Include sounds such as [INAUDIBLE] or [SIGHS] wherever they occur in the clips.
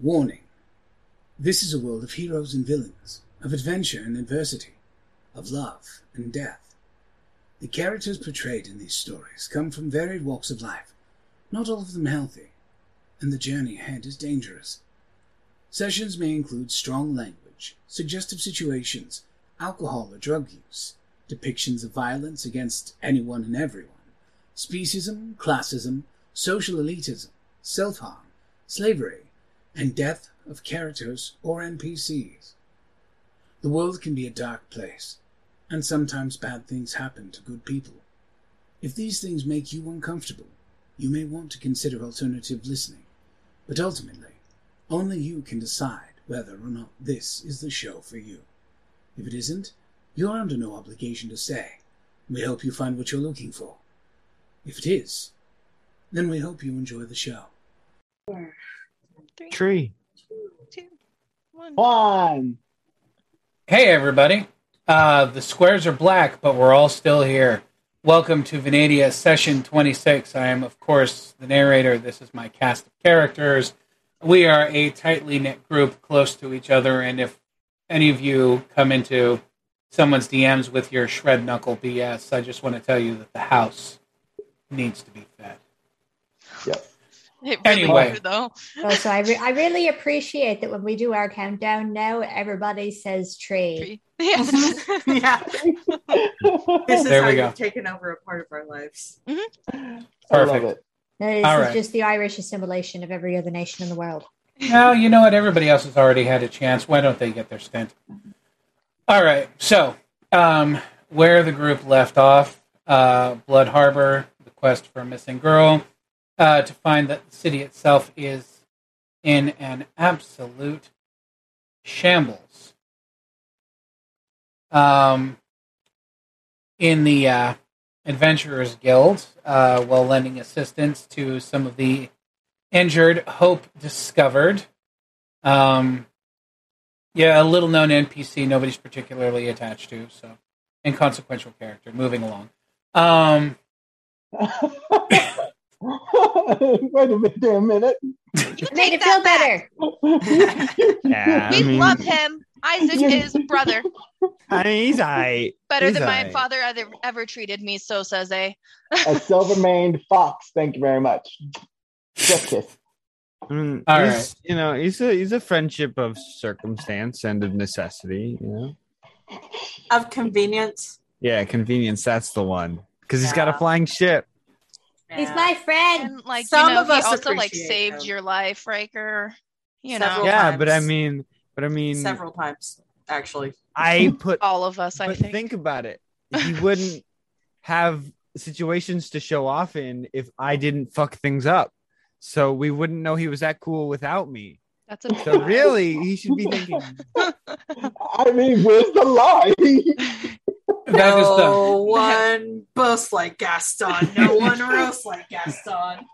Warning. This is a world of heroes and villains, of adventure and adversity, of love and death. The characters portrayed in these stories come from varied walks of life, not all of them healthy, and the journey ahead is dangerous. Sessions may include strong language, suggestive situations, alcohol or drug use, depictions of violence against anyone and everyone, speciesism, classism, social elitism, self harm, slavery, and death of characters or NPCs. The world can be a dark place, and sometimes bad things happen to good people. If these things make you uncomfortable, you may want to consider alternative listening, but ultimately, only you can decide whether or not this is the show for you. If it isn't, you are under no obligation to stay. We hope you find what you're looking for. If it is, then we hope you enjoy the show. Three, Tree. two, one. One. Hey, everybody. Uh, the squares are black, but we're all still here. Welcome to Venadia Session 26. I am, of course, the narrator. This is my cast of characters. We are a tightly knit group close to each other, and if any of you come into someone's DMs with your shred knuckle BS, I just want to tell you that the house needs to be fed. Yep. It really Anyway. would, though. Oh, so I, re- [LAUGHS] I really appreciate that when we do our countdown now, everybody says tree. Tree. Yes. [LAUGHS] yeah. [LAUGHS] This is There how we go. you've taken over a part of our lives. I love Perfect. it. No, this All is right. just the Irish assimilation of every other nation in the world. Well, you know what? Everybody else has already had a chance. Why don't they get their stint? All right. So, um, where the group left off, uh, Blood Harbor, the quest for a missing girl, uh, to find that the city itself is in an absolute shambles. Um, in the uh, Adventurers Guild, uh, while lending assistance to some of the injured, Hope discovered. Um, yeah, a little known NPC nobody's particularly attached to, so inconsequential character. Moving along. Um, [LAUGHS] [COUGHS] [LAUGHS] [LAUGHS] Wait a minute, a minute. Made it feel better. [LAUGHS] Yeah, we I mean, love him. Isaac is brother. [LAUGHS] I mean, he's I. Better He's than my aight. father ever, ever treated me, so says they. A silver maned fox. Thank you very much. Just kiss. I mean, All he's, right. You know, he's a he's a friendship of circumstance and of necessity. You know. Of convenience. Yeah, convenience. That's the one. Because he's got a flying ship. He's my friend. And like Some you know, of he us also like appreciate saved him. your life, Riker. You Several know, yeah, but I mean, but I mean, several times actually. I [LAUGHS] put. all of us. I think. think about it. [LAUGHS] He wouldn't have situations to show off in if I didn't fuck things up. So we wouldn't know he was that cool without me. That's a So really, he should be thinking. [LAUGHS] I mean, where's the lie? That is the no [LAUGHS] one boasts like Gaston. No [LAUGHS] one roasts like Gaston.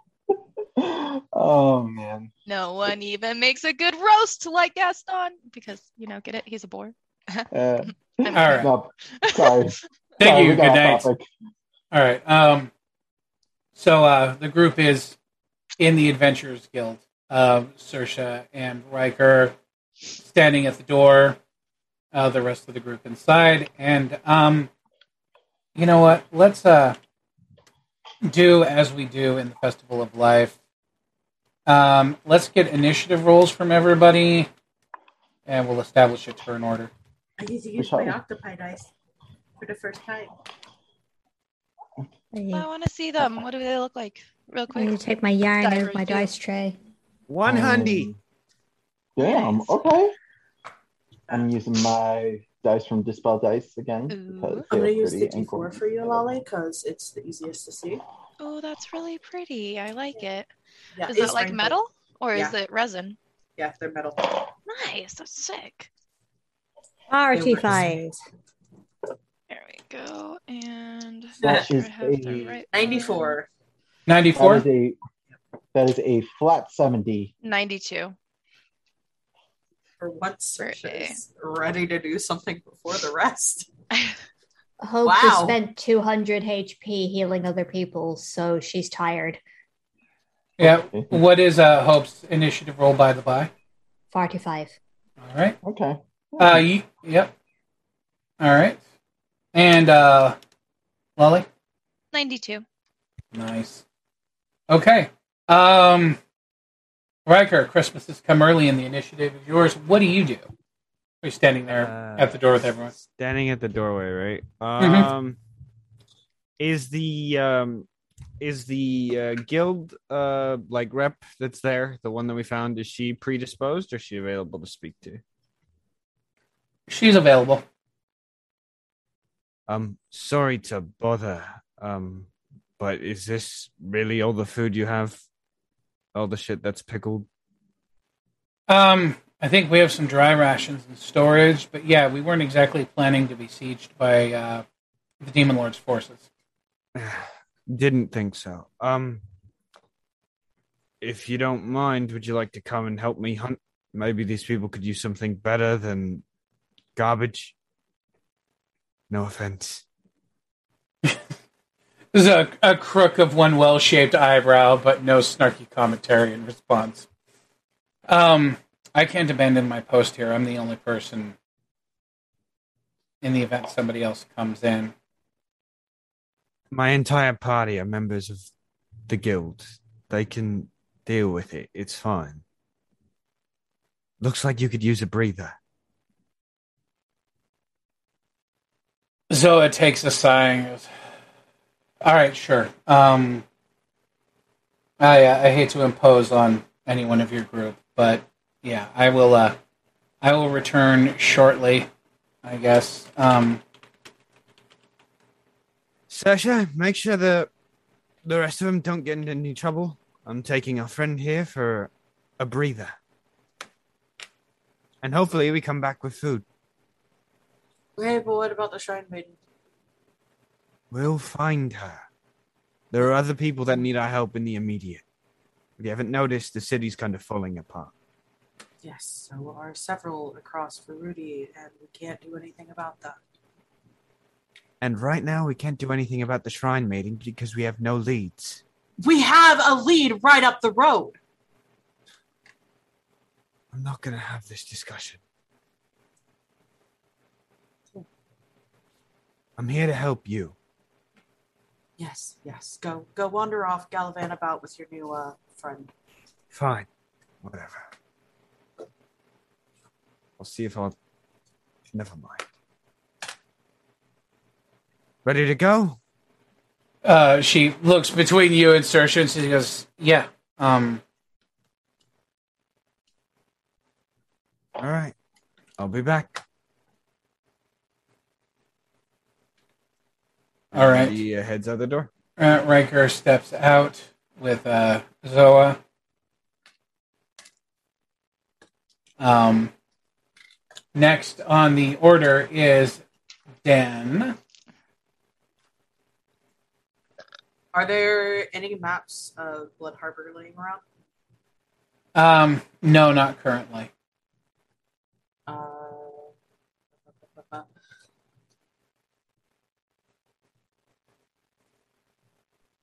oh man. no one even makes a good roast like Gaston because you know, get it? He's a boar. Uh, [LAUGHS] all right. no, sorry. Thank Sorry, you. Good night. topic. All right. Um, so uh, the group is in the Adventurers Guild. Um, Sersha and Riker standing at the door. Uh, the rest of the group inside, and um, you know what? Let's uh, do as we do in the Festival of Life. Um, let's get initiative rolls from everybody, and we'll establish a turn order. I get to use use my my octopi dice for the first time. I want to see them. What do they look like? Real quick. I need quick. to take my yarn out of my dice tray. One hundy. Damn. Okay. I'm using my dice from Dispel Dice again because I'm gonna use the pretty and D4 for you, Lolly, because it's the easiest to see. Oh, that's really pretty. I like it. Yeah, Is it's it like rainbow. metal or is it resin? Yeah, they're metal. Nice. That's sick. Artified. There we go. And That make is sure I have the a- right 94. Ninety-four. is a that is a flat seventy. 92. For once, Birthday. she's ready to do something before the rest. [LAUGHS] Hope Wow. has spent 200 HP healing other people, so she's tired. Yeah. What is uh, Hope's initiative roll by the by? 45. All right. Okay. Uh, you, yep. All right. And uh, Lolly. 92. Nice. Okay. Um, Riker, Christmas has come early, and the initiative is yours. What do you do? You're standing there Uh, at the door with everyone. Standing at the doorway, right? Mhm. Um, is the um, is the uh, guild uh like rep that's there, the one that we found, is she predisposed or is she available to speak to? She's available. Um, sorry to bother. Um, but is this really all the food you have? All the shit that's pickled? Um, I think we have some dry rations in storage, but yeah, we weren't exactly planning to be sieged by uh, the Demon Lord's forces. [SIGHS] Didn't think so. Um, if you don't mind, would you like to come and help me hunt? Maybe these people could use something better than garbage. No offense. There's a, a crook of one well shaped eyebrow, but no snarky commentary in response. Um, I can't abandon my post here. I'm the only person in the event somebody else comes in. My entire party are members of the guild. They can deal with it. It's fine. Looks like you could use a breather. Zoa takes a sigh and goes, All right, sure. Um, I, uh, I hate to impose on anyone of your group, but yeah, I will. Uh, I will return shortly. I guess. Um, Sasha, make sure the the rest of them don't get into any trouble. I'm taking our friend here for a breather. And hopefully we come back with food. Okay, but what about the Shrine Maiden? We'll find her. There are other people that need our help in the immediate. If you haven't noticed, the city's kind of falling apart. Yes, so are several across for Rudy, and we can't do anything about that. And right now, we can't do anything about the shrine maiden because we have no leads. We have a lead right up the road. I'm not going to have this discussion. I'm here to help you. Yes, yes. Go, go wander off, gallivant about with your new uh, friend. Fine. Whatever. I'll see if I'll. Never mind. Ready to go? uh, she looks between you and Saoirse and she goes, "Yeah." Um, All right. I'll be back. All right. He uh, heads out the door. Uh, Riker steps out with uh, Zoa. Um, next on the order is Den. Are there any maps of Blood Harbor laying around? Um, no, not currently. Uh,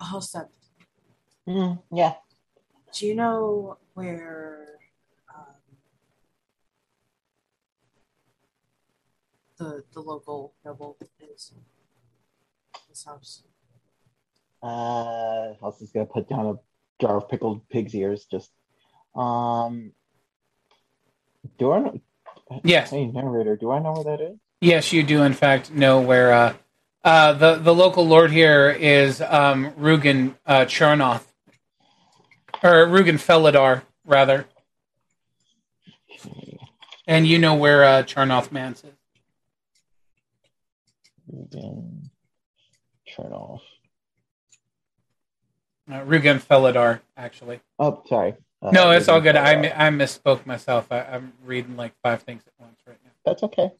Hostep, Mm, yeah. do you know where um, the the local noble is? His house. Uh, I was just gonna put down a jar of pickled pig's ears. Just, um, do I know? Yes. Hey, narrator, do I know where that is? Yes, you do in fact know where uh, uh, the the local lord here is um, Rugen uh, Charnoth, or Rugen Felidar rather, and you know where uh, Charnoth Mance is. Again, turn. Uh, Rugen Felidar, actually. Oh, sorry. Uh, No, it's all good. I, I misspoke myself. I, I'm reading like five things at once right now. That's okay.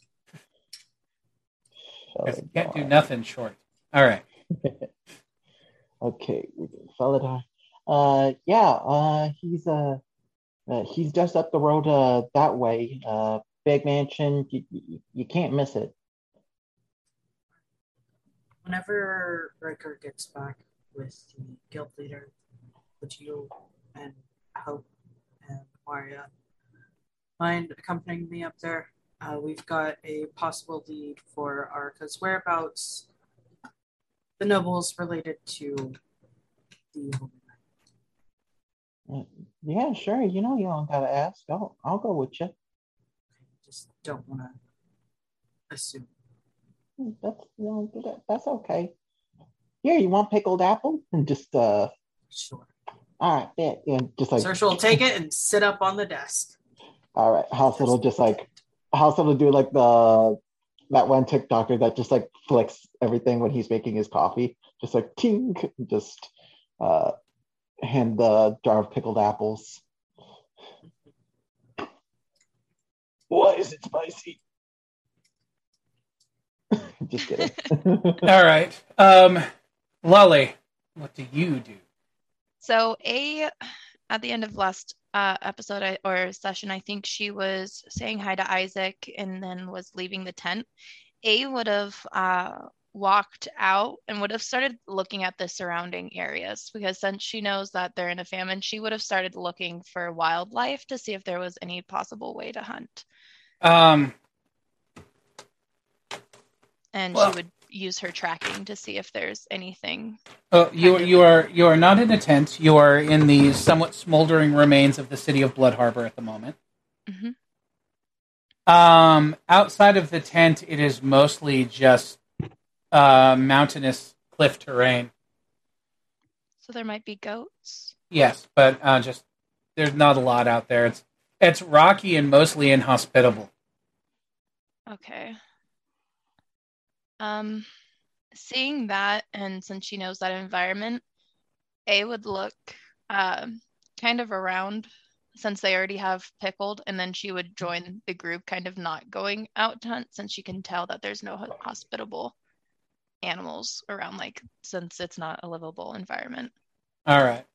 'Cause you can't do nothing short. All right. [LAUGHS] Okay, we can Felidar. Uh, yeah. Uh, he's uh, uh, he's just up the road uh that way. Uh, big mansion. You, you, you can't miss it. Whenever Riker gets back with the guild leader, would you and Hope and Maria mind accompanying me up there? Uh, we've got a possible lead for Arca's whereabouts. The nobles related to the Holy Knight. Yeah, sure. You know you don't gotta ask. I'll I'll go with you. I Just don't want to assume. That's you know, that's okay. Here, you want pickled apple? [LAUGHS] And just uh, Sure. all right, yeah, yeah, just like Saoirse will take it and sit up on the desk. all right. House it'll just like House will do like the that one TikToker that just like flicks everything when he's making his coffee, just like ting, just uh, hand the jar of pickled apples. Why is it spicy? [LAUGHS] just kidding. [LAUGHS] All right. Um, Lolly, what do you do? So a at the end of last uh, episode I, or session, I think she was saying hi to Isaac and then was leaving the tent. A would have uh, walked out and would have started looking at the surrounding areas because since she knows that they're in a famine, she would have started looking for wildlife to see if there was any possible way to hunt. Um, And Well- she would use her tracking to see if there's anything. oh, you you are you are not in a tent. You are in the somewhat smoldering remains of the city of Blood Harbor at the moment. Mhm. Um, outside of the tent, it is mostly just uh, mountainous cliff terrain. So there might be goats. Yes, but uh, just there's not a lot out there. It's it's rocky and mostly inhospitable. Okay. Um, seeing that, and since she knows that environment, A would look um kind of around since they already have pickled, and then she would join the group, kind of not going out to hunt since she can tell that there's no hospitable animals around, like since it's not a livable environment. All right.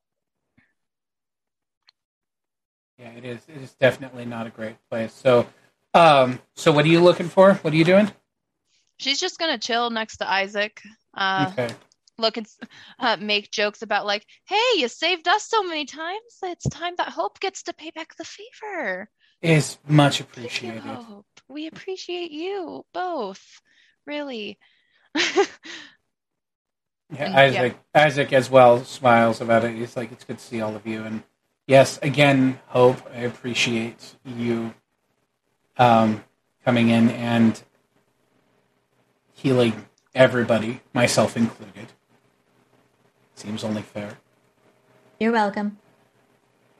Yeah, it is. It is definitely not a great place. So, um, so what are you looking for? What are you doing? She's just gonna chill next to Isaac. Uh, okay. look and uh, make jokes about like, "Hey, you saved us so many times. It's time that Hope gets to pay back the favor." Is much Thank you, appreciated. Hope. We appreciate you both, really. Yeah, And, Isaac. Isaac as well smiles about it. He's like, "It's good to see all of you." And yes, again, Hope, I appreciate you um, coming in and healing everybody, myself included. Seems only fair. You're welcome.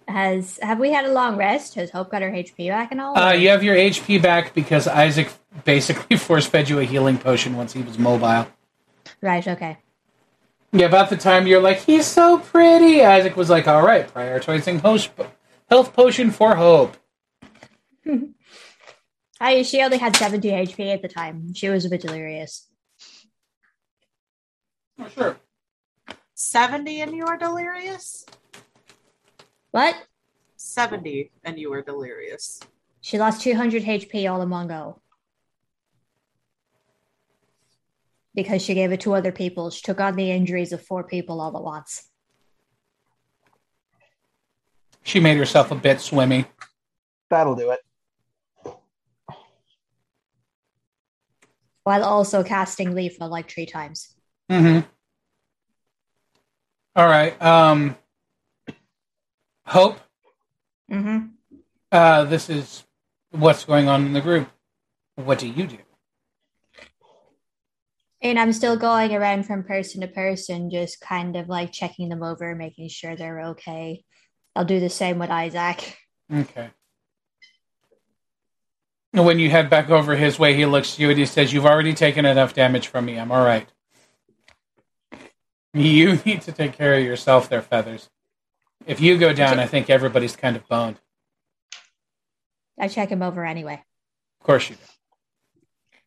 Has have we had a long rest? Has Hope got her HP back and all? Uh, you have your HP back because Isaac basically [LAUGHS] force fed you a healing potion once he was mobile. Right. Okay. Yeah, about the time you're like, he's so pretty. Isaac was like, all right, prioritizing host, health potion for hope. [LAUGHS] I she only had 70 HP at the time. She was a bit delirious. Oh, sure. 70 and you are delirious? What? 70 and you are delirious. She lost 200 HP all in one go. Because she gave it to other people. She took on the injuries of four people all at once. She made herself a bit swimmy. That'll do it. While also casting Leafa like three times. Mm-hmm. All right. Um, hope. Mm-hmm. Uh, this is what's going on in the group. What do you do? And I'm still going around from person to person, just kind of like checking them over, making sure they're okay. I'll do the same with Isaac. Okay. When you head back over his way, he looks at you and he says, You've already taken enough damage from me. I'm all right. You [LAUGHS] need to take care of yourself there, Feathers. If you go down, I think everybody's kind of boned. I check him over anyway. Of course you do.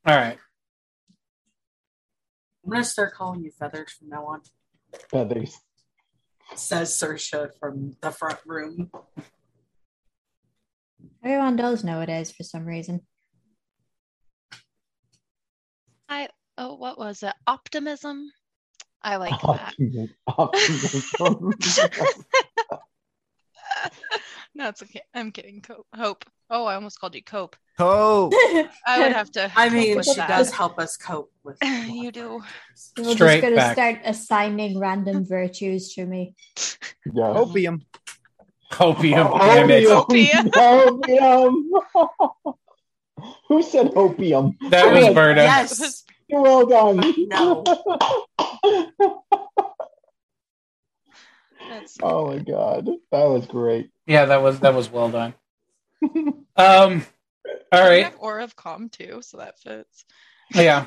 All right. I'm going to start calling you Feathers from now on, Feathers. says Sersha from the front room. Everyone does nowadays for some reason. I oh, what was it? Optimism. I like that. Optimism. Optimism. [LAUGHS] No, it's okay. I'm kidding. Cope. Hope. Oh, I almost called you Cope. Oh, I would have to. I mean, she that. does help us cope with. [LAUGHS] You do. We're Straight just gonna back. start assigning random [LAUGHS] virtues to me. Yeah. opium. Opium. Damn it. Opium. Opium. [LAUGHS] Who said opium? That was Berta. Yes. Well done. No. [LAUGHS] Oh my god, that was great. Yeah, that was that was well done. Um. All I have aura of calm too, so that fits. Yeah.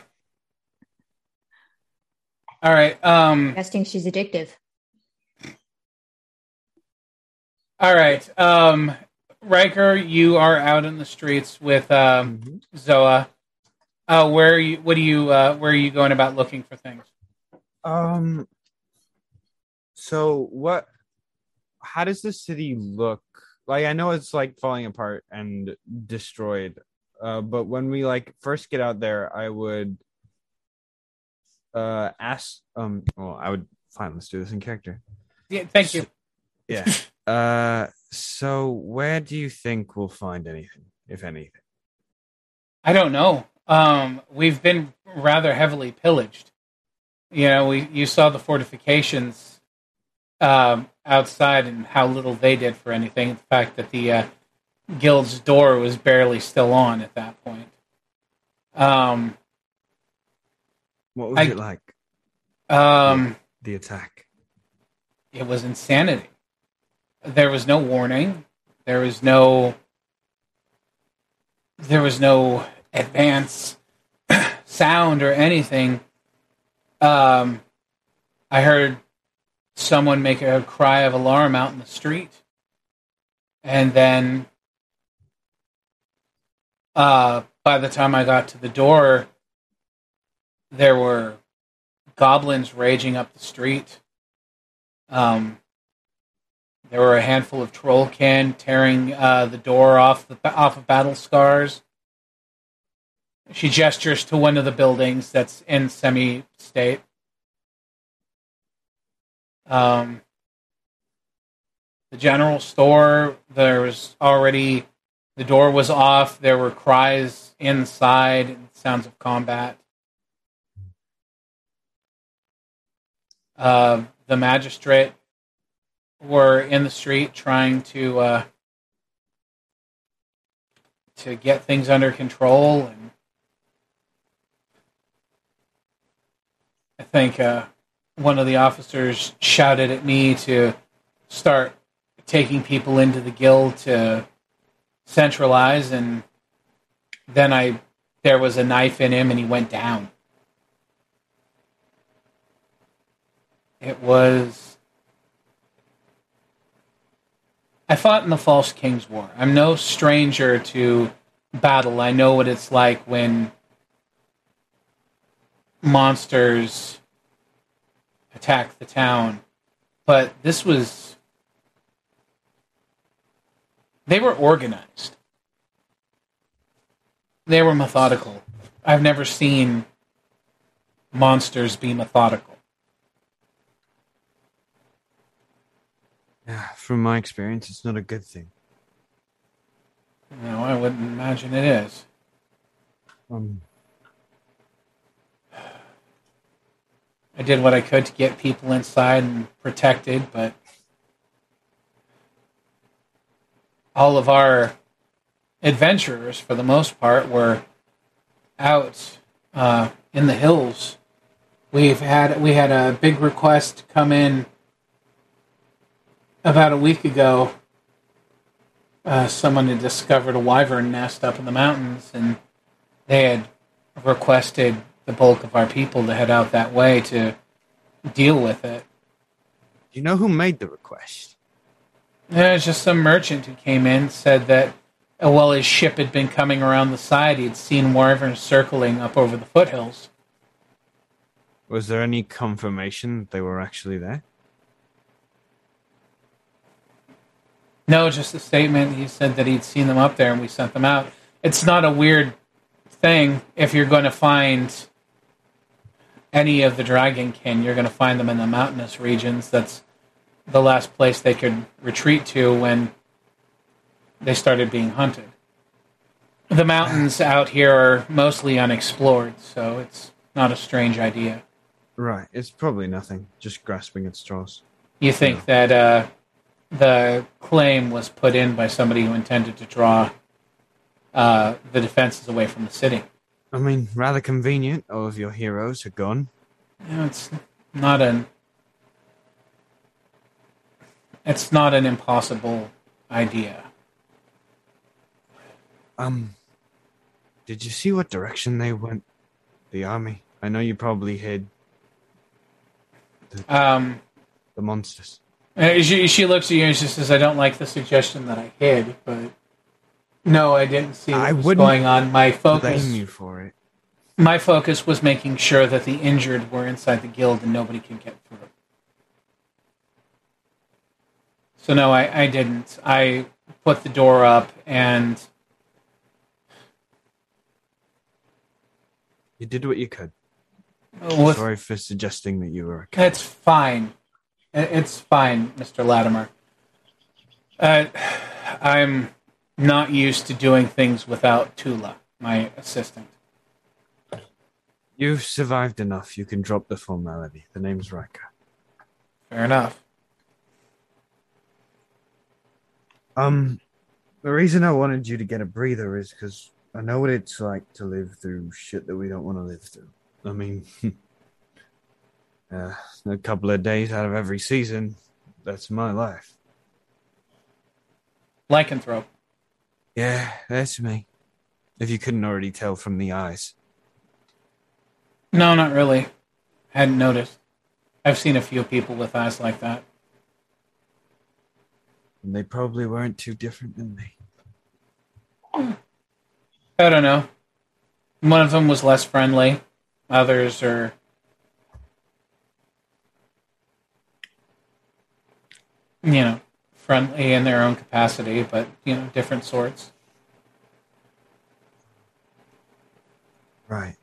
All right. Um. Guessing she's addictive. All right. Um. Riker, you are out in the streets with um, Mhm. Zoa. Uh, where are you? What are you? Uh, where are you going about looking for things? Um. So what? How does the city look? Like I know it's like falling apart and destroyed, uh, but when we like first get out there, I would uh ask. Um. Well, I would fine. Let's do this in character. Yeah. Thank you. Yeah. Uh. So where do you think we'll find anything, if anything? I don't know. Um, we've been rather heavily pillaged. You know, we you saw the fortifications um, outside and how little they did for anything. The fact that the uh, guild's door was barely still on at that point. Um, What was I- it like? um, The attack. it was insanity. There was no warning. There was no. There was no advance [COUGHS] sound or anything. Um, I heard someone make a cry of alarm out in the street, and then, uh, by the time I got to the door, there were goblins raging up the street. Um, there were a handful of trollkin tearing uh, the door off the off of battle scars. She gestures to one of the buildings that's in semi state. Um, the general store. There was already the door was off. There were cries inside and sounds of combat. Uh, the magistrate were in the street trying to uh, to get things under control, and I think uh, one of the officers shouted at me to start taking people into the guild to centralize, and then I there was a knife in him, and he went down. It was. I fought in the False King's War. I'm no stranger to battle. I know what it's like when monsters attack the town. But this was. They were organized, they were methodical. I've never seen monsters be methodical. Yeah, from my experience, it's not a good thing. No, I wouldn't imagine it is. Um, I did what I could to get people inside and protected, but all of our adventurers, for the most part, were out uh, in the hills. We've had we had a big request come in about a week ago. Uh, someone had discovered a wyvern nest up in the mountains, and they had requested the bulk of our people to head out that way to deal with it. do you know who made the request? There's just some merchant who came in said that uh, while his ship had been coming around the side, he'd seen wyverns circling up over the foothills. Was there any confirmation that they were actually there? No, just a statement. He said that he'd seen them up there and we sent them out. It's not a weird thing if you're going to find any of the dragonkin, you're going to find them in the mountainous regions. That's the last place they could retreat to when they started being hunted. The mountains out here are mostly unexplored, so it's not a strange idea. Right. It's probably nothing. Just grasping at straws. You think that uh, the claim was put in by somebody who intended to draw uh, the defenses away from the city? I mean, rather convenient. All of your heroes are gone. You know, it's not an it's not an impossible idea. Um, did you see what direction they went? The army. I know you probably hid Um, the monsters. Uh, she, she looks at you and she says, "I don't like the suggestion that I hid, but no, I didn't see what I was going on. My focus, Blame you for it. my focus was making sure that the injured were inside the guild and nobody could get through. So no, I, I didn't. I put the door up and You did what you could. Sorry for suggesting that you were a coward. It's fine. It's fine, Mr. Latimer. Uh, I'm not used to doing things without Tula, my assistant. You've survived enough. You can drop the formality. The name's Riker. Fair enough. Um, the reason I wanted you to get a breather is because I know what it's like to live through shit that we don't want to live through. I mean, [LAUGHS] uh, a couple of days out of every season, that's my life. Lycanthrope. Yeah, that's me. If you couldn't already tell from the eyes. No, not really. Hadn't noticed. I've seen a few people with eyes like that. And they probably weren't too different than me. I don't know. One of them was less friendly. Others are. You know, friendly in their own capacity, but, you know, different sorts. Right.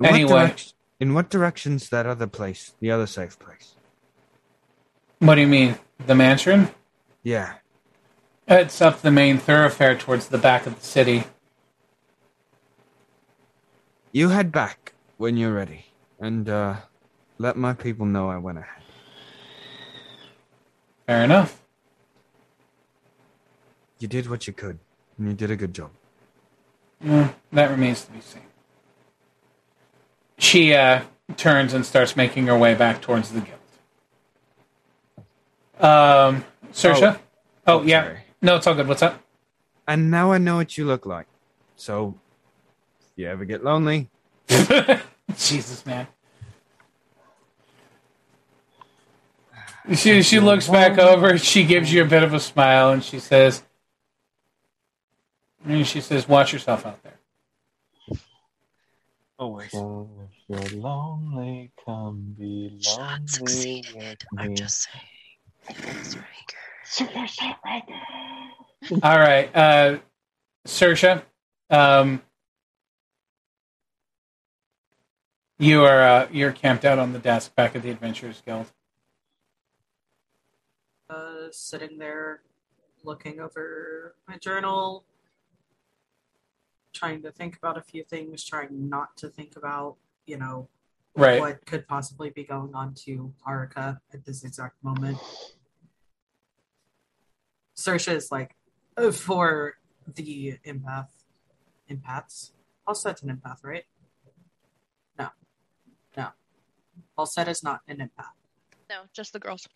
In Anyway. What direc- in what direction's that other place? The other safe place? What do you mean? The mansion? Yeah. It's up the main thoroughfare towards the back of the city. You head back when you're ready. And, uh, let my people know I went ahead. Fair enough. You did what you could. And you did a good job. Well, that remains to be seen. She uh, turns and starts making her way back towards the guild. Um, Sersha? Oh, Oh, yeah. sorry. No, it's all good. What's up? And now I know what you look like. So, if you ever get lonely, [LAUGHS] [LAUGHS] Jesus, man. She she looks back over. She gives you a bit of a smile, and she says, and she says, "Watch yourself out there." always. So if you're lonely, come be Shot succeeded. with I'm just saying. Super shot right. All right, uh, Sersha, um, you are uh, you're camped out on the desk back at the Adventurers Guild. Uh, sitting there looking over my journal, trying to think about a few things, trying not to think about, you know, Right. what could possibly be going on to Haruka at this exact moment. Sersha is like, uh, for the empath, empaths. Halstead's an empath, right? No. No. Halstead is not an empath. No, just the girls.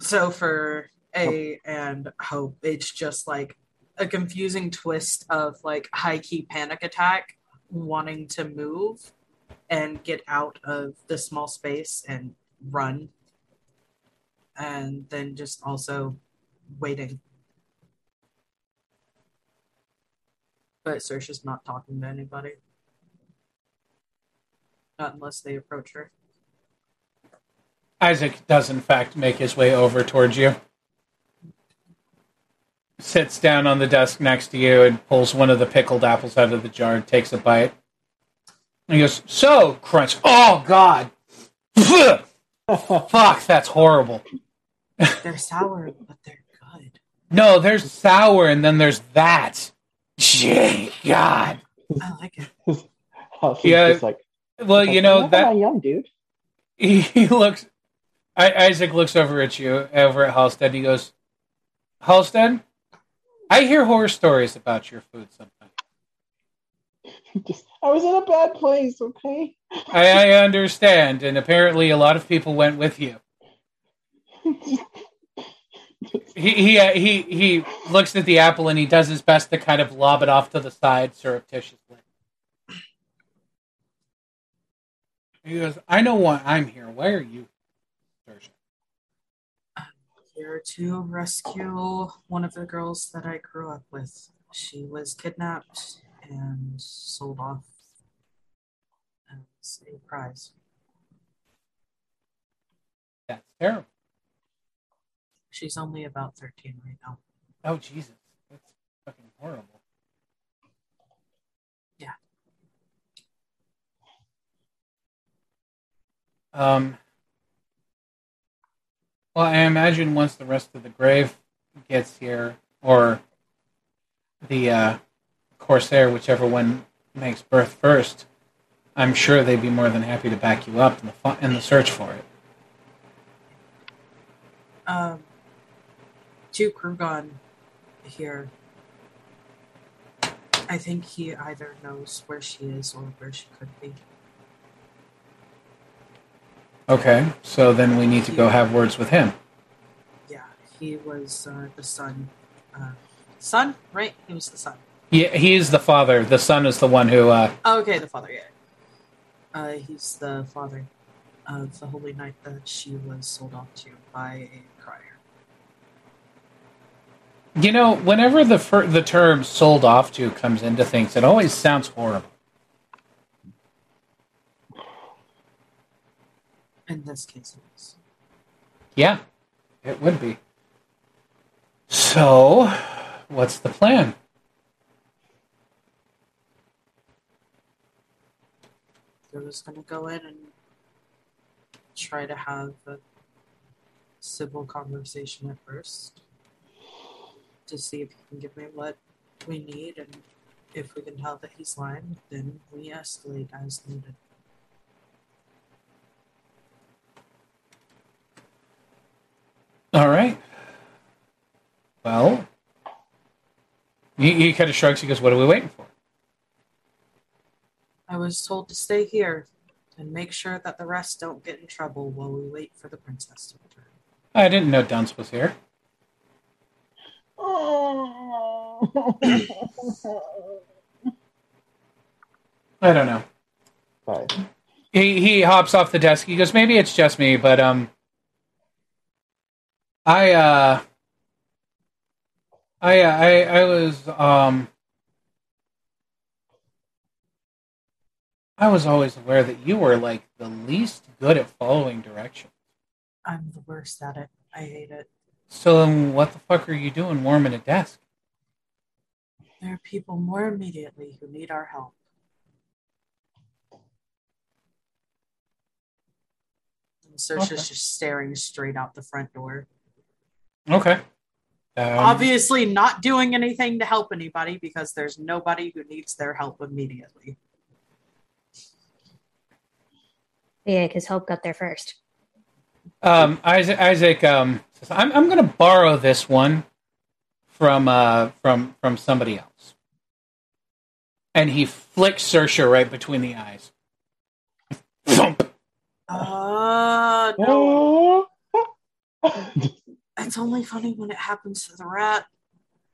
So for A oh. and Hope, it's just like a confusing twist of like high key panic attack, wanting to move and get out of the small space and run. And then just also waiting. But Sersha's not talking to anybody. Not unless they approach her. Isaac does, in fact, make his way over towards you. Sits down on the desk next to you and pulls one of the pickled apples out of the jar and takes a bite. And he goes, So, crunch. Oh, God. [LAUGHS] Fuck, that's horrible. They're sour, but they're good. No, there's sour, and then there's that. Shit, God. I like it. [LAUGHS] Halsey's Yeah, just like, Well, like, you know "Not that that I dude. he, [LAUGHS] he looks. I, Isaac looks over at you, over at Halstead. He goes, "Halstead, I hear horror stories about your food sometimes. Just, [LAUGHS] I was in a bad place, okay? I, I understand, and apparently a lot of people went with you." [LAUGHS] He he uh, he he looks at the apple and he does his best to kind of lob it off to the side surreptitiously. He goes, "I know why I'm here. Why are you?" Saoirse?" Here to rescue one of the girls that I grew up with. She was kidnapped and sold off as a prize. That's terrible. She's only about 13 right now. Oh Jesus, that's fucking horrible. Yeah. Um. Well, I imagine once the rest of the grave gets here, or the uh, corsair, whichever one makes berth first, I'm sure they'd be more than happy to back you up in the fu- in the search for it. Um, to Krugon here. I think he either knows where she is or where she could be. Okay, so then we need to go have words with him. Yeah, he was uh, the son. Uh, son, right? He was the son. Yeah, he is the father. The son is the one who. Uh, Oh, okay, the father, yeah. Uh, he's the father of the holy knight that she was sold off to by a crier. You know, whenever the fir- the term "sold off to" comes into things, it always sounds horrible. In this case, it is. Yeah, it would be. So, what's the plan? They're just gonna go in and try to have a civil conversation at first to see if he can give me what we need, and if we can tell that he's lying, then we escalate as needed. All right. Well, he, he kind of shrugs. He goes, "What are we waiting for?" I was told to stay here and make sure that the rest don't get in trouble while we wait for the princess to return. I didn't know Dunce was here. [LAUGHS] I don't know. Sorry. he he hops off the desk. He goes, maybe it's just me, but um, I uh, I uh, I I was um, I was always aware that you were like the least good at following directions. I'm the worst at it. I hate it. So then, what the fuck are you doing warming a desk? There are people more immediately who need our help. And Saoirse's Okay. just staring straight out the front door. Okay. Um, Obviously, not doing anything to help anybody because there's nobody who needs their help immediately. Yeah, because Hope got there first. Um, Isaac, Isaac um, says, I'm, I'm going to borrow this one from uh, from from somebody else, and he flicks Saoirse right between the eyes. Thump. Uh, no. [LAUGHS] It's only funny when it happens to the rat.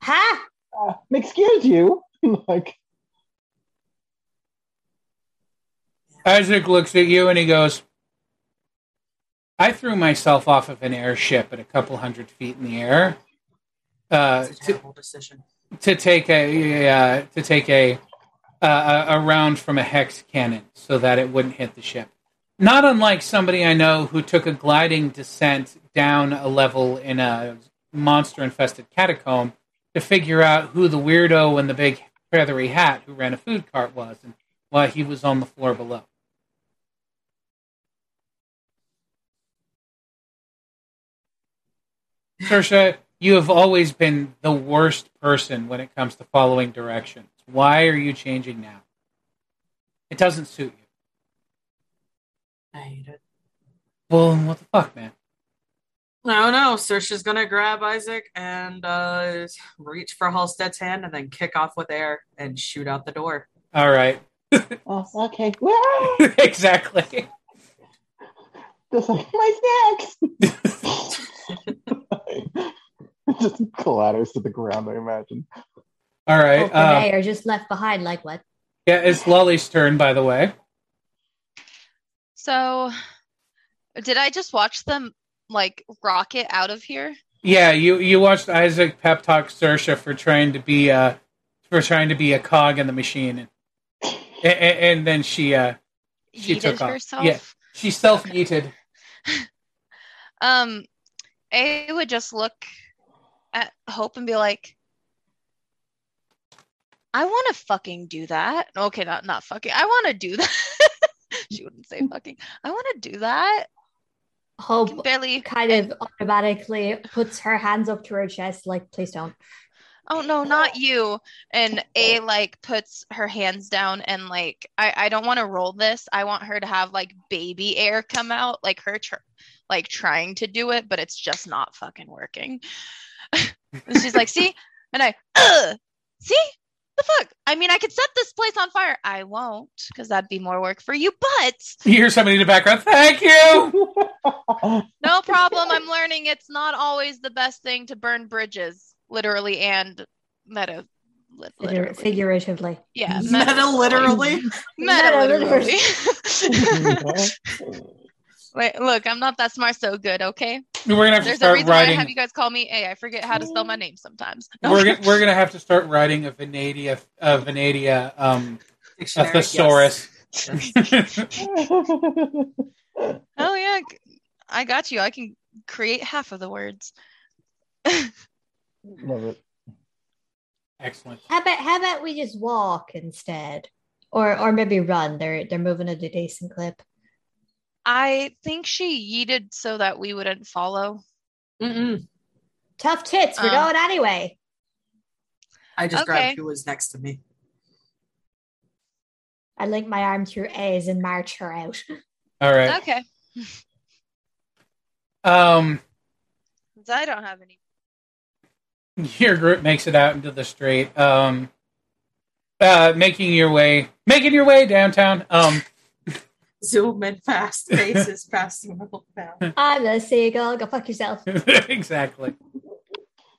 Ha! Uh, excuse you. [LAUGHS] like, Isaac looks at you and he goes, "I threw myself off of an airship at a couple hundred feet in the air uh, It's a to, decision. to take a uh, to take a uh, a round from a hex cannon so that it wouldn't hit the ship. Not unlike somebody I know who took a gliding descent down a level in a monster infested catacomb to figure out who the weirdo in the big feathery hat who ran a food cart was and why he was on the floor below. Saoirse, you have always been the worst person when it comes to following directions. Why are you changing now? It doesn't suit you. I hate it. Well, what the fuck, man? No, no. Sersha's gonna grab Isaac and uh, reach for Halstead's hand and then kick off with air and shoot out the door. All right. [LAUGHS] Oh, okay. Wah! [LAUGHS] exactly. Just like my snacks. [LAUGHS] just clatters to the ground. I imagine. All right. Hope Um, they are just left behind. Like what? yeah, it's Lolly's turn, by the way. So, did I just watch them like rocket out of here? Yeah, you you watched Isaac pep talk Sersha for trying to be uh for trying to be a cog in the machine, and, and, and then she uh she Yeeted took off. herself. Yeah, she self yeeted. [LAUGHS] Um, A would just look at Hope and be like, I want to fucking do that. Okay, not not fucking. I want to do that. [LAUGHS] she wouldn't say fucking. I want to do that. Hope barely. kind of automatically puts her hands up to her chest, like, please don't. Oh no, not you. And A like puts her hands down and like I I don't want to roll this. I want her to have like baby air come out, like her tr- like trying to do it, but it's just not fucking working. and [LAUGHS] she's like, "See?" And I, Ugh! "See? The fuck? I mean, I could set this place on fire. I won't because that'd be more work for you, but You hear somebody in the background. Thank you. [LAUGHS] no problem. I'm learning it's not always the best thing to burn bridges, literally and meta literally. figuratively. Yeah, mm-hmm. Meta literally. Meta Meta literally. [LAUGHS] [LAUGHS] Wait, look, I'm not that smart so good, okay? We're gonna have to There's a start reason why I have you guys call me A. I forget how to spell my name sometimes. No. We're gonna, we're gonna have to start writing a Venadia a Venadia um a Dictionary, thesaurus. [LAUGHS] oh yeah, I got you. I can create half of the words. [LAUGHS] Love it. Excellent. How about how about we just walk instead, or or maybe run? They're they're moving at a decent clip. I think she yeeted so that we wouldn't follow. Mm-mm. Tough tits. We're Um, going anyway. I just Okay. grabbed who was next to me. I link my arm through A's and march her out. [LAUGHS] All right. Okay. Um, I don't have any. your group makes it out into the street. Um, uh, making your way, making your way downtown. Um, Zoom in fast faces [LAUGHS] passing real down. I'm a seagull. Go fuck yourself. [LAUGHS] exactly.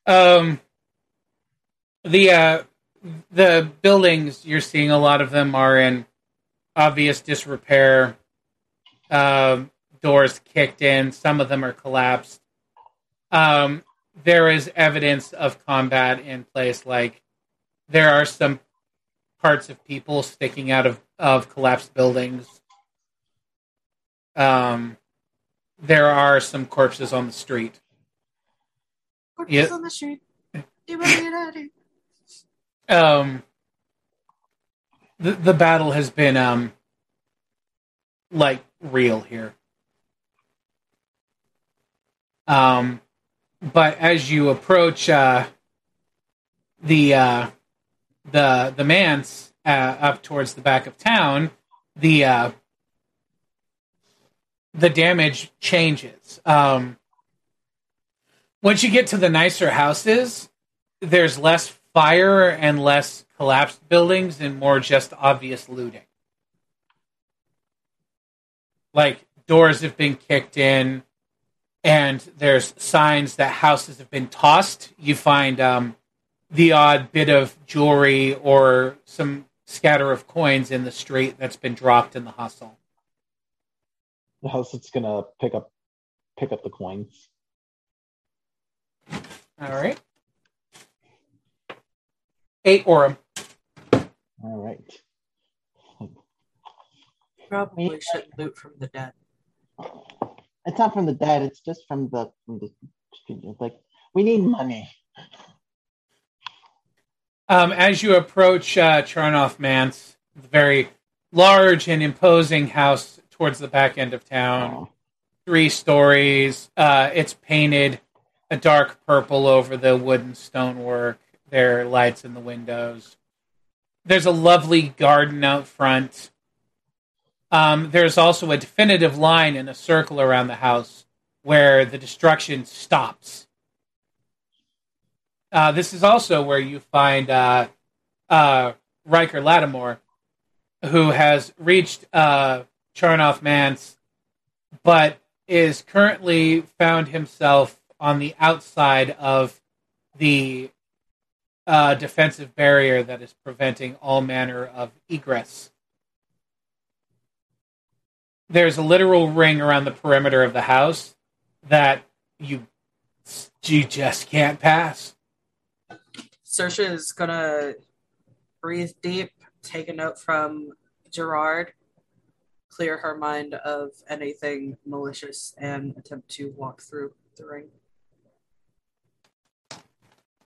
Um, the uh, the buildings you're seeing a lot of them are in obvious disrepair. Um, doors kicked in. Some of them are collapsed. Um, there is evidence of combat in place. Like there are some parts of people sticking out of of collapsed buildings. Um, there are some corpses on the street. Corpses Yeah. on the street. Um the the battle has been um like real here um but as you approach uh the uh the the manse uh, up towards the back of town the uh the damage changes um once you get to the nicer houses there's less fire and less collapsed buildings and more just obvious looting. Like doors have been kicked in and there's signs that houses have been tossed. You find um, the odd bit of jewelry or some scatter of coins in the street that's been dropped in the hustle. The house that's gonna pick up pick up the coins. All right. Eight Orem. All right. Probably shouldn't loot from the dead. It's not from the dead. It's just from the from the like we need money. Um, as you approach uh, Charnoff Manse, the very large and imposing house towards the back end of town, three stories. Uh, it's painted a dark purple over the wooden stonework. There are lights in the windows. There's a lovely garden out front. Um, there's also a definitive line in a circle around the house where the destruction stops. Uh, this is also where you find uh, uh, Riker Lattimore, who has reached uh, Charnoff Manse, but is currently found himself on the outside of the uh, defensive barrier that is preventing all manner of egress. There's a literal ring around the perimeter of the house that you you just can't pass. Sersha is gonna breathe deep, take a note from Gerard, clear her mind of anything malicious, and attempt to walk through the ring.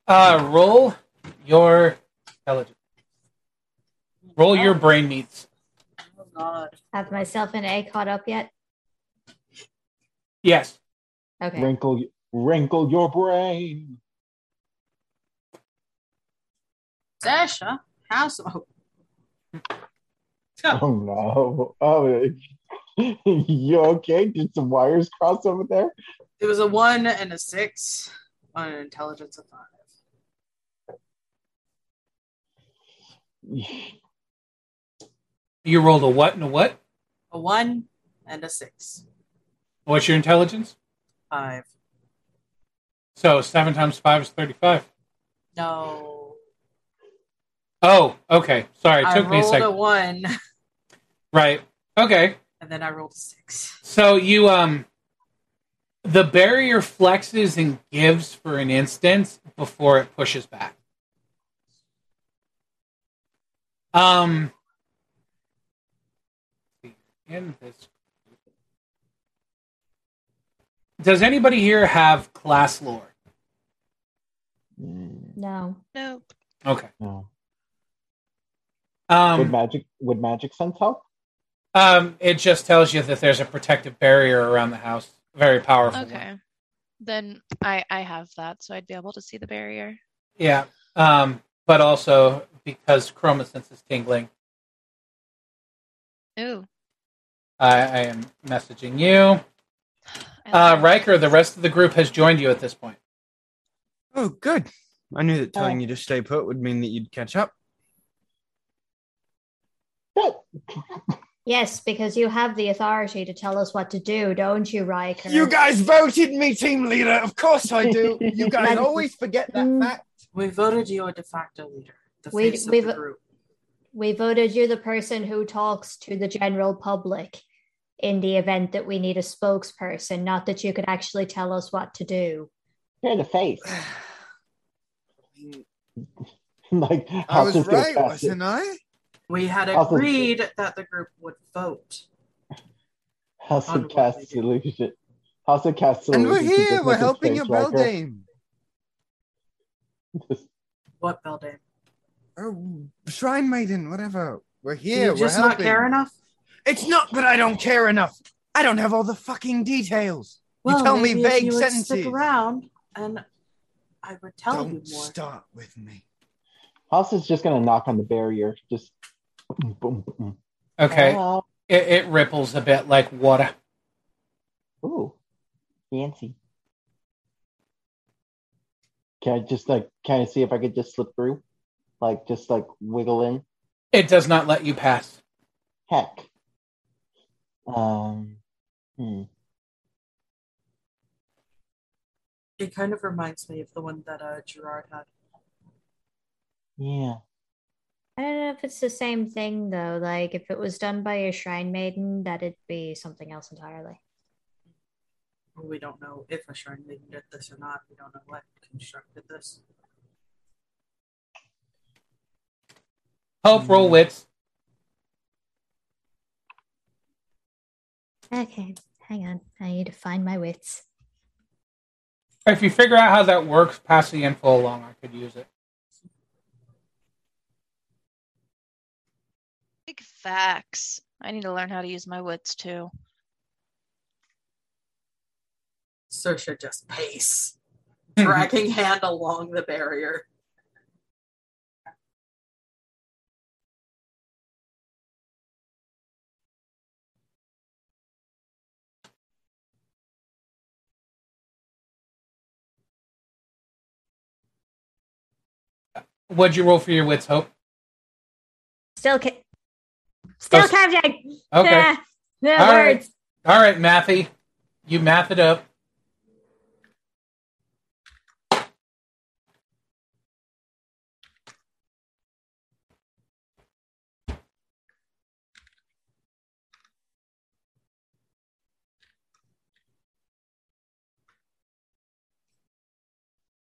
Uh, roll your intelligence. Roll your brain meats. Oh God! Have myself and A caught up yet? Yes. Okay. Wrinkle, wrinkle your brain. Sasha, house. Oh. [LAUGHS] Oh no! Oh, [LAUGHS] you okay? Did some wires cross over there? It was a one and a six on an intelligence of five. You rolled a what and a what? A one and a six. What's your intelligence? Five. So seven times five is thirty-five. No. Oh, okay. Sorry, it I took me a rolled a second. one [LAUGHS] Right. Okay. and then I rolled a six. So you um the barrier flexes and gives for an instant before it pushes back. Um in this Does anybody here have class lore? No. Nope. Okay. no. would Um, magic would magic sense help? Um it just tells you that there's a protective barrier around the house. Very powerful. one. Okay. Then I I have that, so I'd be able to see the barrier. Yeah. Um, but also because chromosense is tingling, Ooh. I, I am messaging you. [SIGHS] I Uh, Riker, the rest of the group has joined you at this point. Oh, good. I knew that telling you to stay put would mean that you'd catch up. Good. Yes, because you have the authority to tell us what to do, don't you, Riker? You guys voted me team leader. Of course I do. You [LAUGHS] guys always forget that Mm. fact. We voted you a de facto leader, the We- face of we've- the group. We voted you the person who talks to the general public in the event that we need a spokesperson, not that you could actually tell us what to do. You're the face. [SIGHS] [LAUGHS] like I was right, wasn't I? We had Also- agreed that the group would vote. House of what Cast. Solution. House of Cast And Solution. we're here. We're helping your space wrecker. Beldame. [LAUGHS] What, Beldame? Oh, Shrine Maiden, whatever. We're here. you we're not helping. care enough? It's not that I don't care enough. I don't have all the fucking details. Well, you tell me maybe if vague you would sentences. Stick around, and I would tell don't you more. start with me. House is just gonna knock on the barrier. Just. Okay. Hello. It, it ripples a bit like water. Ooh, fancy. Can I just like kind of see if I could just slip through, like just like wiggle in? It does not let you pass. Heck. Um. Hmm. It kind of reminds me of the one that uh, Gerard had. Yeah. I don't know if it's the same thing though. Like if it was done by a shrine maiden, that'd be something else entirely. We don't know if a shrine maiden did this or not. We don't know what constructed this. Hope, roll mm. wits. Okay, hang on. I need to find my wits. If you figure out how that works, pass the info along. I could use it. Big facts. I need to learn how to use my wits too. Sersha just pace. [LAUGHS] dragging hand along the barrier. What'd you roll for your wits, Hope? Still, ca- still Oh, s- counting. Okay. No All right. words. All right, Matthew. You math it up.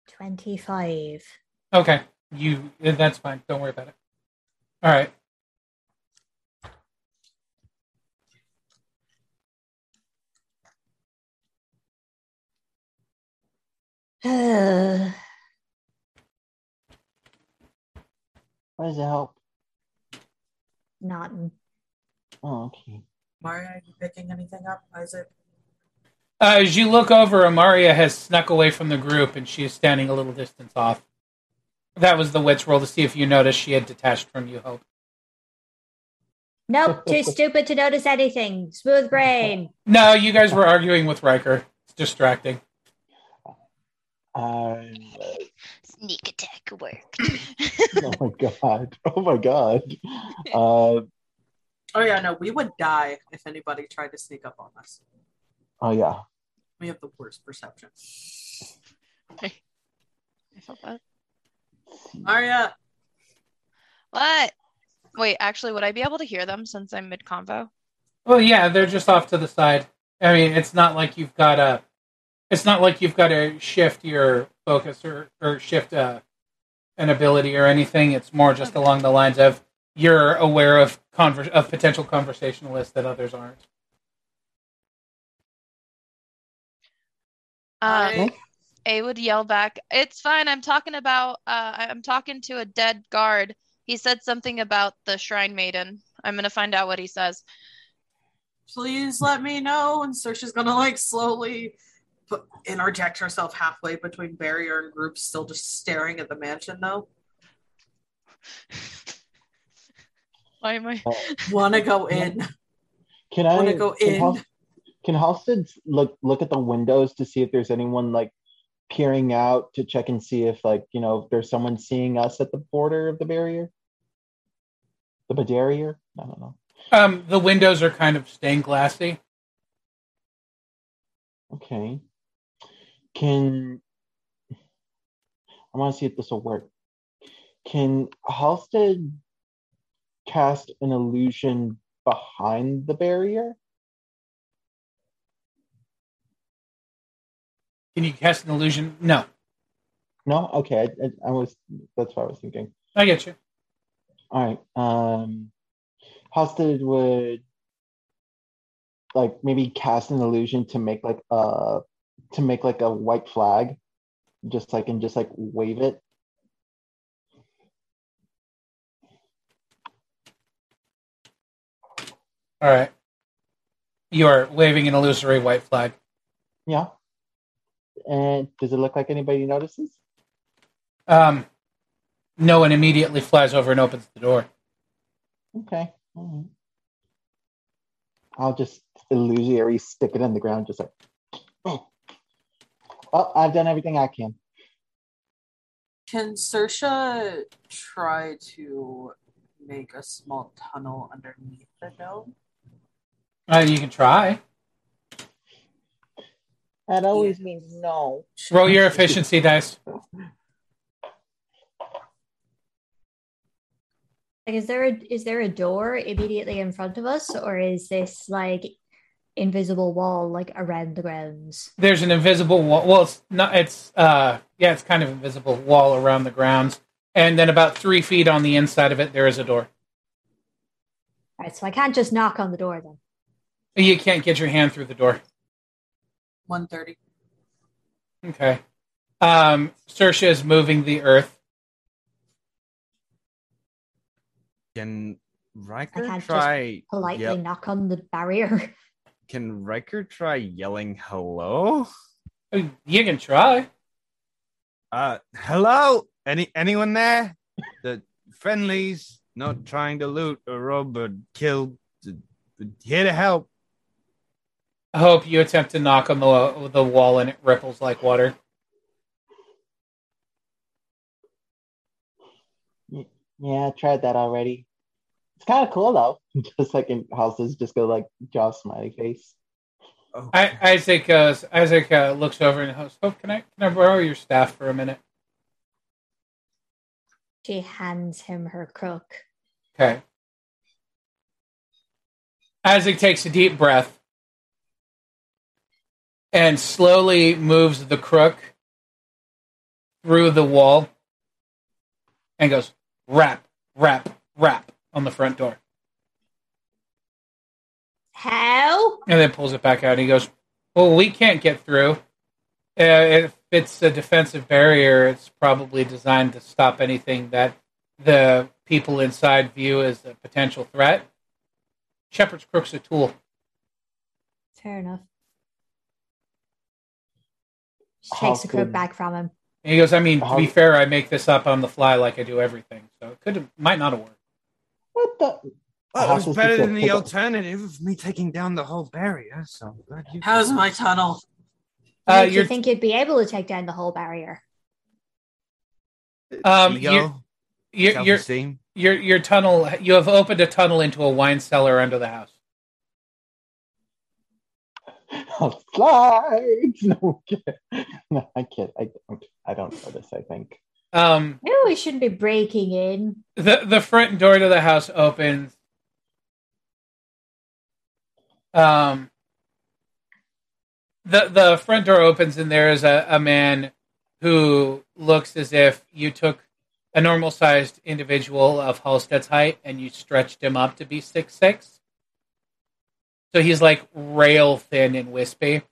Twenty-five. Okay. You that's fine. Don't worry about it. All right. Not [SIGHS] Why does it help? Not. Oh, okay. Maria, are you picking anything up, Isaac? Uh, as you look over, Amaria has snuck away from the group and she is standing a little distance off. That was the wits roll to see if you noticed she had detached from you, Hope. [LAUGHS] Nope, too stupid to notice anything. Smooth brain. [LAUGHS] No, you guys were arguing with Riker. It's distracting. I'm, Sneak attack worked. [CLEARS THROAT] oh my god. Oh my god. Uh, Oh yeah, no, we would die if anybody tried to sneak up on us. oh yeah. We have the worst perception. I felt that. Maria, What? Wait, actually, would I be able to hear them since I'm mid convo? Well, yeah, they're just off to the side. I mean, it's not like you've got to. It's not like you've got to shift your focus or or shift uh, an ability or anything. It's more just Okay. along the lines of you're aware of conver- of potential conversationalists that others aren't. Um, I- A would yell back, "It's fine. I'm talking about. Uh, I'm talking to a dead guard. He said something about the shrine maiden. I'm gonna find out what he says." please let me know. And Saoirse's gonna like slowly put, interject herself halfway between barrier and group, still just staring at the mansion though. [LAUGHS] Why am I? Wanna go in. Can I Wanna go can in? Hal- Can Halstead look look at the windows to see if there's anyone like peering out to check and see if like you know if there's someone seeing us at the border of the barrier, the barrier? I don't know. Um, the windows are kind of stained glassy. Okay. Can I want to see if this will work? Can Halstead cast an illusion behind the barrier? Can you cast an illusion? No, No. Okay. I, I, I was. That's what I was thinking. I get you. All right. Um, Halstead would like maybe cast an illusion to make like a to make like a white flag, just like and just like wave it. All right. You are waving an illusory white flag. Yeah. And does it look like anybody notices? Um, no one immediately flies over and opens the door. Okay. All right. I'll just illusory stick it in the ground, just like. Oh, well, I've done everything I can. Can Sersha try to make a small tunnel underneath the dome? Uh, you can try. That always means no. Roll your efficiency dice. Like, is there a is there a door immediately in front of us, or is this like invisible wall like around the grounds? There's an invisible wall. Well, it's not. It's uh, yeah, it's kind of invisible wall around the grounds, and then about three feet on the inside of it, there is a door. All right, so I can't just knock on the door then. You can't get your hand through the door. 130. Okay. Um, Sersha is moving the earth. Can I Riker can't just try Politely yep. knock on the barrier. [LAUGHS] Can Riker try yelling hello? You can try. Uh, hello? Any anyone there? The friendlies, not trying to loot or rob or kill, here to help. I hope you attempt to knock on the the wall and it ripples like water. Yeah, I tried that already. It's kind of cool though. [LAUGHS] Just like in houses, just go like draw a smiley face. Oh, I, Isaac goes. Isaac uh, looks over and goes, "Oh, can I can I borrow your staff for a minute?" She hands him her crook. Okay. Isaac takes a deep breath and slowly moves the crook through the wall and goes rap, rap, rap on the front door. How? And then pulls it back out. And he goes, Well, we can't get through. Uh, if it's a defensive barrier, it's probably designed to stop anything that the people inside view as a potential threat. Shepherd's Crook's a tool. Fair enough. She How takes the crook back from him. And he goes, I mean, to be fair, I make this up on the fly like I do everything. So it could have, might not have worked. What the? well, it was better than the alternative of me taking down the whole barrier. So you. How's my tunnel? Uh, Did you think you'd be able to take down the whole barrier? um, Ego, you're, you're, you're, your your tunnel, you have opened a tunnel into a wine cellar under the house. [LAUGHS] Slides. [LAUGHS] No, I'm kidding. no, I kid. I don't. I don't know this. I think. Um, Maybe we shouldn't be breaking in. the the front door to the house opens. Um, the the front door opens and there is a, a man who looks as if you took a normal sized individual of Halstead's height and you stretched him up to be six six. So he's like rail thin and wispy.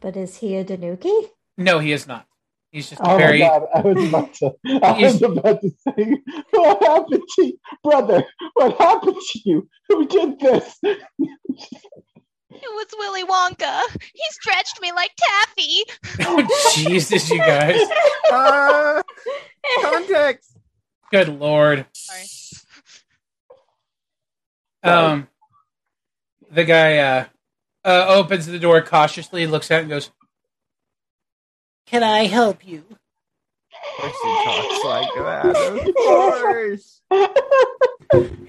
But is he a Danuki? No, he is not. He's just Oh very my god! I was about to. I [LAUGHS] was about to say, what happened to you, brother? What happened to you? Who did this? It was Willy Wonka. He stretched me like taffy. [LAUGHS] Oh, Jesus, you guys. [LAUGHS] Uh, context. Good lord. Sorry. Um, the guy uh, uh, opens the door cautiously, looks out, and goes, "Can I help you?" Of course talks like that. Of course. I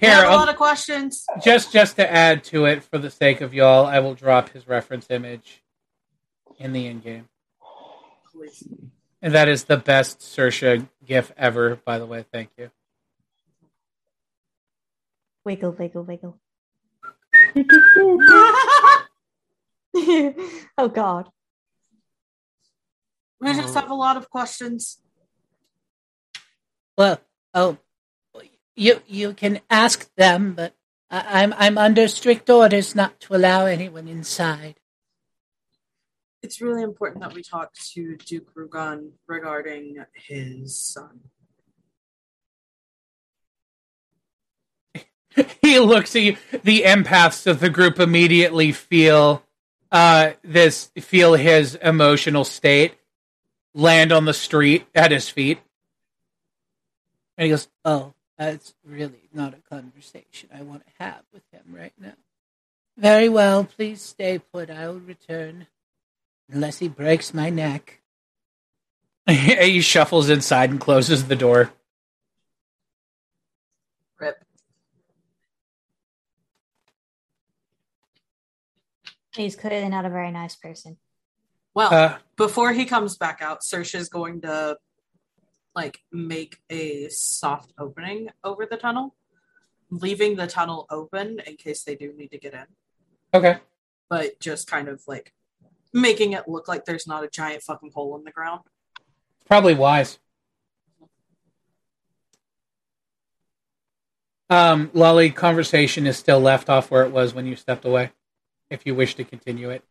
Here, have a I'll- lot of questions. just just to add to it, for the sake of y'all, I will drop his reference image in the in game, and that is the best Sersha gif ever. By the way, thank you. Wiggle, wiggle, wiggle. [LAUGHS] [LAUGHS] oh God. We just have a lot of questions. Well, oh, you you can ask them, but I, I'm I'm under strict orders not to allow anyone inside. It's really important that we talk to Duke Rugon regarding his son. [LAUGHS] he looks at you. The empaths of the group immediately feel uh, this, feel his emotional state land on the street at his feet, and he goes, Oh, that's really not a conversation I want to have with him right now. Very well, please stay put. I will return. Unless he breaks my neck. [LAUGHS] he shuffles inside and closes the door. Rip. He's clearly not a very nice person. Well, Uh, before he comes back out, Sersha's going to like make a soft opening over the tunnel, leaving the tunnel open in case they do need to get in, okay. but just kind of like making it look like there's not a giant fucking hole in the ground. Probably wise. Um, Lolly, conversation is still left off where it was when you stepped away. If you wish to continue it,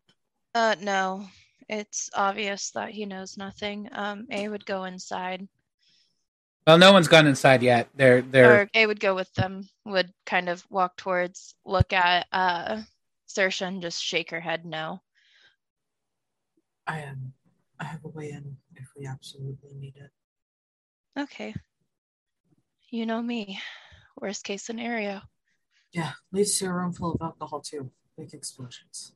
Uh, no. It's obvious that he knows nothing. Um, A would go inside, well, no one's gone inside yet. They're they're or A would go with them. Would kind of walk towards, look at uh, Sersha, and just shake her head no. I am I have a way in if we absolutely need it. Okay. You know me. Worst case scenario. Yeah, leads to a room full of alcohol too. Big explosions.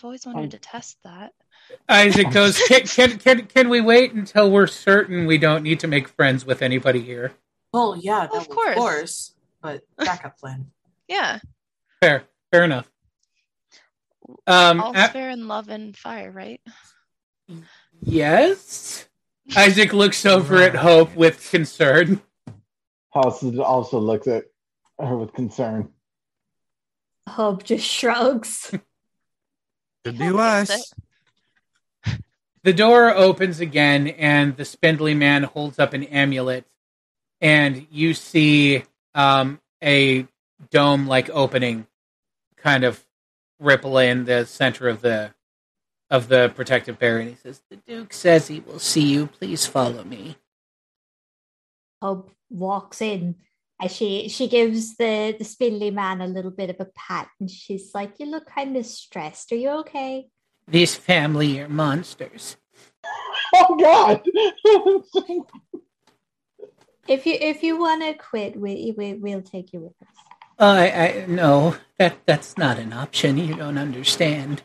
I've always wanted Um, to test that. Isaac goes, [LAUGHS] can, can, can, can we wait until we're certain we don't need to make friends with anybody here? Well, yeah, that Of of course. course, but backup plan. [LAUGHS] Yeah. Fair, fair enough. Um, All's a- fair in love and fire, right? yes. Isaac looks over at Hope with concern. House also looks at her with concern. Hope just shrugs. [LAUGHS] Could be can worse. fix it. The door opens again, and the spindly man holds up an amulet, and you see um, a dome-like opening, kind of ripple in the center of the of the protective barrier. And he says, The Duke says he will see you. Please follow me. Hope walks in and she she gives the the spindly man a little bit of a pat and she's like, "You look kind of stressed. Are you okay?" This family are monsters. [LAUGHS] Oh God! [LAUGHS] If you if you want to quit, we, we we'll take you with us. I, I no, that that's not an option. You don't understand.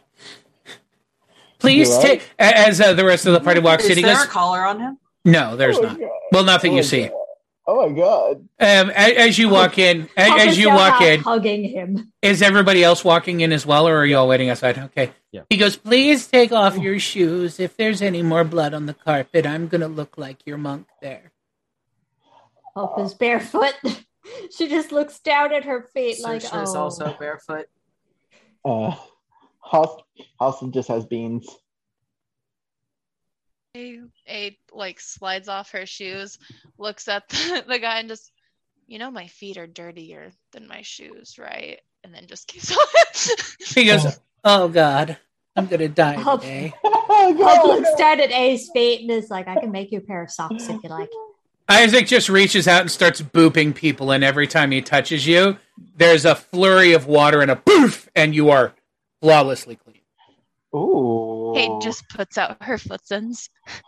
Please You take. as uh, the rest of the party walks Is in, he there goes, a collar on him? "No, there's oh not. God. Well, not that Oh you see. God. Oh my God! Um, a- as you walk in, a- Hope as you walk in, hugging him. Is everybody else walking in as well, or are you all waiting outside? Okay. Yeah. He goes, please take off your shoes. If there's any more blood on the carpet, I'm gonna look like your monk there. Hope is barefoot. [LAUGHS] she just looks down at her feet like, Saoirse is "Oh." also barefoot. Uh, House House just has beans. A, a like slides off her shoes, looks at the, [LAUGHS] the guy and just, you know, my feet are dirtier than my shoes, right? And then just keeps on. [LAUGHS] He goes, oh. oh God, I'm gonna die Hope- today. [LAUGHS] Oh God! looks down at A's feet and is like, "I can make you a pair of socks if you like." Isaac just reaches out and starts booping people, and every time he touches you, there's a flurry of water and a poof, and you are flawlessly clean. Ooh. Kate just puts out her footsins. [LAUGHS]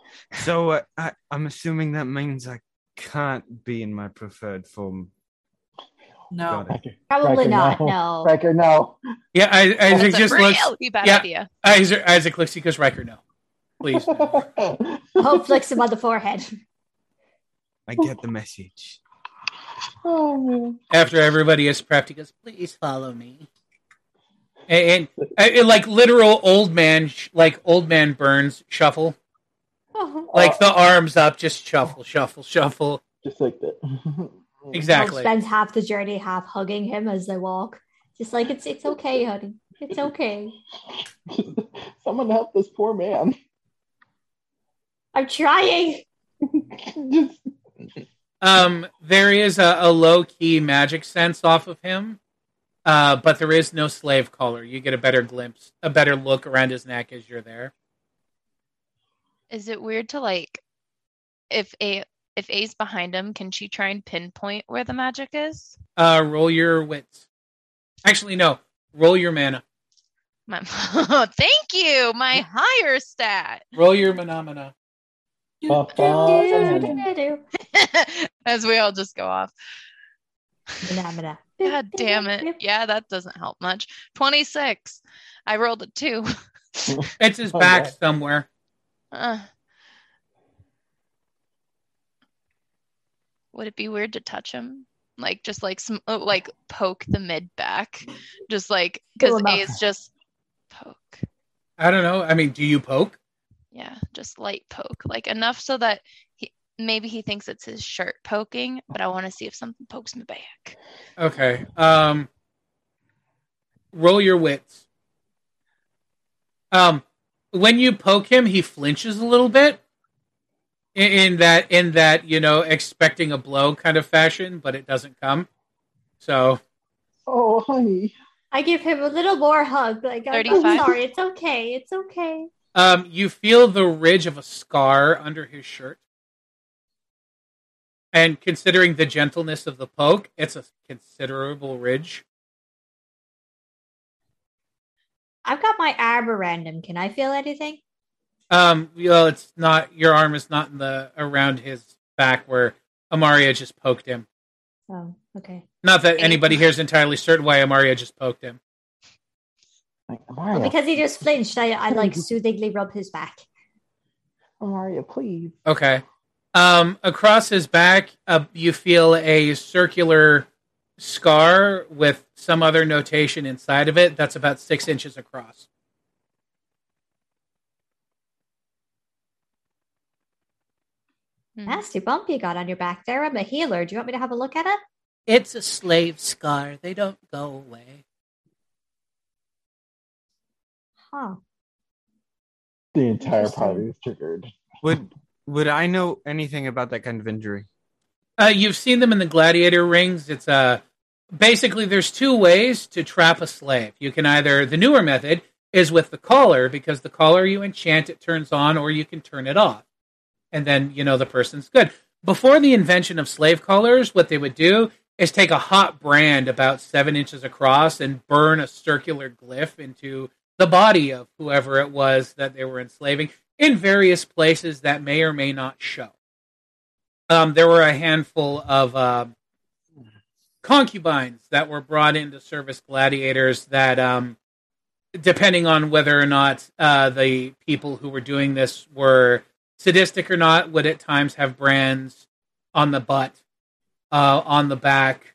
So uh, I, I'm assuming that means I can't be in my preferred form. No. Riker, Probably Riker, not. no. No. Riker, no. Yeah, I, Isaac It's a just looks. really bad yeah. idea. Isaac, Isaac looks. He goes, Riker, no, please. no." [LAUGHS] Hope flicks him on the forehead. I get the message. [LAUGHS] oh man. After everybody is prepped, he goes, Please follow me. And, and, and like literal old man, like old man Burns shuffle, like the arms up, just shuffle, shuffle, shuffle. Just like that. [LAUGHS] Exactly. spends half the journey half hugging him as they walk. Just like it's it's okay, honey. It's okay. [LAUGHS] Someone help this poor man. I'm trying. [LAUGHS] Um, there is a, a low key magic sense off of him, uh, but there is no slave collar. You get a better glimpse, a better look around his neck as you're there. Is it weird to like, if a if A's behind him, can she try and pinpoint where the magic is? Uh, roll your wits. Actually, no. Roll your mana. My, [LAUGHS] thank you, my higher stat. Roll your phenomena. [LAUGHS] As we all just go off. Phenomena. God damn it. Yeah, that doesn't help much. 26. I rolled a two. [LAUGHS] It's his Oh, back yeah. somewhere. Uh, would it be weird to touch him? Like just like some uh, like poke the mid back, just like because Cool. A is just poke. I don't know. I mean, do you poke? Yeah, just light poke, like enough so that he maybe he thinks it's his shirt poking, but I want to see if something pokes me back. Okay. Um, roll your wits. Um, when you poke him, he flinches a little bit. In, in that, in that, you know, expecting a blow kind of fashion, but it doesn't come. So, oh honey. I give him a little more hug. Like I'm, I'm 35? sorry. It's okay. It's okay. um, you feel the ridge of a scar under his shirt, and considering the gentleness of the poke, it's a considerable ridge. I've got my arm around him. Can I feel anything? Um, well, it's not your arm is not in the around his back where Amaria just poked him. Oh, okay. Not that anybody here is entirely certain why Amaria just poked him. Like, Well, because he just flinched, I, I like soothingly rub his back. Amaria, please. Okay. Um, across his back, uh, you feel a circular scar with some other notation inside of it that's about six inches across. Hmm. Nasty bump you got on your back there. I'm a healer. Do you want me to have a look at it? It's a slave scar. They don't go away. Huh. The entire party is triggered. Would would I know anything about that kind of injury? Uh, you've seen them in the gladiator rings. It's uh, basically there's two ways to trap a slave. You can either the newer method is with the collar because the collar you enchant it turns on, or you can turn it off, and then you know the person's good. Before the invention of slave collars, what they would do is take a hot brand about seven inches across and burn a circular glyph into the body of whoever it was that they were enslaving in various places that may or may not show. Um, there were a handful of uh, concubines that were brought in to service gladiators that, um, depending on whether or not uh, the people who were doing this were sadistic or not, would at times have brands on the butt, uh, on the back.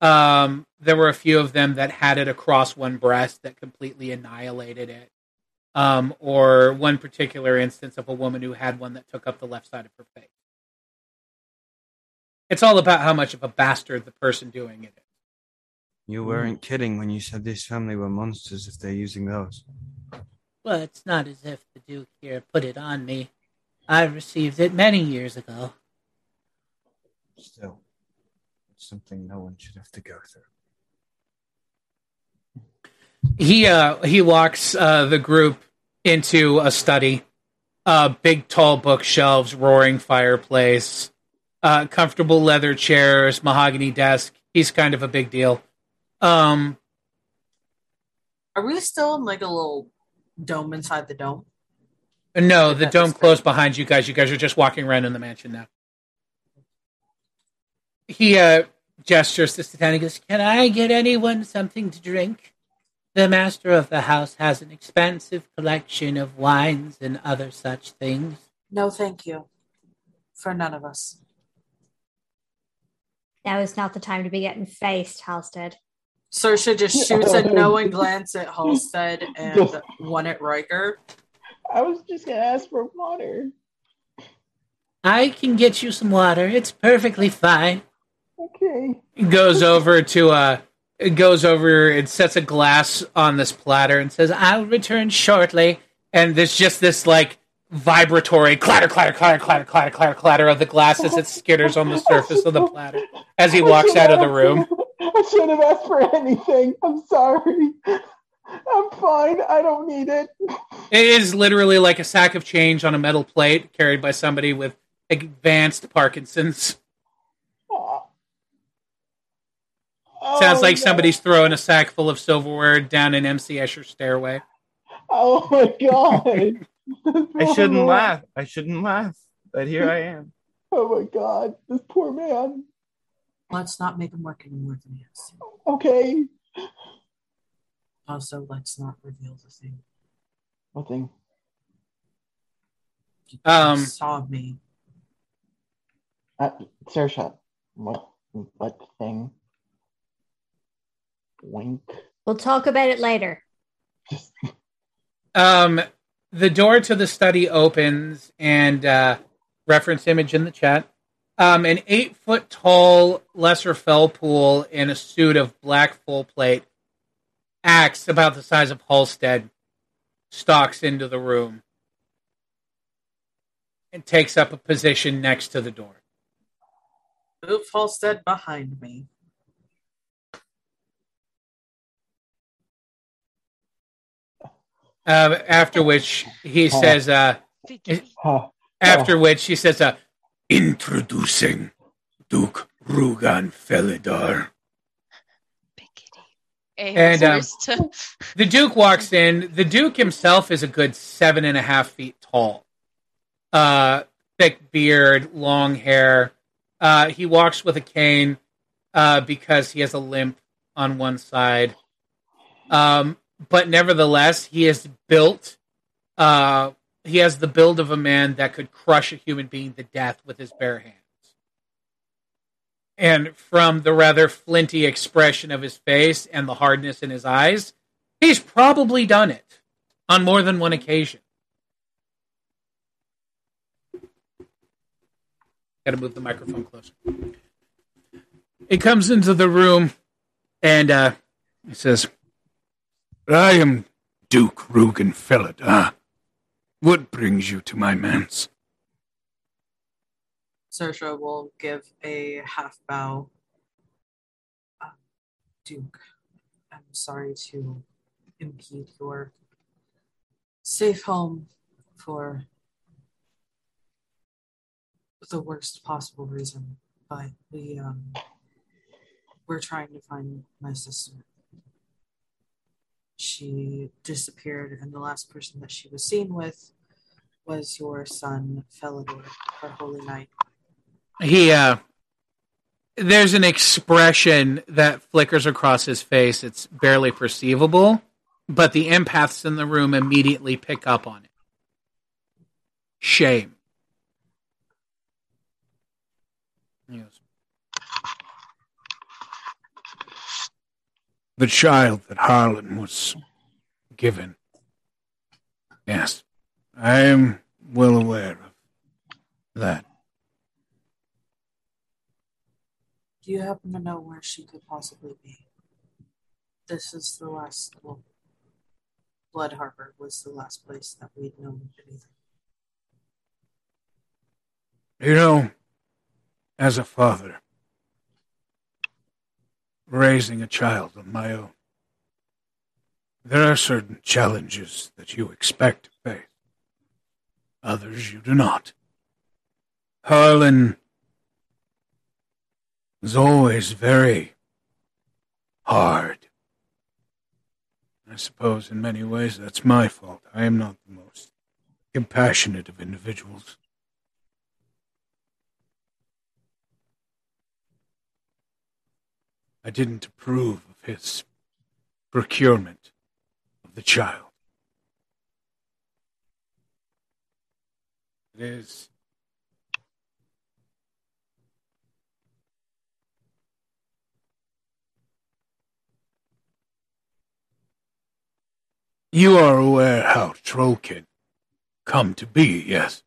Um, there were a few of them that had it across one breast that completely annihilated it. Um, or one particular instance of a woman who had one that took up the left side of her face. It's all about how much of a bastard the person doing it is. You weren't kidding when you said this family were monsters if they're using those. Well, it's not as if the Duke here put it on me. I received it many years ago. Still, it's something no one should have to go through. He uh he walks uh the group into a study. Uh big tall bookshelves, roaring fireplace, uh comfortable leather chairs, mahogany desk. He's kind of a big deal. Um Are we still in like a little dome inside the dome? no, the dome closed behind you guys. You guys are just walking around in the mansion now. He uh gestures to Titanicus. Can I get anyone something to drink? The master of the house has an expansive collection of wines and other such things. No, thank you. For none of us. Now is not the time to be getting faced, Halstead. Sersha just shoots a knowing glance at Halstead and [LAUGHS] one at Riker. I was just gonna ask for water. I can get you some water. It's perfectly fine. Okay. goes over to uh goes over and sets a glass on this platter and says I'll return shortly. and there's just this like vibratory clatter clatter clatter clatter clatter clatter clatter of the glass as it skitters on the surface of the platter as he walks out of the room I shouldn't have asked for anything. I'm sorry. I'm fine. I don't need it. it is literally like a sack of change on a metal plate carried by somebody with advanced parkinson's sounds Oh, like no. somebody's throwing a sack full of silverware down an mc escher stairway Oh my [LAUGHS] god. I shouldn't Oh, [LAUGHS] laugh. I shouldn't laugh. But here I am. Oh my god. This poor man. Let's not make him work any more than he has to. Okay. Also, let's not reveal the thing. Nothing. You Um, saw me. Uh, Saoirse, what what thing? Wink. We'll talk about it later. [LAUGHS] Um, the door to the study opens, and uh, reference image in the chat. Um, an eight foot tall lesser Fellpool in a suit of black full plate, axe about the size of Halstead, stalks into the room and takes up a position next to the door. Move Halstead behind me. Um, after which he says, uh, huh. after which he says, uh, introducing Duke Rugan Felidar. Big kitty. A And, um, The Duke walks in. The Duke himself is a good seven and a half feet tall. Uh, thick beard, long hair. Uh, he walks with a cane uh, because he has a limp on one side. Um, but nevertheless, he is built. Uh, he has the build of a man that could crush a human being to death with his bare hands. And from the rather flinty expression of his face and the hardness in his eyes, he's probably done it on more than one occasion. Got to move the microphone closer. He comes into the room and uh, he says, I am Duke Rugen Felida. What brings you to my manse? Sersha will give a half bow. Uh, Duke, I'm sorry to impede your safe home for the worst possible reason, but we um we're trying to find my sister. She disappeared, and the last person that she was seen with was your son, Felidor, our holy knight. he uh there's an expression that flickers across his face. It's barely perceivable but the empaths in the room immediately pick up on it. Shame He goes, The child that Harlan was given. Yes, I am well aware of that. Do you happen to know where she could possibly be? This is the last. Well, Blood Harbor was the last place that we'd known anything. You know, as a father, raising a child of my own, there are certain challenges that you expect to face. Others you do not. Harlan is always very hard. I suppose in many ways that's my fault. I am not the most compassionate of individuals. I didn't approve of his procurement of the child. It is You are aware how Trollkin come to be, yes?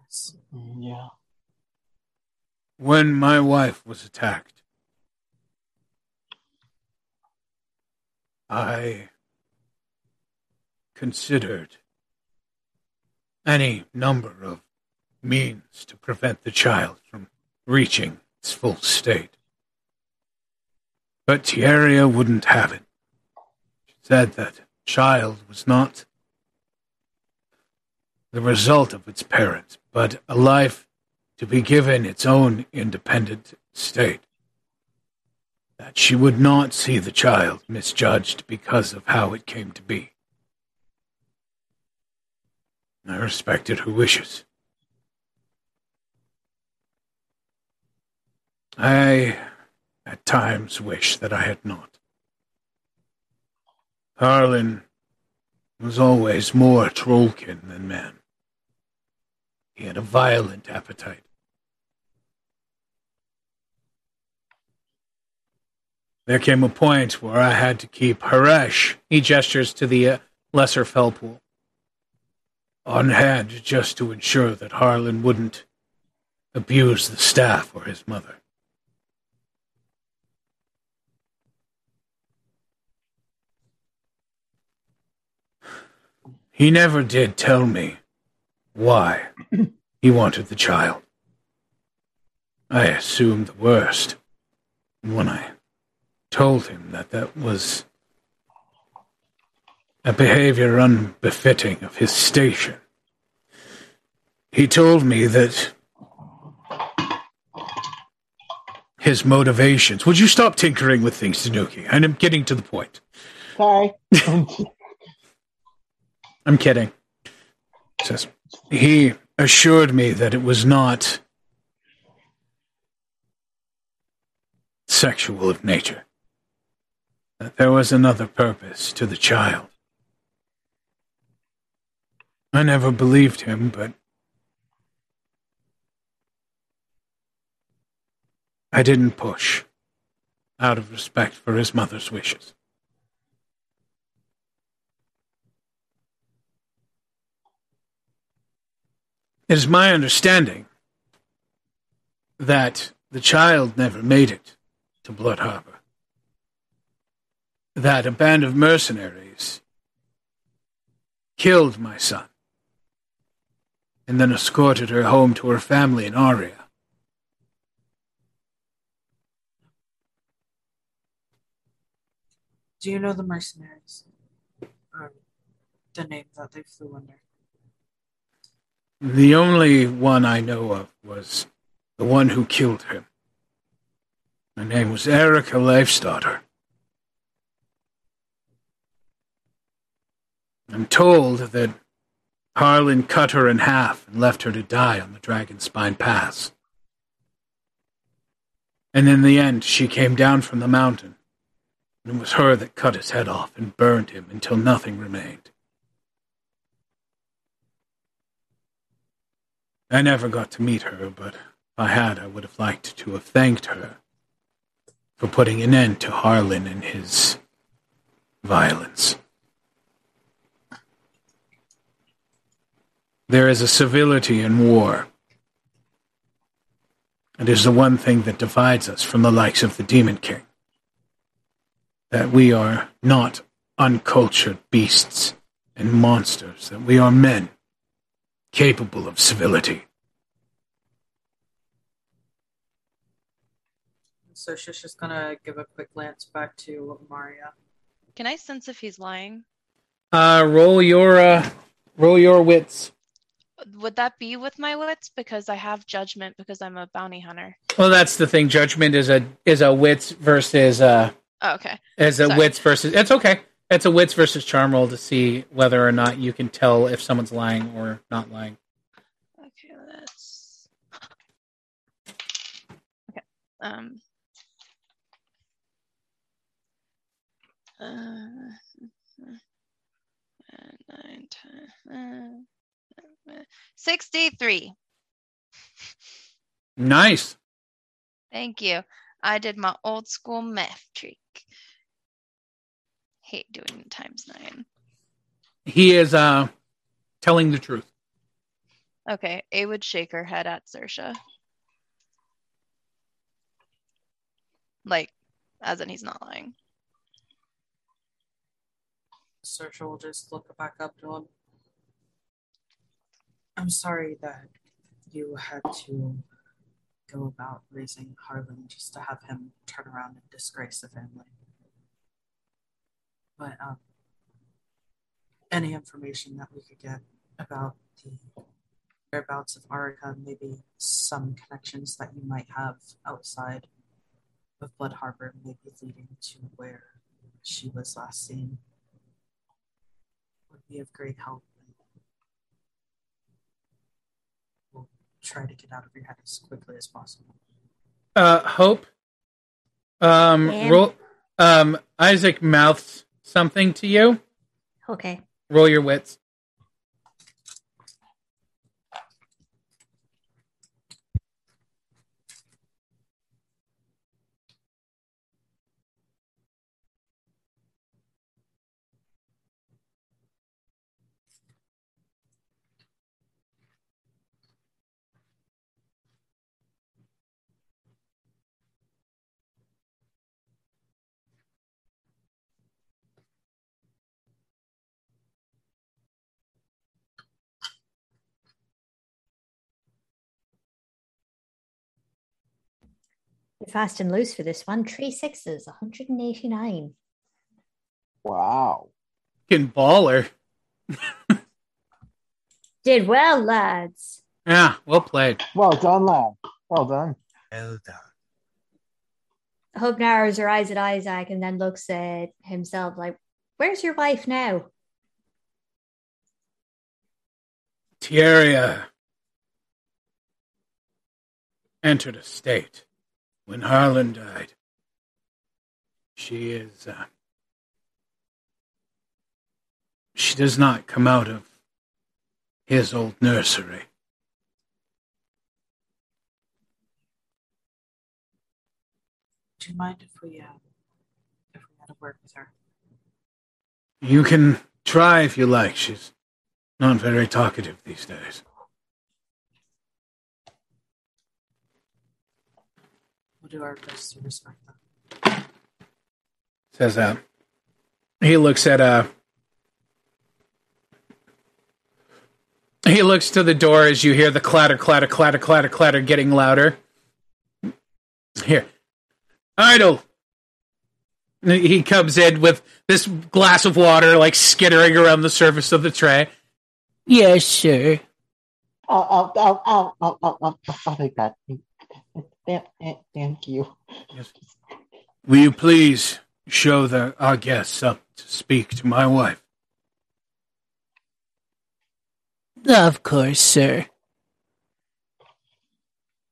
Yes. Mm, yeah. When my wife was attacked, I considered any number of means to prevent the child from reaching its full state. But Tierra wouldn't have it. She said that child was not the result of its parents, but a life to be given its own independent state. That she would not see the child misjudged because of how it came to be. I respected her wishes. I at times wish that I had not. Harlan was always more trollkin than man. He had a violent appetite. There came a point where I had to keep Haresh, he gestures to the uh, lesser Felpool. on hand just to ensure that Harlan wouldn't abuse the staff or his mother. He never did tell me why he wanted the child. I assumed the worst when I told him that that was a behavior unbefitting of his station. He told me that his motivations. Would you stop tinkering with things, Tanuki? And I'm getting to the point. Sorry. [LAUGHS] I'm kidding. Says he assured me that it was not sexual of nature. That there was another purpose to the child. I never believed him, but I didn't push out of respect for his mother's wishes. It is my understanding that the child never made it to Blood Harbor. That a band of mercenaries killed my son and then escorted her home to her family in Aria. Do you know the mercenaries? Or the name that they flew under? The only one I know of was the one who killed him. Her name was Erica Leifstadter. I'm told that Harlan cut her in half and left her to die on the Dragonspine Pass. And in the end, she came down from the mountain, and it was her that cut his head off and burned him until nothing remained. I never got to meet her, but if I had, I would have liked to have thanked her for putting an end to Harlan and his violence. There is a civility in war. It is the one thing that divides us from the likes of the Demon King. That we are not uncultured beasts and monsters, that we are men capable of civility. So she's just gonna give a quick glance back to Maria. Can I sense if he's lying? Uh, roll your uh, roll your wits. Would that be with my wits? Because I have judgment because I'm a bounty hunter. Well, that's the thing. Judgment is a is a wits versus uh Oh, okay. is a Sorry. wits versus. It's okay. It's a wits versus charm roll to see whether or not you can tell if someone's lying or not lying. Okay, let's. Okay. Um. Uh, nine, ten, uh, Sixty-three. Nice. Thank you. I did my old school math trick. Hate doing times nine. He is uh telling the truth. Okay, A would shake her head at Sersha. Like, as in he's not lying. Sersha will just look back up to him. I'm sorry that you had to go about raising Harlan just to have him turn around and disgrace the family. But um, any information that we could get about the whereabouts of Arica, maybe some connections that you might have outside of Blood Harbor, maybe leading to where she was last seen, would be of great help. Try to get out of your head as quickly as possible. Uh, Hope. Um, Ma'am? roll. Um, Isaac mouths something to you. Okay. Roll your wits. Fast and loose for this one. Three sixes, 189. Wow. Fucking baller. Did well, lads. Yeah, well played. Well done, lad. Well done. Well done. Hope narrows her eyes at Isaac and then looks at himself like, Where's your wife now? Tieria entered a state when Harlan died. She is. Uh, she does not come out of his old nursery. Do you mind if we, uh, if we had a word with her? You can try if you like. She's not very talkative these days. Do our best to respect them. Says uh he looks at uh he looks to the door as you hear the clatter clatter clatter clatter clatter getting louder. Here. Idle. He comes in with this glass of water like skittering around the surface of the tray. Yes, sir. Oh, oh, oh, oh, oh, oh, oh, oh, oh my god. Thank, thank, thank you. Will you please show the, our guests up to speak to my wife? Of course, sir.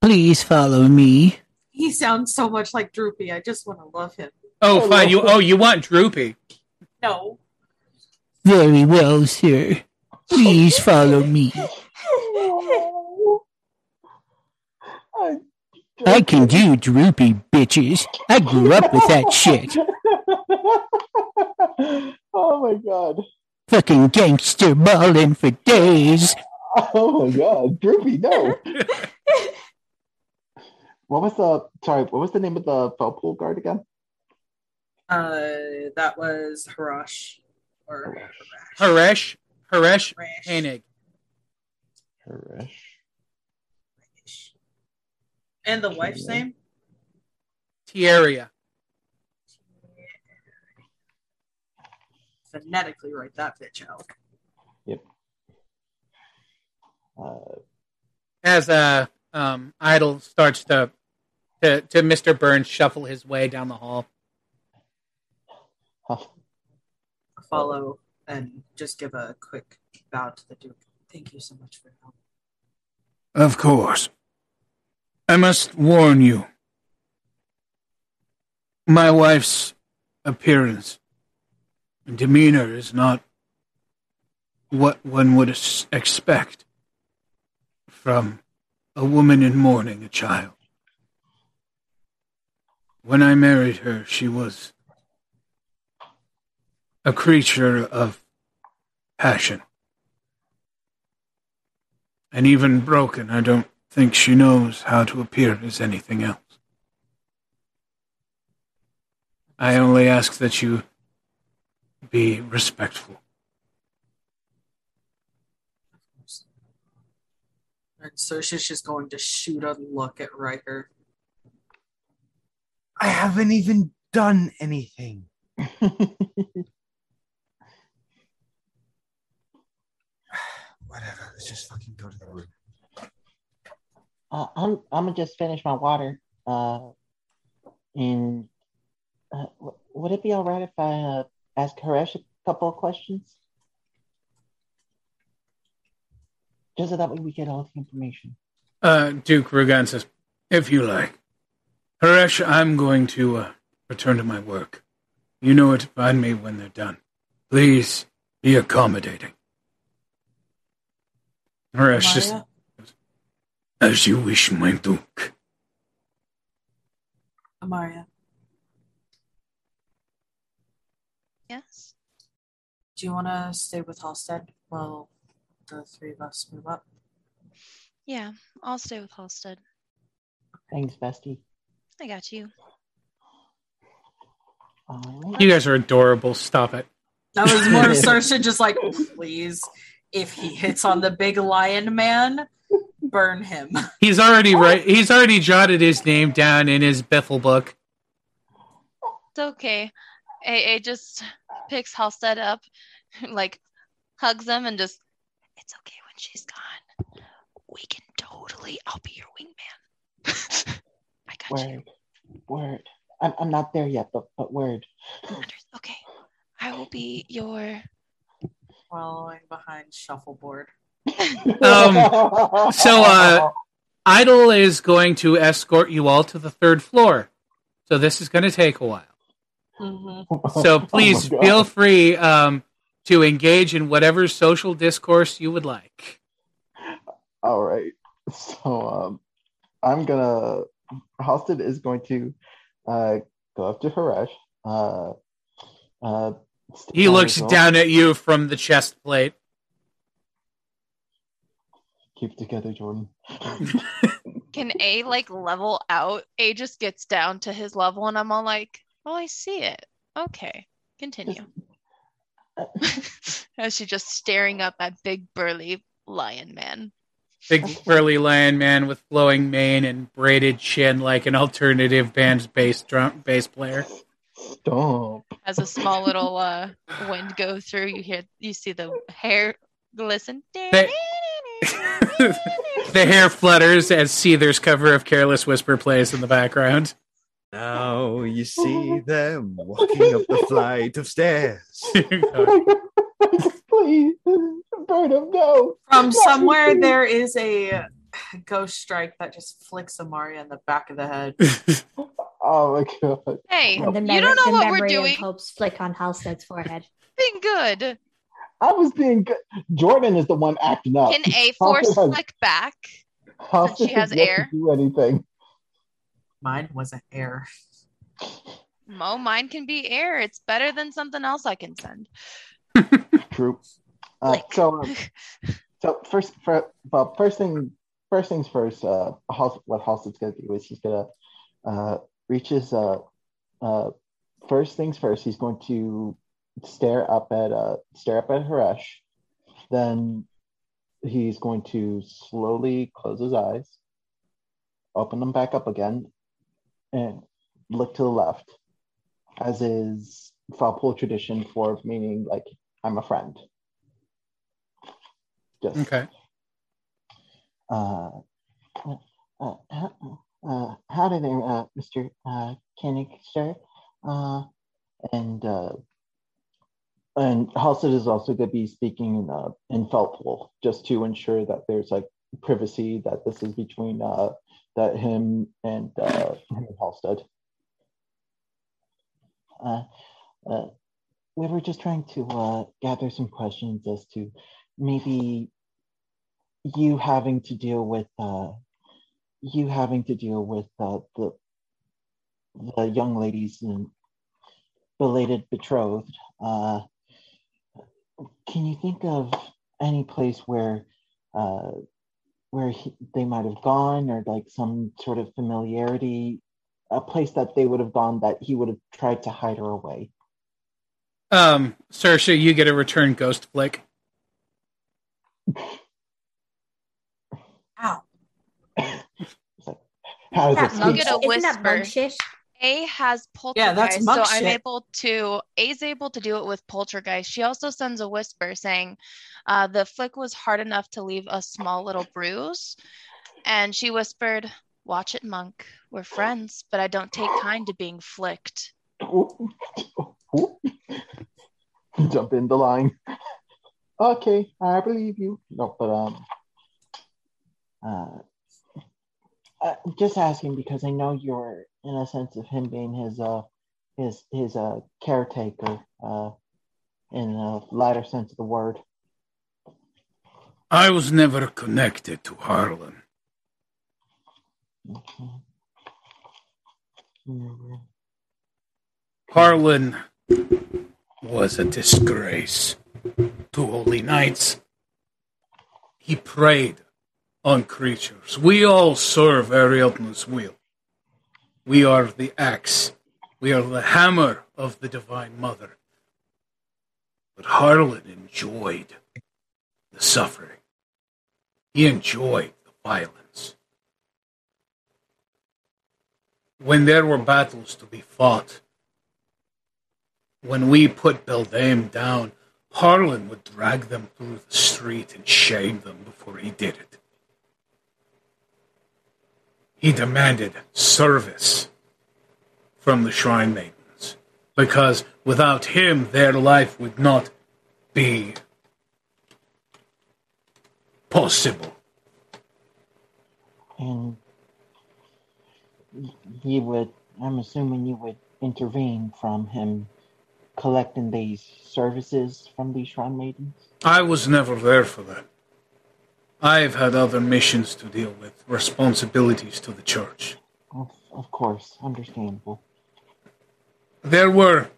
Please follow me. He sounds so much like Droopy. I just want to love him. Oh, fine. You oh you want Droopy. No. Very well, sir. Please follow me. [LAUGHS] I can do droopy bitches. I grew up with that shit. [LAUGHS] oh my god. Fucking gangster ballin' for days. Oh my god. Droopy, no. [LAUGHS] what was the sorry, what was the name of the fell pool guard again? Uh, that was Harash. Or Haresh Haresh Harash. Koenig. Harish. And the wife's name? Tieria. Phonetically write that bitch out. Uh, As uh um Idle starts to to to Mr. Burns shuffle his way down the hall. huh. Follow and just give a quick bow to the Duke. Thank you so much for your help. Of course. I must warn you. My wife's appearance and demeanor is not what one would expect from a woman in mourning a child. When I married her, she was a creature of passion. And even broken, I don't think she knows how to appear as anything else. I only ask that you be respectful. And so she's just going to shoot a look at Riker. I haven't even done anything. [LAUGHS] [SIGHS] Whatever. Let's just fucking go to the room. Uh, I'm I'm gonna just finish my water. Uh, and uh, w- would it be all right if I uh, ask Haresh a couple of questions? Just so that way we get all the information. Uh, Duke Rugan says, if you like. Haresh, I'm going to uh, return to my work. You know where to find me when they're done. Please be accommodating. Haresh just, Maya? As you wish, my Duke. Amaria, Yes. do you want to stay with Halstead while the three of us move up? Yeah, I'll stay with Halstead. Thanks, bestie. I got you. All right. You guys are adorable. Stop it. That was more [LAUGHS] Saoirse just like, please, if he hits on the big lion man, burn him. [LAUGHS] He's already right. He's already jotted his name down in his Biffle book. It's okay. AA just picks Halstead up, [LAUGHS] like hugs him, and just, it's okay when she's gone. We can totally, I'll be your wingman. [LAUGHS] I got you. Word. Word. I'm, I'm not there yet, but but word. Okay. I will be your Following behind shuffleboard. Um, so, uh, Idol is going to escort you all to the third floor. So this is going to take a while. Mm-hmm. So [LAUGHS] Oh please God. feel free um, to engage in whatever social discourse you would like. All right. So um, I'm gonna. Halstead is going to uh, go up to Haresh. Uh, uh, He looks down at you from the chest plate. Keep together, Jordan. [LAUGHS] Can A like level out? A just gets down to his level, and I'm all like, "Oh, I see it. Okay, continue." [LAUGHS] As she just staring up at big burly lion man. Big burly lion man with flowing mane and braided chin like an alternative band's bass drum bass player. Stop. As a small little uh wind go through, you hear you see the hair glisten. They- [LAUGHS] [LAUGHS] the hair flutters as Seether's cover of Careless Whisper plays in the background. Now you see them walking up the flight of stairs. [LAUGHS] Please, Burnham, no. From somewhere, there is a ghost strike that just flicks Amaria in the back of the head. [LAUGHS] Oh my god. Hey, And the, you mem- don't know what we're doing. of Hope's flick on Halstead's forehead. Being good. I was being good. Jordan is the one acting up. Can A [LAUGHS] force Halstead flick back? Halstead she has air? Do anything? Mine wasn't air. Mo, mine can be air. It's better than something else I can send. [LAUGHS] True. Uh, so, um, [LAUGHS] so first, for, well, first thing, first things first. Uh, Hals- what Halstead's gonna do is he's gonna uh, reach his uh, uh, first things first. He's going to stare up at uh, stare up at Haresh. Then he's going to slowly close his eyes, open them back up again, and look to the left, as is Falpool tradition for meaning like I'm a friend. Just Okay. uh, uh, uh, uh, howdy there, uh, Mr. Uh, Koenig, sir. Uh, and uh, and Halstead is also going to be speaking in uh, in Feltpool just to ensure that there's like privacy that this is between uh, that him and uh, him and Halstead. Uh, uh, we were just trying to uh, gather some questions as to maybe you having to deal with uh, you having to deal with uh, the the young ladies and belated betrothed. Uh, can you think of any place where uh, where he, they might have gone, or like some sort of familiarity, a place that they would have gone that he would have tried to hide her away? Um, Sersha, you get a return ghost flick. [LAUGHS] Ow. How does That it I'll get speak? a isn't that whisper. Monk shit? A has Yeah, that's poltergeist, monk so I'm able to. A's able to do it with poltergeist. She also sends a whisper saying, uh, "The flick was hard enough to leave a small little bruise," and she whispered, "Watch it, monk. We're friends, but I don't take kind to being flicked." [LAUGHS] Jump in the line. Okay, I believe you. No, but um, uh, uh, just asking because I know you're in a sense of him being his uh his his uh caretaker uh in a lighter sense of the word. I was never connected to Harlan. Mhm. Mhm. Harlan was a disgrace to Holy Knights. He preyed on creatures. We all serve Ariadne's will. We are the axe. We are the hammer of the Divine Mother. But Harlan enjoyed the suffering. He enjoyed the violence. When there were battles to be fought, when we put Beldame down, Harlan would drag them through the street and shame them before he did it. He demanded service from the Shrine Maidens. Because without him, their life would not be possible. And you would, I'm assuming you would intervene from him collecting these services from these shrine maidens. I was never there for that. I've had other missions to deal with, responsibilities to the church. Of, of course, understandable. There were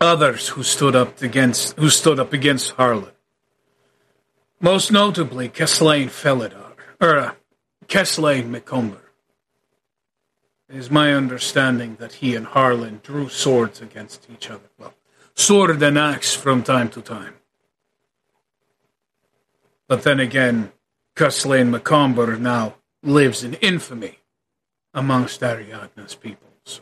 others who stood up against who stood up against Harlan. Most notably, Keslain Felidar, or uh, Keslain McComber. It is my understanding that he and Harlan drew swords against each other. Well, sword and axe from time to time. But then again, Keslain McComber now lives in infamy amongst Ariadne's people. So,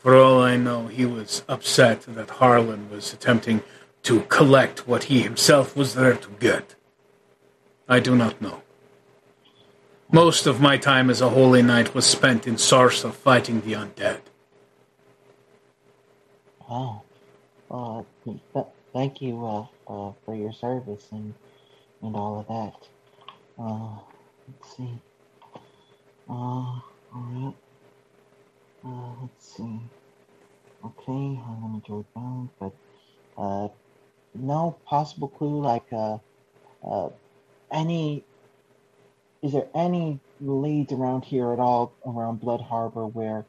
for all I know, he was upset that Harlan was attempting to collect what he himself was there to get. I do not know. Most of my time as a holy knight was spent in Sarsa fighting the undead. Wow. Uh, th- thank you uh, uh, for your service and and all of that. Uh, let's see. Uh, alright. Uh, let's see. Okay, I'm gonna go down, but uh, no possible clue like uh, uh, any. Is there any leads around here at all around Blood Harbor where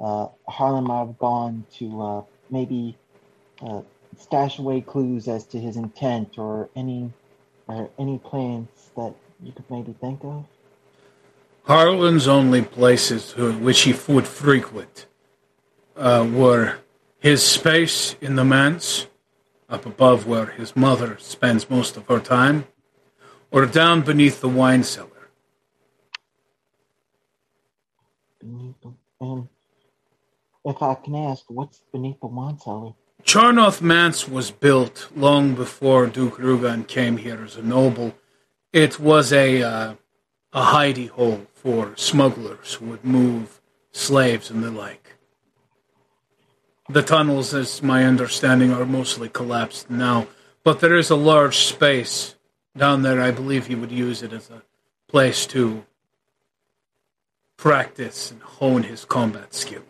uh, Harlan might have gone to uh, maybe uh, stash away clues as to his intent or any or any plans that you could maybe think of? Harlan's only places who, which he would frequent uh, were his space in the manse, up above where his mother spends most of her time, or down beneath the wine cellar. Beneath the, and if I can ask, what's beneath the wine cellar? Charnoth Manse was built long before Duke Rugan came here as a noble. It was a uh, a hidey hole for smugglers who would move slaves and the like. The tunnels, as my understanding, are mostly collapsed now, but there is a large space down there. I believe he would use it as a place to practice and hone his combat skills.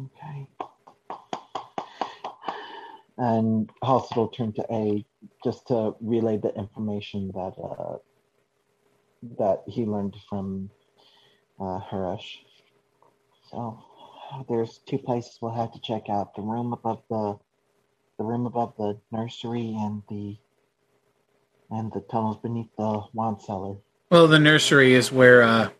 Okay. And Halsey will turn to A just to relay the information that uh, that he learned from uh, Harash. So there's two places we'll have to check out: the room above the the room above the nursery and the and the tunnels beneath the wine cellar. Well, the nursery is where uh,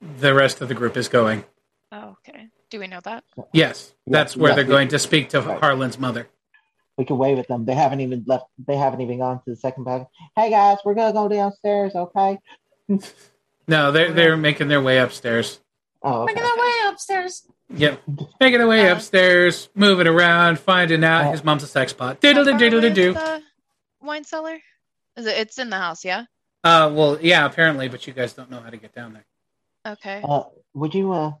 the rest of the group is going. Oh, okay. Do we know that? Yes, that's where yeah, they're yeah. going to speak to Right. Harlan's mother. We can wave at them. They haven't even left. They haven't even gone to the second back. Hey guys, we're gonna go downstairs, okay? [LAUGHS] No, they're they're making their way upstairs. Oh, okay. Making their way upstairs. Yep, making their way Uh, upstairs, moving around, finding out his mom's a sex pot. Diddle How far diddle away is do. wine cellar? Is it? It's in the house, yeah. Uh, well, yeah, apparently, but you guys don't know how to get down there. Okay. Uh, would you uh,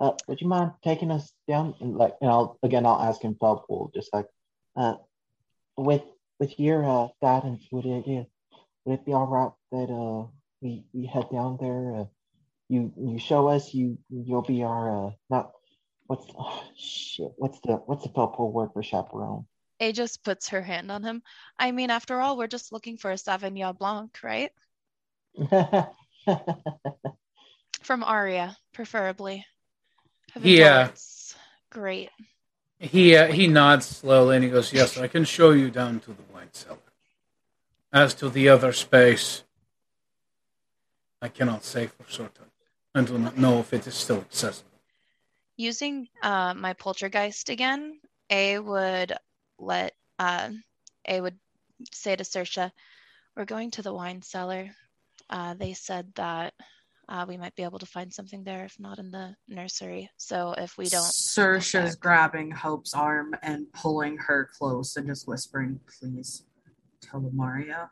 uh, would you mind taking us down? And like, you know, again, I'll ask him Feldpool, just like, uh, with with your uh guidance, would it yeah, would it be all right that uh we we head down there? Uh, you you show us you you'll be our uh not what's oh, shit what's the what's the Feldpool word for chaperone? A just puts her hand on him. I mean, after all, we're just looking for a Sauvignon Blanc, right? [LAUGHS] From Aria, preferably. Heaven Yeah. Great. He uh, he nods slowly and he goes, "Yes, I can show you down to the wine cellar. As to the other space, I cannot say for certain. I do not know if it is still accessible." Using uh, my poltergeist again, A would let uh, A would say to Sersha, "We're going to the wine cellar. Uh, they said that uh, we might be able to find something there, if not in the nursery. So if we don't, Sersha's grabbing Hope's arm and pulling her close and just whispering, please tell Maria.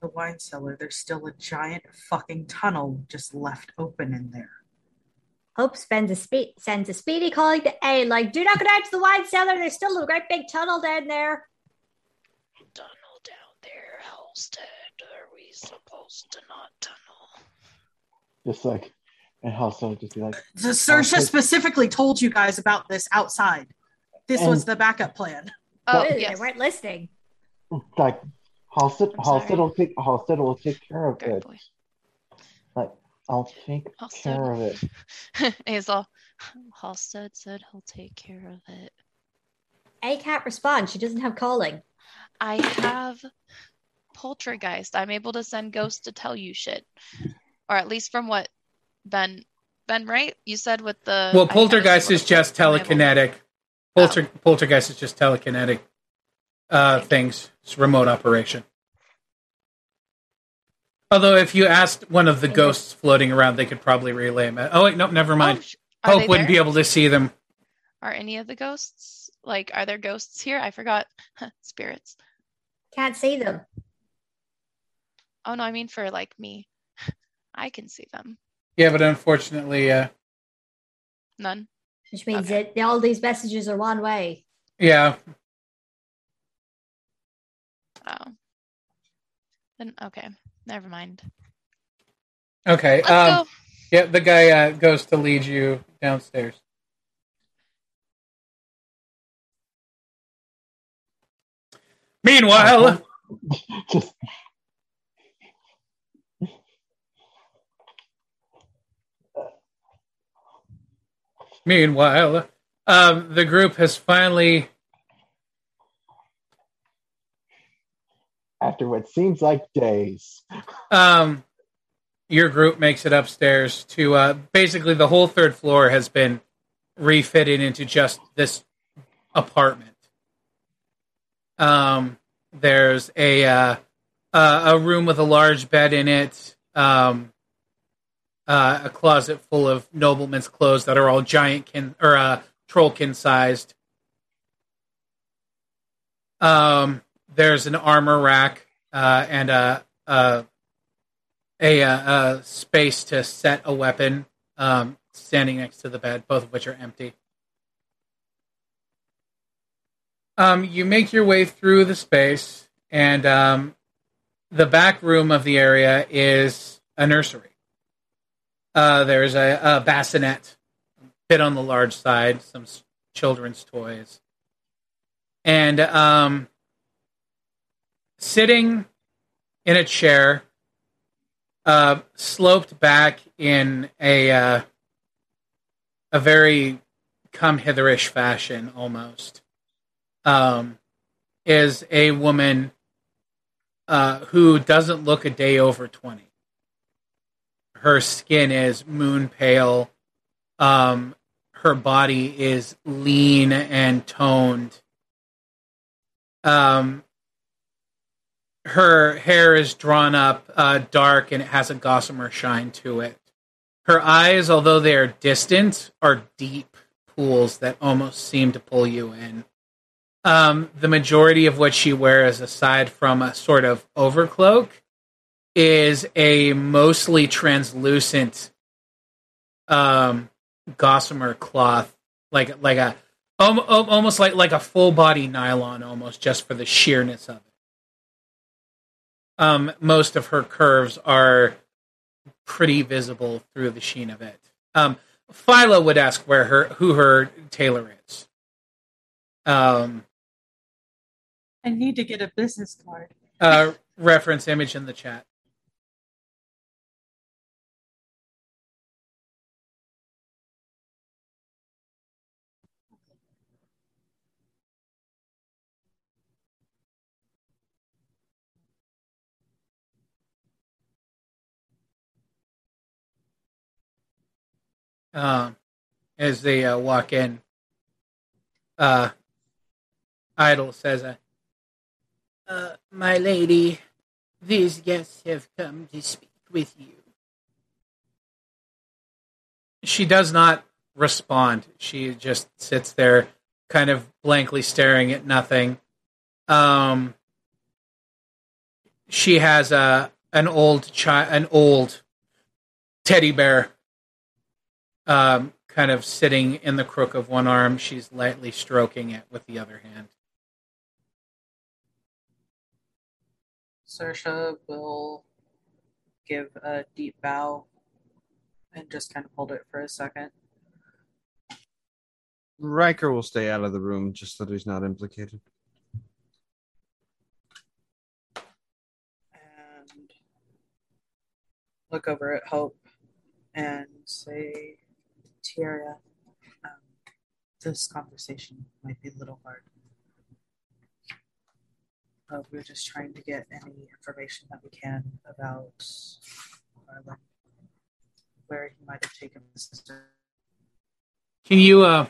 the wine cellar, there's still a giant fucking tunnel just left open in there. Hope spends a spe- sends a speedy calling to A, like, do not go down to the wine cellar. There's still a great big tunnel down there. Tunnel down there, Halstead. Are we supposed to not tunnel? Just like, and Halstead would just be like, The Sersha Okay. Oh, specifically told you guys about this outside. This was the backup plan. Oh, Ew, yes. They weren't listening. like Halstead, I'm Halstead will take Halstead will take care of Great it. boy. Like I'll take Halstead. care of it. [LAUGHS] Hazel. Halstead said he'll take care of it. A can't respond. She doesn't have calling. I have poltergeist. I'm able to send ghosts to tell you shit. Or at least from what Ben Ben, right? You said with the Well, poltergeist is just telekinetic. Polter, Poltergeist is just telekinetic uh, things. It's remote operation. Although, if you asked one of the Okay. ghosts floating around, they could probably relay them. Oh wait, no, never mind. Oh, sh- Hope wouldn't there? be able to see them. Are any of the ghosts like are there ghosts here? I forgot. [LAUGHS] Spirits. Can't see them. Oh no, I mean for like me. I can see them. Yeah, but unfortunately, uh, None. Which means Okay. that all these messages are one way. yeah, Oh. Then okay. Never mind. okay. Let's Um, go. yeah, the guy uh, goes to lead you downstairs. Meanwhile, just [LAUGHS] Meanwhile, um, the group has finally. after what seems like days. Um, your group makes it upstairs to uh, basically the whole third floor has been refitted into just this apartment. Um, there's a uh, uh, a room with a large bed in it. Um, uh, a closet full of noblemen's clothes that are all giant kin or uh, trollkin sized. Um, there's an armor rack uh, and a a, a, uh a space to set a weapon um, standing next to the bed, both of which are empty. Um, you make your way through the space, and um, the back room of the area is a nursery. Uh, there's a, a bassinet, bit on the large side, some children's toys, and um, sitting in a chair, uh, sloped back in a uh, a very come hitherish fashion, almost, um, is a woman uh, who doesn't look a day over twenty. Her skin is moon pale. Um, her body is lean and toned. Um, her hair is drawn up uh, dark and it has a gossamer shine to it. Her eyes, although they are distant, are deep pools that almost seem to pull you in. Um, the majority of what she wears, aside from a sort of overcloak, is a mostly translucent um, gossamer cloth, like like a al- almost like like a full body nylon, almost just for the sheerness of it. Um, most of her curves are pretty visible through the sheen of it. Um, Phyla would ask where her who her tailor is. Um, I need to get a business card. uh, reference image in the chat. Um, as they uh, walk in, uh, Idol says, uh, Uh, my lady, these guests have come to speak with you. she does not respond. She just sits there, kind of blankly staring at nothing. Um, she has a an old chi- an old teddy bear um, kind of sitting in the crook of one arm. She's lightly stroking it with the other hand. Sersha will give a deep bow and just kind of hold it for a second. Riker will stay out of the room just so that he's not implicated. and look over at Hope and say, Tiara, um, this conversation might be a little hard. Uh, we're just trying to get any information that we can about where he might have taken the sister. Can you uh,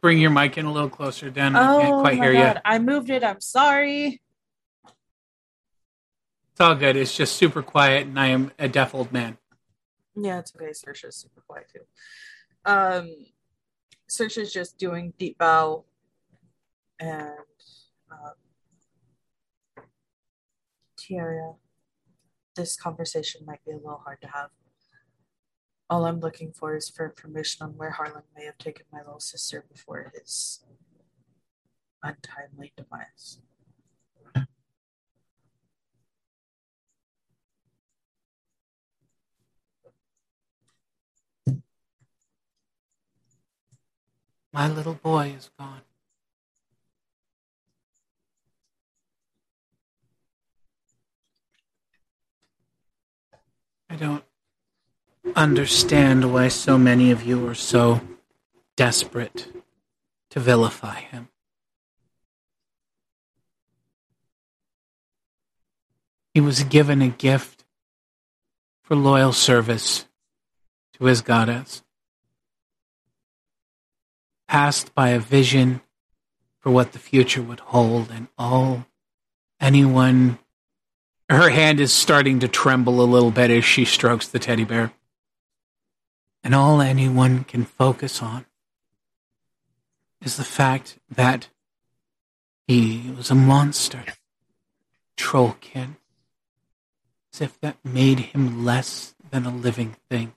bring your mic in a little closer, Dan? I can't quite hear you. I moved it. I'm sorry. It's all good. It's just super quiet, and I am a deaf old man. Yeah, it's okay. Sersha's super quiet too. Um, Sersha's just doing deep bow, and um, Tiara, this conversation might be a little hard to have. All I'm looking for is for information on where Harlan may have taken my little sister before his untimely demise. My little boy is gone. I don't understand why so many of you are so desperate to vilify him. He was given a gift for loyal service to his goddess, passed by a vision for what the future would hold, and all anyone her hand is starting to tremble a little bit as she strokes the teddy bear. And all anyone can focus on is the fact that he was a monster, trollkin, as if that made him less than a living thing.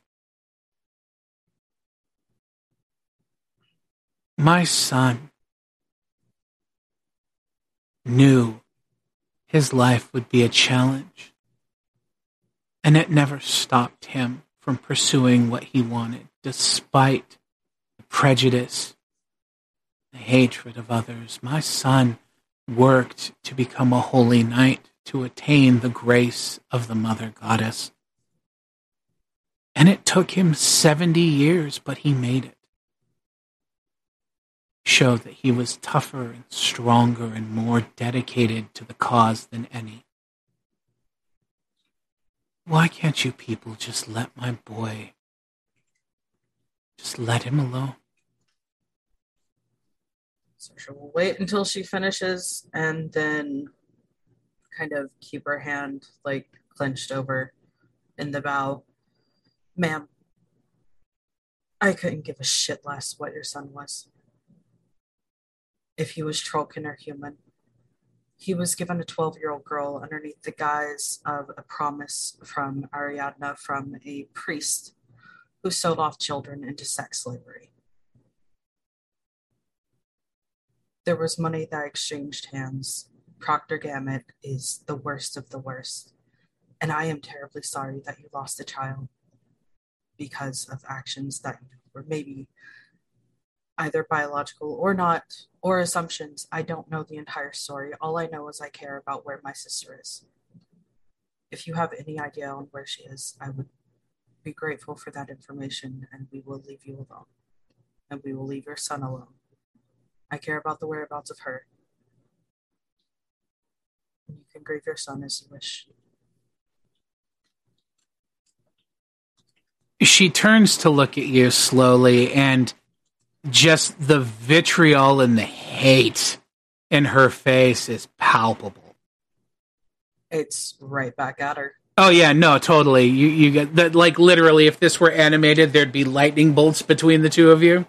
My son knew his life would be a challenge. And it never stopped him from pursuing what he wanted, despite the prejudice, the hatred of others. My son worked to become a holy knight, to attain the grace of the Mother Goddess. And it took him 70 years, but he made it showed that he was tougher and stronger and more dedicated to the cause than any. Why can't you people just let my boy, just let him alone? Sersha will wait until she finishes and then kind of keep her hand like clenched over in the bow. Ma'am, I couldn't give a shit less what your son was if he was Trollkin or human. He was given a 12 year old girl underneath the guise of a promise from Ariadna from a priest who sold off children into sex slavery. There was money that exchanged hands. Proctor Gamut is the worst of the worst. And I am terribly sorry that you lost a child because of actions that were maybe either biological or not, or assumptions. I don't know the entire story. All I know is I care about where my sister is. If you have any idea on where she is, I would be grateful for that information and we will leave you alone. And we will leave your son alone. I care about the whereabouts of her. You can grieve your son as you wish. She turns to look at you slowly and just the vitriol and the hate in her face is palpable. It's right back at her. Oh yeah, no, totally. You you get that like literally if this were animated there'd be lightning bolts between the two of you.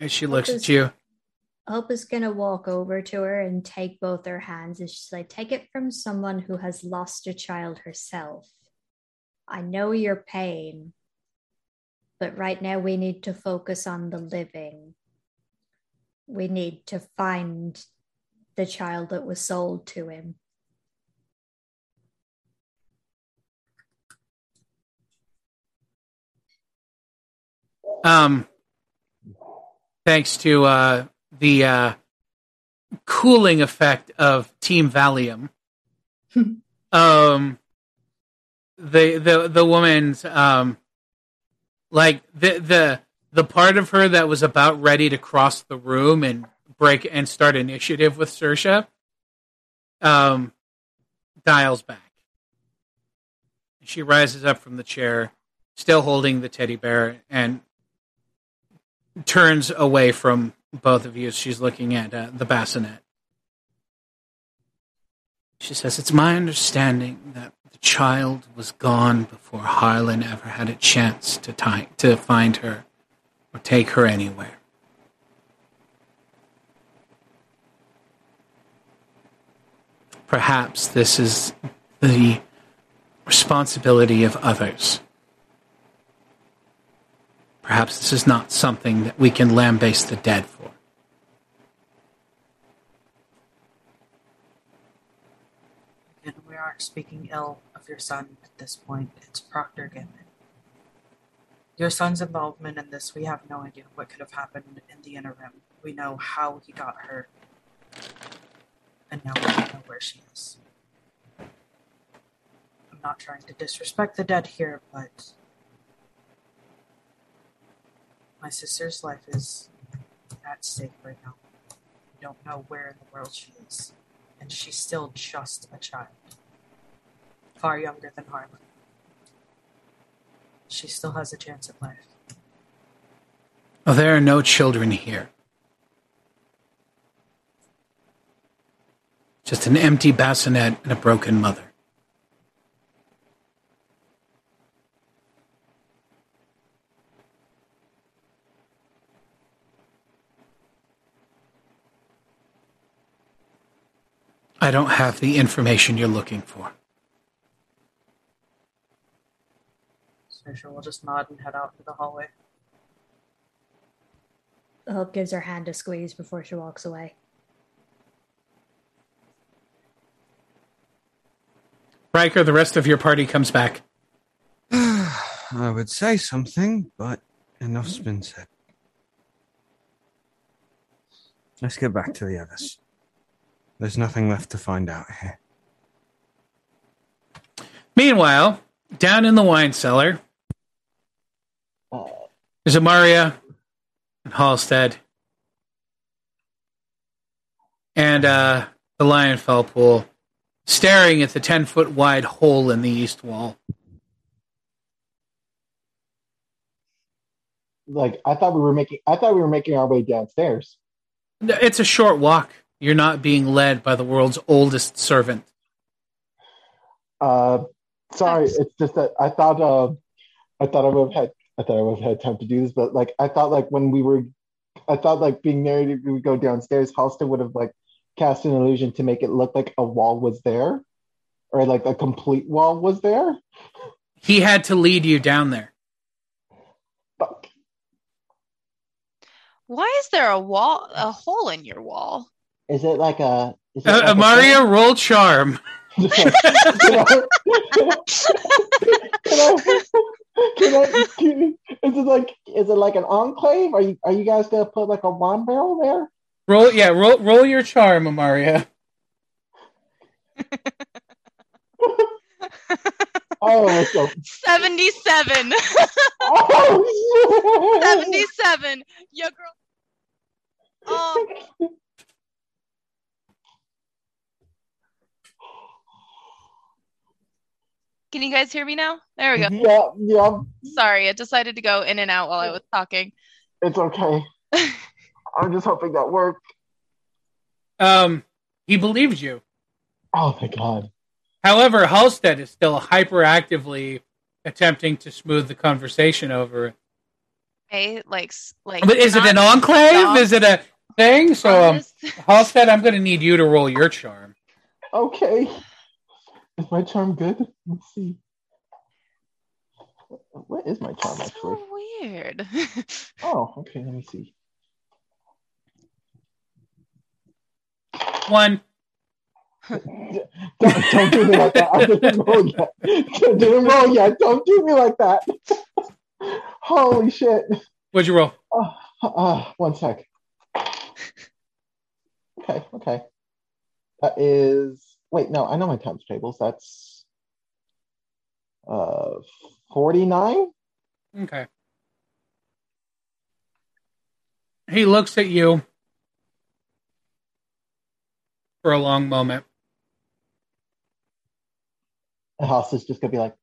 As she looks does- at you. Hope is gonna walk over to her and take both her hands and she's like, take it from someone who has lost a child herself. I know your pain, but right now we need to focus on the living. We need to find the child that was sold to him. Um, thanks to uh, the uh, cooling effect of Team Valium, [LAUGHS] um, the the the woman's um, like the the the part of her that was about ready to cross the room and break and start initiative with Sersha, um, dials back. She rises up from the chair, still holding the teddy bear, and turns away from both of you she's looking at uh, the bassinet. She says, It's my understanding that the child was gone before Harlan ever had a chance to, ti to find her or take her anywhere. Perhaps this is the responsibility of others. Perhaps this is not something that we can lambaste the dead for. And we aren't speaking ill of your son at this point. It's Proctor Gimmin. Your son's involvement in this, we have no idea what could have happened in the interim. We know how he got hurt. And now we don't know where she is. I'm not trying to disrespect the dead here, but my sister's life is at stake right now. We don't know where in the world she is. And she's still just a child. Far younger than Harlan. She still has a chance at life. Oh, there are no children here. Just an empty bassinet and a broken mother. I don't have the information you're looking for. Sersha will just nod and head out to the hallway. Hope gives her hand a squeeze before she walks away. Riker, the rest of your party comes back. [SIGHS] I would say something, but enough's been said. Let's get back to the others. There's nothing left to find out here. Meanwhile, down in the wine cellar, there's Amaria and Halstead and uh, the Lionfell pool staring at the 10 foot wide hole in the east wall. Like I thought we were making. I thought we were making our way downstairs. It's a short walk. You're not being led by the world's oldest servant. Uh, sorry, it's just that I thought. Uh, I thought I would have had. I thought I would have had time to do this, but like I thought, like when we were, I thought like being married, we would go downstairs. Halston would have like cast an illusion to make it look like a wall was there, or like a complete wall was there. He had to lead you down there. Fuck. Why is there a wall, a hole in your wall? Is it like a? Is it Uh, like a Amaria, roll charm. Just [LAUGHS] like, can I, can I, can is it like is it like an enclave? Are you are you guys gonna put like a wine barrel there? Roll, yeah, roll, roll your charm, Amaria. [LAUGHS] Oh, let's [LAUGHS] 77. [LAUGHS] Oh, shit. 77. Your girl. Um, can you guys hear me now? There we go. Yeah, yeah, Sorry, it decided to go in and out while I was talking. it's okay. [LAUGHS] I'm just hoping that worked. Um, he believed you. Oh my god. However, Halstead is still hyperactively attempting to smooth the conversation over. Okay, like, like. But is it an enclave? stop. Is it a thing. So, um, Halstead, I'm going to need you to roll your charm. Okay. Is my charm good? Let's see. What is my charm That's actually? so weird. [LAUGHS] Oh, okay. Let me see. One. [LAUGHS] don't, don't do me like that. I didn't roll yet. I didn't roll yet. Don't do me like that. [LAUGHS] Holy shit. What'd you roll? Oh, uh, one sec. Okay, okay. That is wait, no, I know my times tables. That's uh 49. Okay. He looks at you for a long moment. The house is just gonna be like,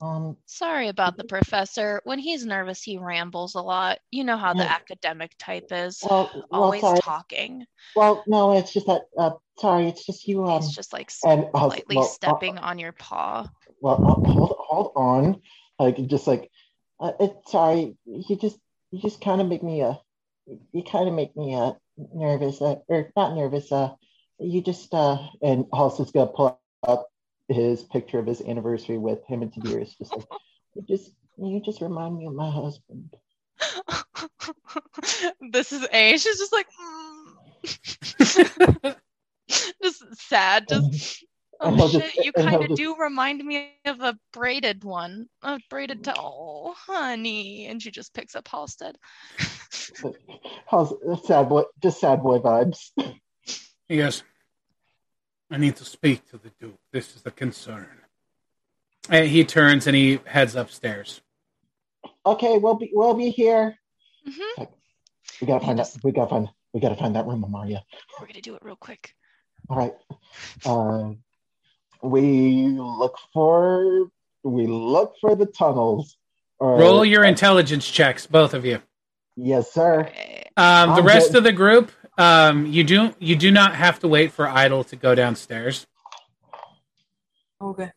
um, Sorry about the professor. When he's nervous, he rambles a lot. You know how the Yeah. academic type is. well, well, Always sorry. talking. Well, no, it's just that. Uh, sorry, it's just you. Um, He's just like and uh, slightly well, uh, stepping on your paw. well, uh, hold, hold on. Like, just like, uh, it, sorry, you just, you just kind of make me uh, you kind of make me uh nervous. Uh, or not nervous. Uh, you just uh, and Halsey's gonna pull out his picture of his anniversary with him and Tiberius. Just like, you just, you just remind me of my husband. [LAUGHS] this is A. She's just like, mm. [LAUGHS] [LAUGHS] just sad. Just oh he'll shit. just- you kind of just- do remind me of a braided one. A braided to oh honey, and she just picks up Halstead. How's sad boy? Just sad boy vibes. He goes, I need to speak to the Duke. This is a concern. And he turns and he heads upstairs. Okay, we'll be, we'll be here. hmm We gotta find You that. We gotta find. We gotta find that room, Amaria. We're gonna do it real quick. All right. Uh, we look for. We look for the tunnels. Or, Roll your intelligence checks, both of you. Yes, sir. Um, the I'm rest good. of the group, um, you do you do not have to wait for Idle to go downstairs. Okay.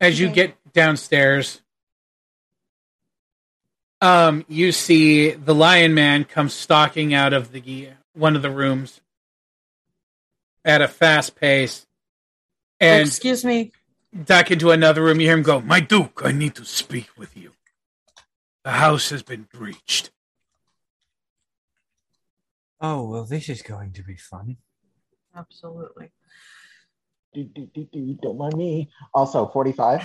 As you Okay. get downstairs, um, you see the Lion Man come stalking out of the one of the rooms at a fast pace, and Excuse me. duck into another room. You hear him go, "My Duke, I need to speak with you. The house has been breached." Oh, well, this is going to be fun. Absolutely. Do, do, do, do, don't mind me. Also, forty-five.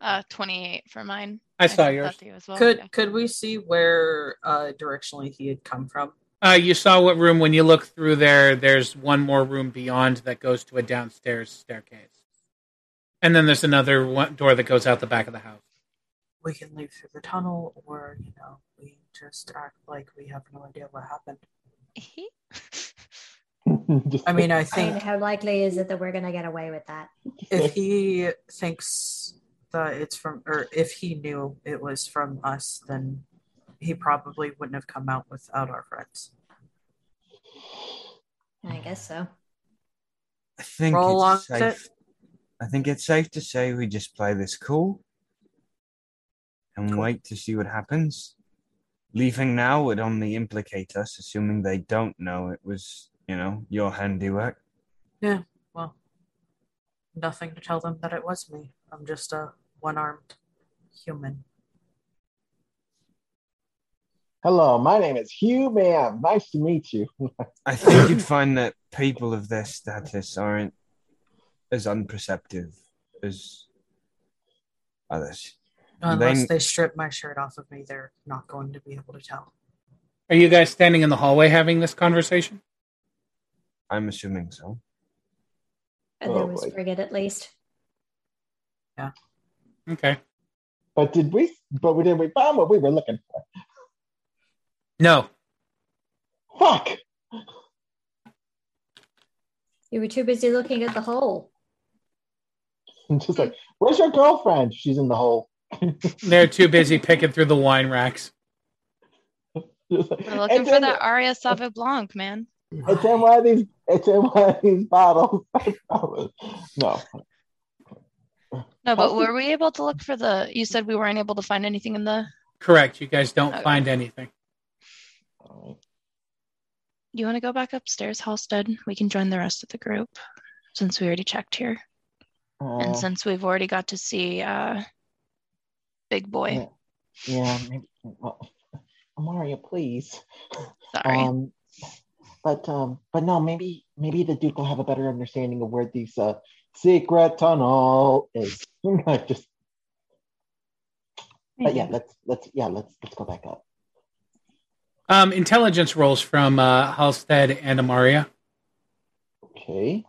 Uh, twenty-eight for mine. I saw sent yours. you as well. Could Yeah. could we see where uh directionally he had come from? Uh, you saw what room when you look through there. There's one more room beyond that goes to a downstairs staircase, and then there's another one door that goes out the back of the house. We can leave through the tunnel, or you know, we just act like we have no idea what happened. [LAUGHS] I mean, I I mean, think how likely is it that we're gonna get away with that? if [LAUGHS] he thinks that it's from, or if he knew it was from us, then he probably wouldn't have come out without our friends. I guess so. I think Roll it's with safe. I think it's safe to say we just play this cool and wait to see what happens. Leaving now would only implicate us, assuming they don't know it was, you know, your handiwork. Yeah, well, nothing to tell them that it was me. I'm just a one-armed human. Hello, my name is Hugh Man. Nice to meet you. [LAUGHS] I think you'd find that people of their status aren't as unperceptive as others. Unless They- they strip my shirt off of me, they're not going to be able to tell. Are you guys standing in the hallway having this conversation? I'm assuming so. And there Oh, was boy. At least. Yeah. Okay. But did we? But we didn't. we find what we were looking for? No. Fuck. You were too busy looking at the hole. [LAUGHS] I'm just like, where's your girlfriend? She's in the hole. [LAUGHS] They're too busy picking through the wine racks. We're looking for in- that Aria Sauve Blanc, man. It's in one of these. It's in one of these bottles. [LAUGHS] no. No, but were we able to look for the? You said we weren't able to find anything in the. Correct. You guys don't Okay. find anything. All right. You want to go back upstairs, Halstead? We can join the rest of the group since we already checked here. and Uh, since we've already got to see uh Big Boy. Yeah, yeah maybe, well, [LAUGHS] Amaria, please. Sorry. Um, but um, but no, maybe maybe the Duke will have a better understanding of where these uh secret tunnel is. [LAUGHS] I just, but yeah, let's let's yeah let's let's go back up. Um, intelligence rolls from uh, Halstead and Amaria. Okay.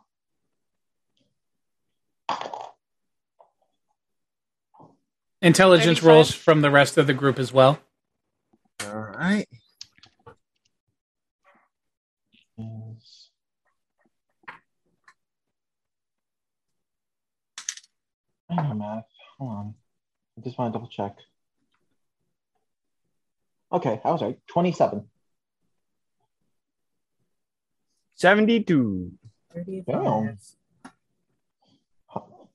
Intelligence 35. rolls from the rest of the group as well. All right. Yes. I know math. Hold on. I just want to double check. Okay, I was right. Twenty-seven. 72. Damn. How-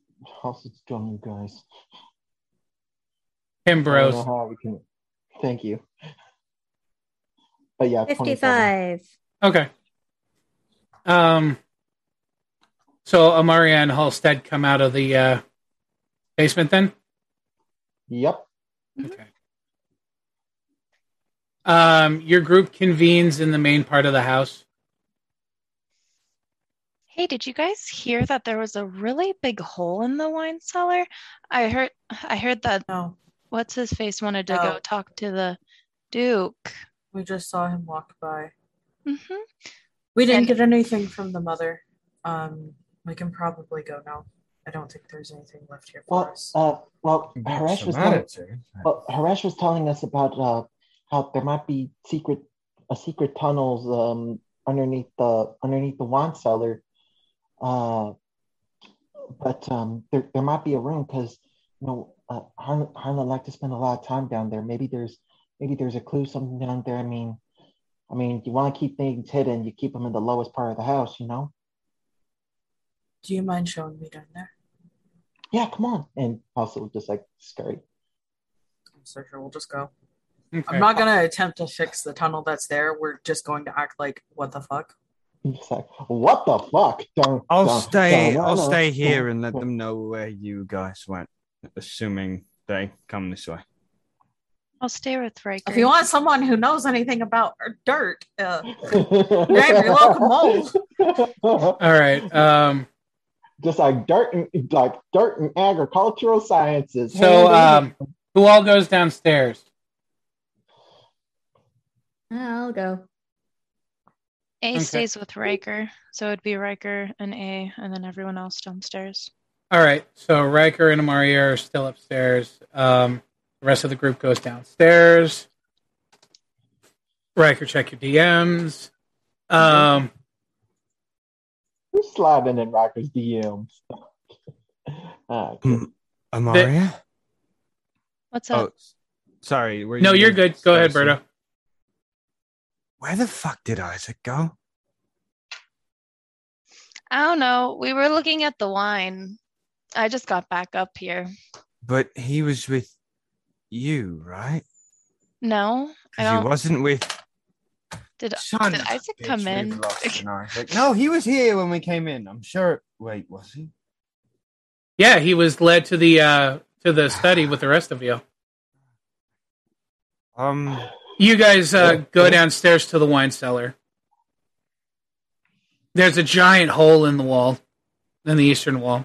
How's it going, you guys? I don't know Kimbros. how we can. Thank you. But yeah, 27. 55. Okay. Um. So Amaria and Halstead come out of the uh, basement then. Yep. Okay. Um, your group convenes in the main part of the house. Hey, did you guys hear that there was a really big hole in the wine cellar? I heard I heard that No, what's his face wanted to No. go talk to the Duke. we just saw him walk by. hmm We didn't And- get anything from the mother. Um, we can probably go now. I don't think there's anything left here for Well, us. uh, well, Haresh was telling, well, Haresh was telling us about uh, how there might be secret, a secret tunnels um underneath the underneath the wine cellar. Uh, but um, there there might be a room because you know uh, Harlan, Harlan like to spend a lot of time down there. Maybe there's maybe there's a clue something down there. I mean, I mean, you want to keep things hidden, you keep them in the lowest part of the house, you know. Do you mind showing me down there? Yeah, come on. And also just like scurry. I'm so sure we'll just go. Okay. I'm not gonna attempt to fix the tunnel that's there. We're just going to act like what the fuck. It's like, what the fuck? Dun, I'll dun, stay. dun, I'll dun, stay dun, here and let dun. them know where you guys went, assuming they come this way. I'll stay with Riker. If you want someone who knows anything about dirt, uh, Grab your local mole. All right. Um. Just like dirt and like dirt and agricultural sciences. So, um, who all goes downstairs? I'll go. A Okay. stays with Riker, so it'd be Riker and A, and then everyone else downstairs. All right. So Riker and Amaria are still upstairs. Um, the rest of the group goes downstairs. Riker, check your DMs. Um, Who's sliding in Riker's DMs? [LAUGHS] Ah, Hmm. Amaria? What's Oh, up? s- sorry. Were no, you you're good. Go ahead, Stacy? Berto. Where the fuck did Isaac go? I don't know. We were looking at the wine. I just got back up here. But he was with you, right? No, I 'Cause he don't. wasn't with. Did, Son did of a Isaac bitch, come we've in? lost [LAUGHS] an Isaac. No, he was here when we came in. I'm sure. Wait, was he? Yeah, he was led to the uh, to the study with the rest of you. Um. You guys uh, Yeah. go downstairs to the wine cellar. There's a giant hole in the wall, in the eastern wall.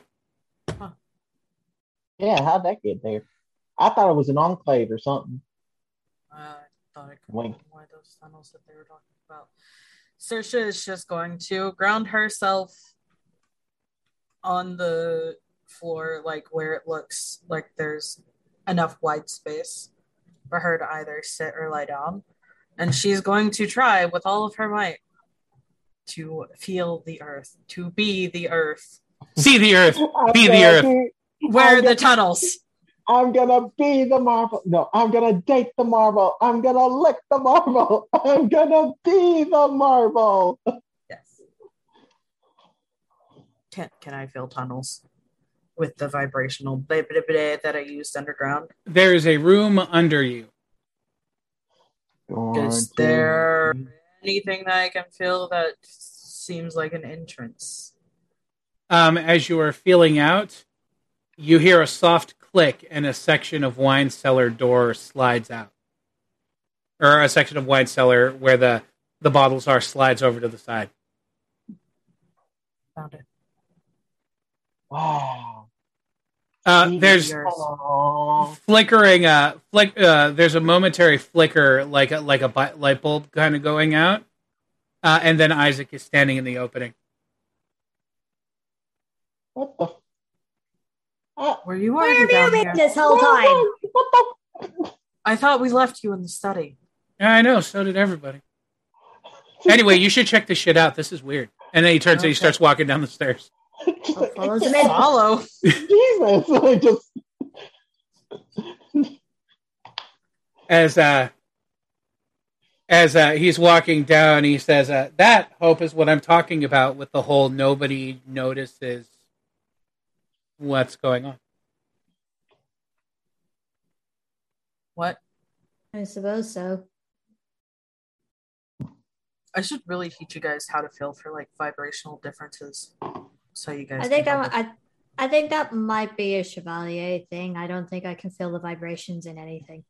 Yeah, how'd that get there? I thought it was an enclave or something. Uh, I thought it could Wink. be one of those tunnels that they were talking about. Sersha is just going to ground herself on the floor, like where it looks like there's enough white space for her to either sit or lie down. And she's going to try with all of her might to feel the earth, to be the earth. See the earth. I'm Be the earth. be- Where are I'm the tunnels? I'm gonna be the marble. No, I'm gonna date the marble. I'm gonna lick the marble. [LAUGHS] I'm gonna be the marble. Yes. Can can I feel tunnels with the vibrational blah, blah, blah that I used underground? There is a room under you. Going Is there anything that I can feel that seems like an entrance? Um, as you are feeling out, you hear a soft click and a section of wine cellar door slides out. Or a section of wine cellar where the, the bottles are slides over to the side. Found it. Wow. Uh, there's. Flickering uh flick uh there's a momentary flicker like a like a light bulb kind of going out uh and then isaac is standing in the opening What the? Uh, Were you Where already have you down been here? this whole time? What the? I thought we left you in the study. yeah i know so did everybody anyway you should check this shit out this is weird and then he turns and he starts walking down the stairs Just I'll like, follow it's them in. Follow. Jesus, I just as uh as uh he's walking down he says uh that hope is what i'm talking about with the whole nobody notices what's going on What? I suppose so. I should really teach you guys how to feel for like vibrational differences. So you guys. I think can that have I, I think that might be a chevalier thing. I don't think I can feel the vibrations in anything.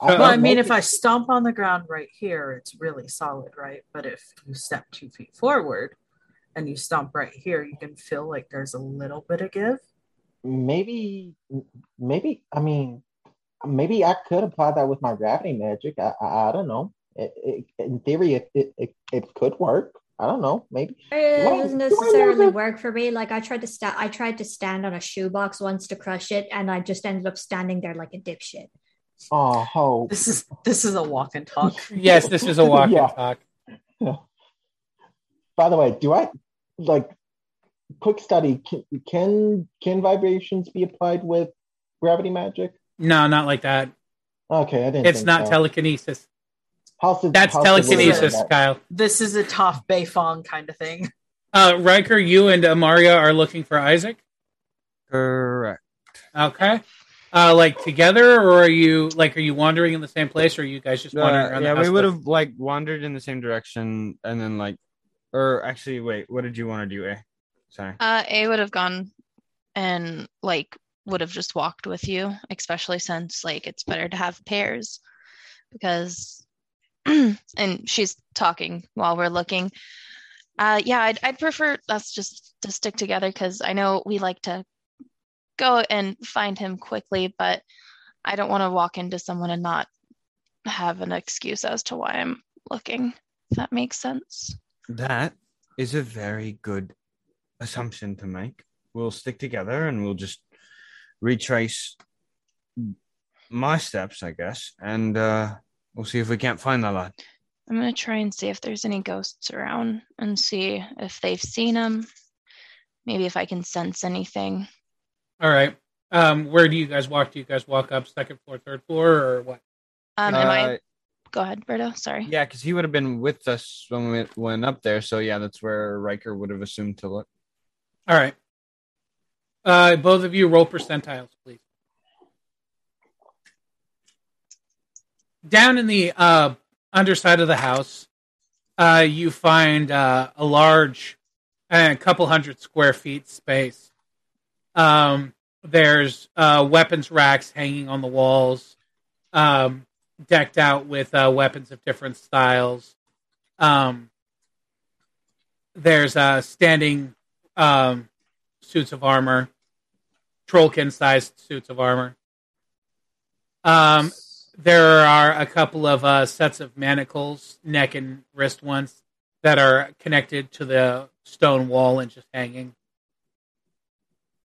Well, I mean, if I stomp on the ground right here, it's really solid, right? But if you step two feet forward and you stomp right here, you can feel like there's a little bit of give. maybe, maybe. I mean, maybe I could apply that with my gravity magic. I, I, I don't know. It, it, in theory, it, it, it, it could work. I don't know. Maybe. It Why- doesn't why necessarily was it- work for me. Like I tried to sta- I tried to stand on a shoebox once to crush it, and I just ended up standing there like a dipshit. Oh, hope. This is this is a walk and talk. [LAUGHS] yes this is a walk [LAUGHS] Yeah. and talk [LAUGHS] By the way, do I like quick study? Can can, can vibrations be applied with gravity magic? no not like that Okay, I didn't. it's think not so. telekinesis How's the- that's how's telekinesis that? kyle This is a Toph Beifong kind of thing. [LAUGHS] uh riker you and amaria are looking for isaac correct. okay uh like together or are you like are you wandering in the same place or are you guys just wandering Uh, around yeah, the we would have like wandered in the same direction and then like, or actually, wait, what did you want to do? A? sorry. Uh, A would have gone and like would have just walked with you, especially since like it's better to have pairs because [CLEARS THROAT] and she's talking while we're looking. Uh, yeah, I'd, I'd prefer us just to stick together because I know we like to go and find him quickly, but I don't want to walk into someone and not have an excuse as to why I'm looking. If that makes sense. That is a very good assumption to make. We'll stick together and we'll just retrace my steps, I guess, and uh, we'll see if we can't find that lad. I'm gonna try and see if there's any ghosts around and see if they've seen him. Maybe if I can sense anything. all right um where do you guys walk do you guys walk up second floor third floor or what Um, am I? Uh, Go ahead, Berto. Sorry. Yeah, because he would have been with us when we went up there. So yeah, that's where Riker would have assumed to look. all right uh both of you roll percentiles please down in the uh underside of the house uh you find uh a large a couple hundred square feet space um there's uh weapons racks hanging on the walls um decked out with uh weapons of different styles. Um there's uh standing um suits of armor trollkin sized suits of armor. Um there are a couple of uh, sets of manacles, neck and wrist ones, that are connected to the stone wall and just hanging.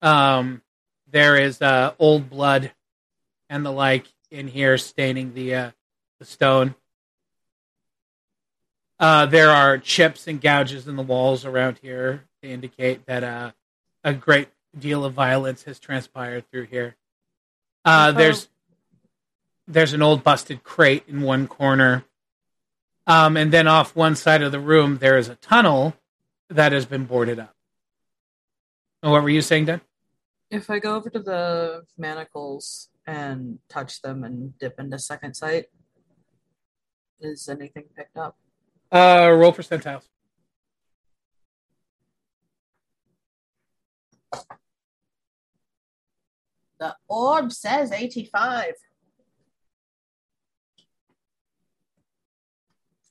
Um, there is uh, old blood and the like in here staining the uh, the stone. Uh, there are chips and gouges in the walls around here to indicate that uh, a great deal of violence has transpired through here. Uh, Oh. there's there's an old busted crate in one corner. Um, and then off one side of the room, there is a tunnel that has been boarded up. And what were you saying, Dan? If I go over to the manacles and touch them and dip into second sight, is anything picked up? Uh, roll percentiles. The orb says 85.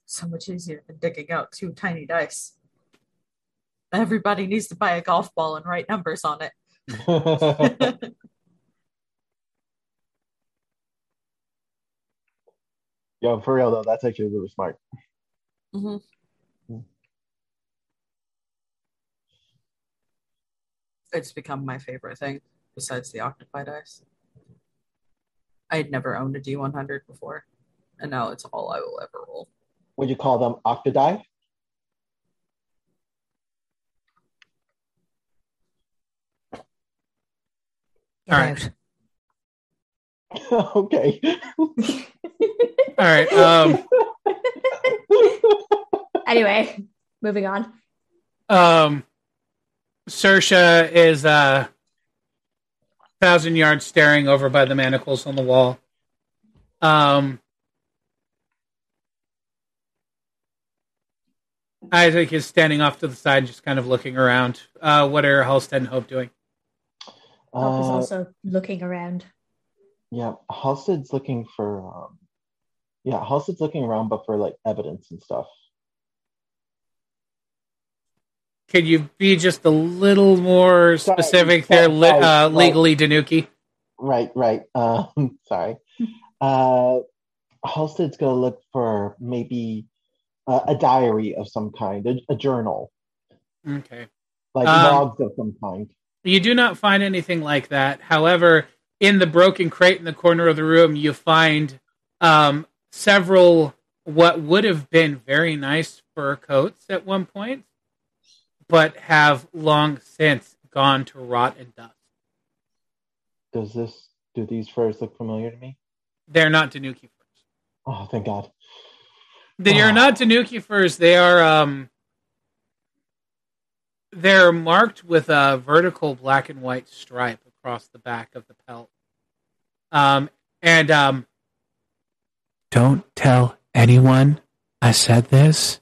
So much easier than digging out two tiny dice. Everybody needs to buy a golf ball and write numbers on it. [LAUGHS] [LAUGHS] Yo, for real though, that's actually really smart. hmm It's become my favorite thing besides the octopi dice. I had never owned a D100 before, and now it's all I will ever roll. Would you call them octodie? All right. [LAUGHS] okay. All right. Um, [LAUGHS] Anyway, moving on. um, Sersha is uh, thousand yards staring over by the manacles on the wall. Um, Isaac is standing off to the side, just kind of looking around. Uh, what are Halstead and Hope doing? Hope is Uh, also looking around. Yeah, Halstead's looking for. Um, yeah, Halstead's looking around, but for like evidence and stuff. Can you be just a little more Sorry, specific sorry, there, li- uh, sorry. legally, Danuki? Right, right. Um, [LAUGHS] sorry. Uh, Halstead's gonna look for maybe uh, a diary of some kind, a, a journal, Okay. like Um, logs of some kind. You do not find anything like that. However, in the broken crate in the corner of the room, you find um, several what would have been very nice fur coats at one point, but have long since gone to rot and dust. Does this? Do these furs look familiar to me? They're not Tanuki furs. Oh, thank God. They are Ah. not Tanuki furs. They are um, they're marked with a vertical black and white stripe across the back of the pelt. Um, and um, Don't tell anyone I said this,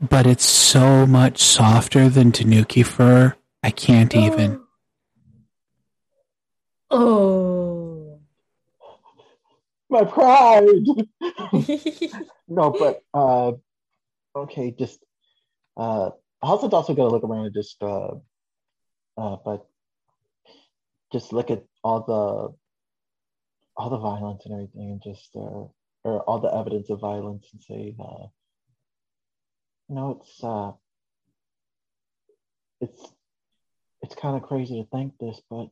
but it's so much softer than Tanuki fur. I can't even. Oh. [LAUGHS] My pride. [LAUGHS] no, but uh, okay, just uh, Halstead's also gonna look around and just uh, uh, but just look at all the all the violence and everything, and just uh, or all the evidence of violence, and say, uh, you know, it's uh, it's it's kind of crazy to think this, but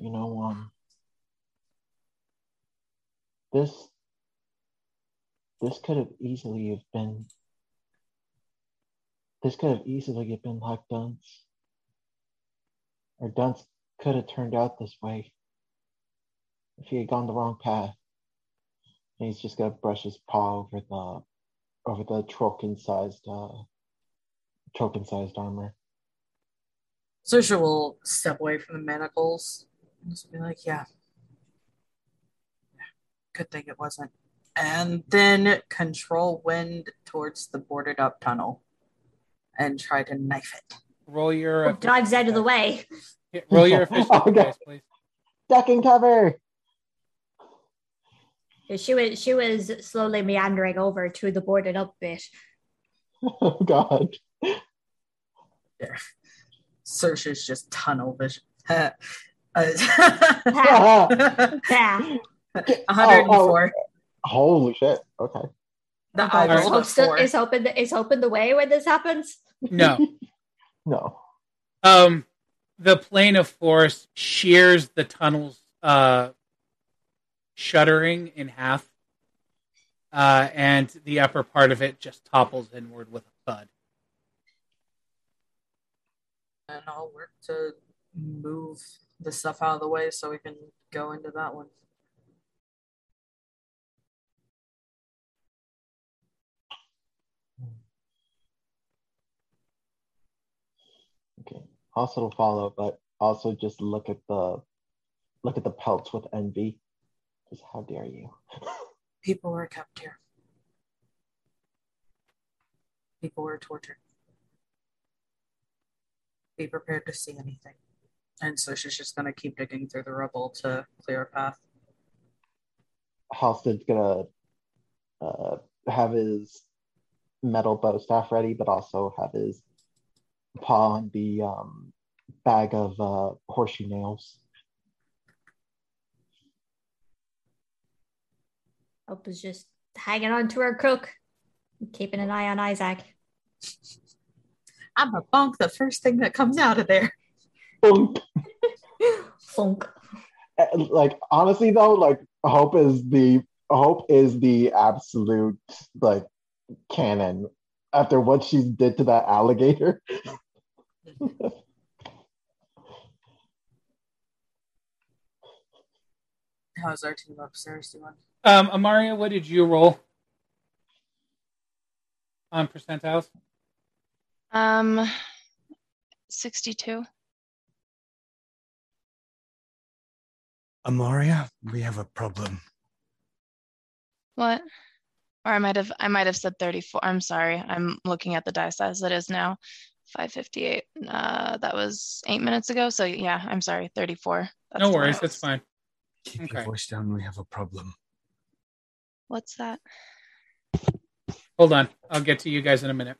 you know, um, this this could have easily have been this could have easily have been like Dunce. Or Dunce could have turned out this way if he had gone the wrong path. And he's just gonna brush his paw over the over the Trollkin sized uh Trollkin sized armor. Sersha will step away from the manacles and just be like, yeah. Good thing it wasn't. And then control wind towards the boarded up tunnel and try to knife it. roll your Hope dives out of the way. Yeah, roll your [LAUGHS] efficiency Okay. dice, please. Ducking cover! She was she was slowly meandering over to the boarded up bit. Oh god. Sersha's just tunnel vision. [LAUGHS] Uh, [LAUGHS] Yeah. 104. Holy shit. Okay. The high Alright. roll Hope of still four. is hoping is hoping the way when this happens. No. [LAUGHS] No. Um, the plane of force shears the tunnel's uh, shuttering in half, uh, and the upper part of it just topples inward with a thud. And I'll work to move the stuff out of the way so we can go into that one. Okay. Also to follow, but also just look at the look at the pelts with envy. How dare you? People were kept here. people were tortured. Be prepared to see anything. And so she's just going to keep digging through the rubble to clear a path. Halstead's gonna uh, have his metal bow staff ready, but also have his paw on the um, bag of uh, horseshoe nails. Hope is just hanging on to her crook, keeping an eye on Isaac. I'm a bonk the first thing that comes out of there. Boink. [LAUGHS] Funk. Uh, Like honestly though, like Hope is the Hope is the absolute like canon after what she did to that alligator. How's our team upstairs doing? Um, Amaria, what did you roll on percentiles? Um, 62. Amaria, we have a problem. What? Or I might have I might have said 34. I'm sorry. I'm looking at the dice as it is now. 558. Uh that was 8 minutes ago. So yeah, I'm sorry. 34. That's no worries, one. that's fine. Keep Okay. your voice down. We have a problem. What's that? Hold on, I'll get to you guys in a minute.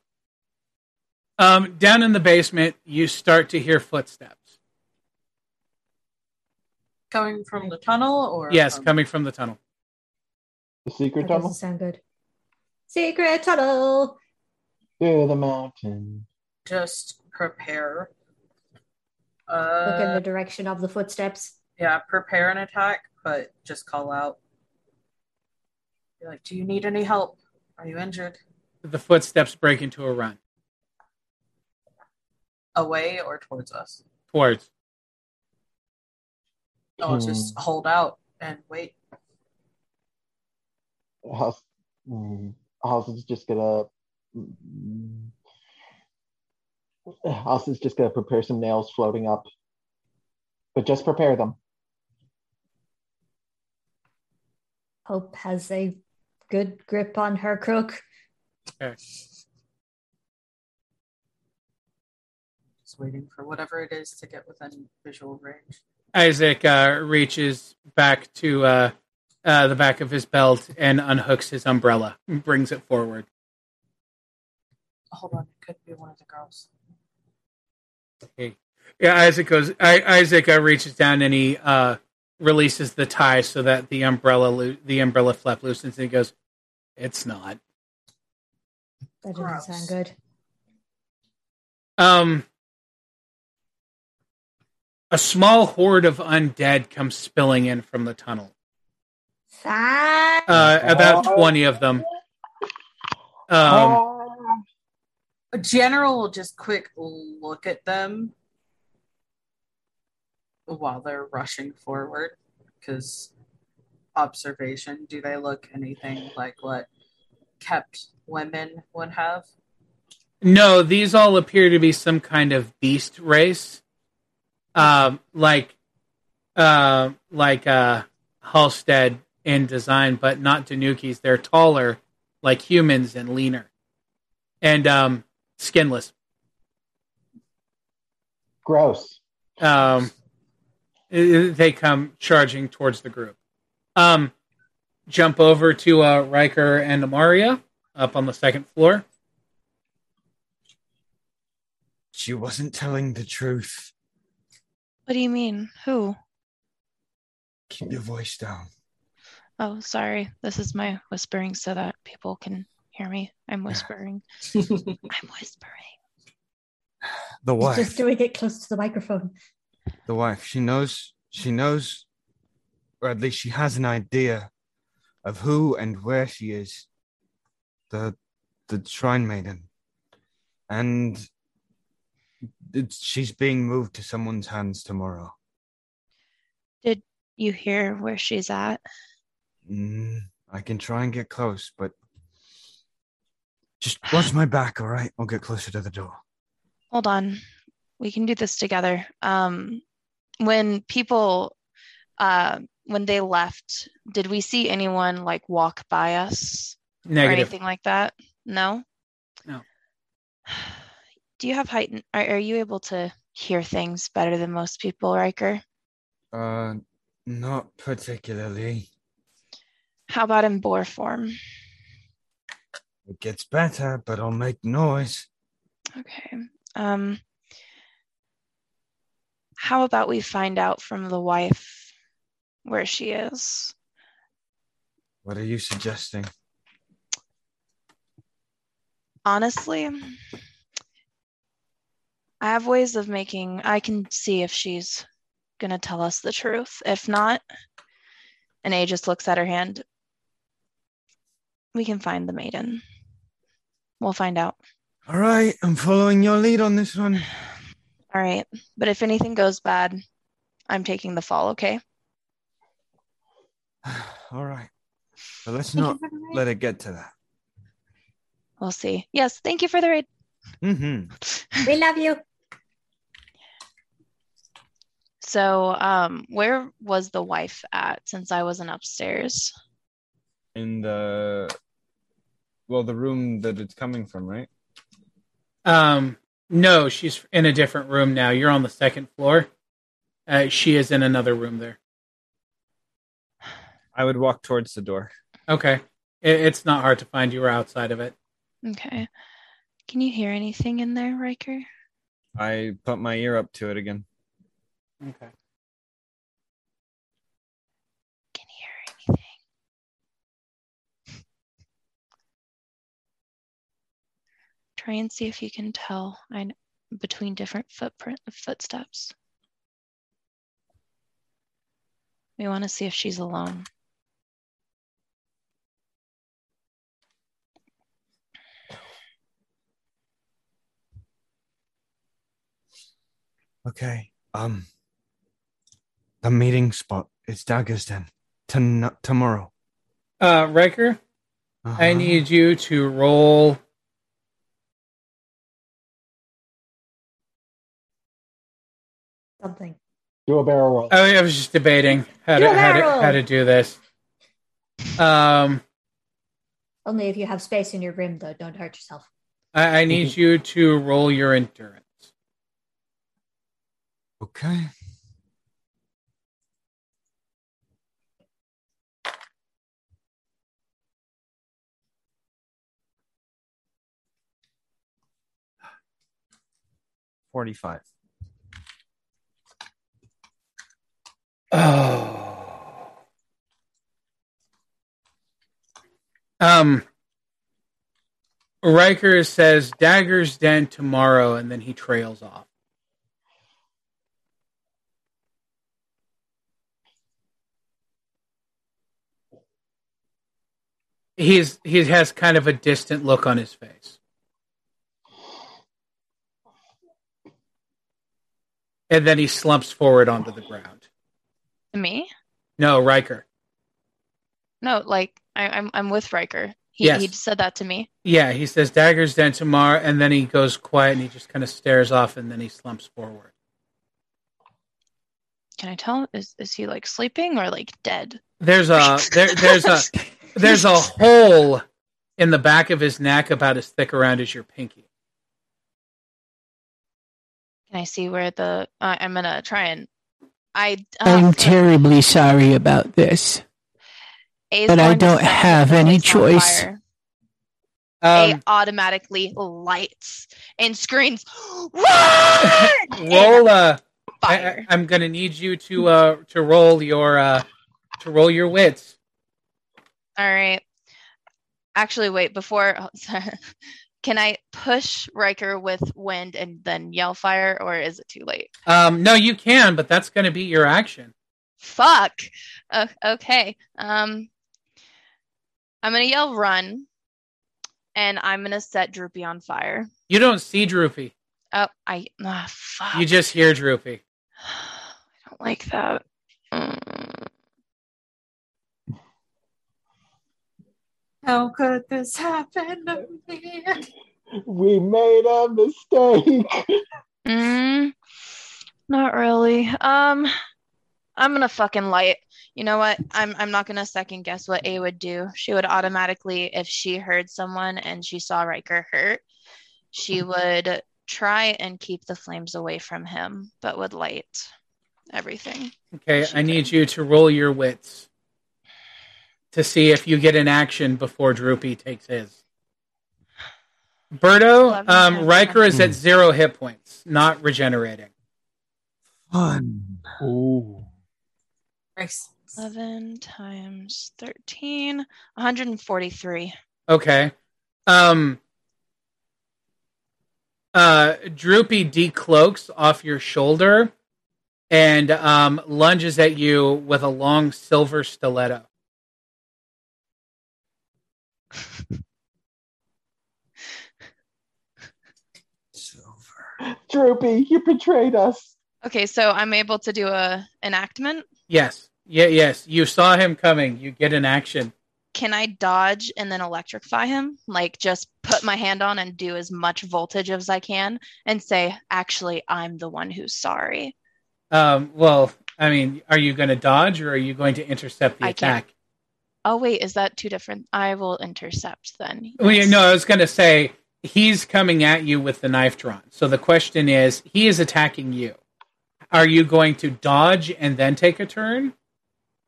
Um, down in the basement, you start to hear footsteps. Coming from the tunnel or? Yes, from- coming from the tunnel. The secret That tunnel doesn't sound good. Secret tunnel. to the mountain. Just prepare. Look in Uh, the direction of the footsteps. yeah, prepare an attack, but just call out. Be like, do you need any help? Are you injured? The footsteps break into a run Away or towards us? towards. Oh, just hold out and wait. House, mm, House is just gonna. mm, House is just gonna prepare some nails floating up, but just prepare them. Hope has a good grip on her crook. Okay. Just waiting for whatever it is to get within visual range. Isaac uh, reaches back to uh, uh, the back of his belt and unhooks his umbrella, and brings it forward. Hold on, it could be one of the girls. Okay. Yeah, Isaac goes. I, Isaac uh, reaches down and he uh, releases the tie so that the umbrella loo- the umbrella flap loosens. And he goes, "It's not." That doesn't Gross. sound good. Um, a small horde of undead comes spilling in from the tunnel. Thank Uh, about twenty of them. Um, A general will just quick look at them while they're rushing forward because observation do they look anything like what kept women would have No, these all appear to be some kind of beast race. Um, like uh like uh Halstead in design, but not Tanukis. They're taller, like humans and leaner. And um skinless. Gross. Um i- they come charging towards the group. Um jump over to uh Riker and Amaria up on the second floor. She wasn't telling the truth. What do you mean? Who? Keep your voice down. Oh, sorry. This is my whispering so that people can hear me. I'm whispering. [LAUGHS] I'm whispering. The He's wife. just doing it close to the microphone. The wife. She knows. She knows, or at least she has an idea of who and where she is. The the shrine maiden, and it's, she's being moved to someone's hands tomorrow. Did you hear where she's at? Mm, I can try and get close, but just watch my back, all right? I'll get closer to the door. Hold on. We can do this together. Um, when people, uh, when they left, did we see anyone like walk by us or anything like that? No. No. [SIGHS] Do you have heightened? Are, are you able to hear things better than most people, Riker? Uh, not particularly. How about in boar form? It gets better, but I'll make noise. Okay. Um. How about we find out from the wife where she is? What are you suggesting? honestly, I have ways of making, I can see if she's going to tell us the truth. If not, and A just looks at her hand, we can find the maiden. We'll find out. All right, I'm following your lead on this one. All right. But if anything goes bad, I'm taking the fall, okay? [SIGHS] All right. But let's Thank not for the raid. let it get to that. We'll see. Yes, thank you for the raid. Mm-hmm. We love you. So, um, where was the wife at since I wasn't upstairs? In the well, the room that it's coming from, right? Um, no, she's in a different room now. You're on the second floor. Uh, she is in another room there. I would walk towards the door. Okay. It, it's not hard to find. You were outside of it. Okay. Can you hear anything in there, Riker? I put my ear up to it again. Okay. Can you hear anything? Try and see if you can tell I between different footprint footsteps. We want to see if she's alone. Okay. Um. The meeting spot is Dagger's Den. Ton- tomorrow. Uh, Riker, I Uh-huh. need you to roll. Something. Do a barrel roll. I, I was just debating how Do to how to, how to do this. Um, Only if you have space in your rim, though. Don't hurt yourself. I, I need you to roll your endurance. Okay. Forty-five. Oh. Um, Riker says Dagger's Den tomorrow, and then he trails off. He's he has kind of a distant look on his face. And then he slumps forward onto the ground. Me? No, Riker. No, like I, I'm I'm with Riker. He Yes. he said that to me. Yeah, he says Dagger's Den tomorrow, and then he goes quiet and he just kind of stares off, and then he slumps forward. Can I tell? Is is he like sleeping or like dead? There's a [LAUGHS] there, there's a there's a hole in the back of his neck about as thick around as your pinky. Can I see where the? Uh, I'm gonna try and. I. I'm Uh, terribly sorry about this. A's but I don't have any choice. fire. A Um, automatically lights and screams, "Run!" roll uh, I, I, I'm gonna need you to uh to roll your uh to roll your wits. All right. Actually, wait. Before, [LAUGHS] can I push Riker with wind and then yell fire, or is it too late? Um, no, you can, but that's gonna be your action. Fuck. Uh, okay. Um, I'm gonna yell run, and I'm gonna set Droopy on fire. You don't see Droopy. Oh, I. ah, fuck. You just hear Droopy. [SIGHS] I don't like that. How could this happen to me? We made a mistake. Mm, not really. Um, I'm gonna fucking light. You know what? I'm I'm not gonna second guess what A would do. She would automatically, if she heard someone and she saw Riker hurt, she would try and keep the flames away from him, but would light everything. Okay, She I need you to roll your wits to see if you get an action before Droopy takes his. Birdo, Eleven um, Riker is at Hmm. zero hit points, not regenerating. Fun. Ooh. Nice. 11 times 13, 143. Okay. Um uh Droopy decloaks off your shoulder and um lunges at you with a long silver stiletto. Droopy, you betrayed us. Okay, so I'm able to do a enactment. Yes. Yeah, yes. You saw him coming. You get an action. Can I dodge and then electrify him? Like just put my hand on and do as much voltage as I can and say, actually, I'm the one who's sorry. Um well, I mean, are you going to dodge or are you going to intercept the I can't. attack? Oh, wait, is that two different? I will intercept then. Well, yeah, Yes. no, I was going to say he's coming at you with the knife drawn. So the question is, he is attacking you. Are you going to dodge and then take a turn,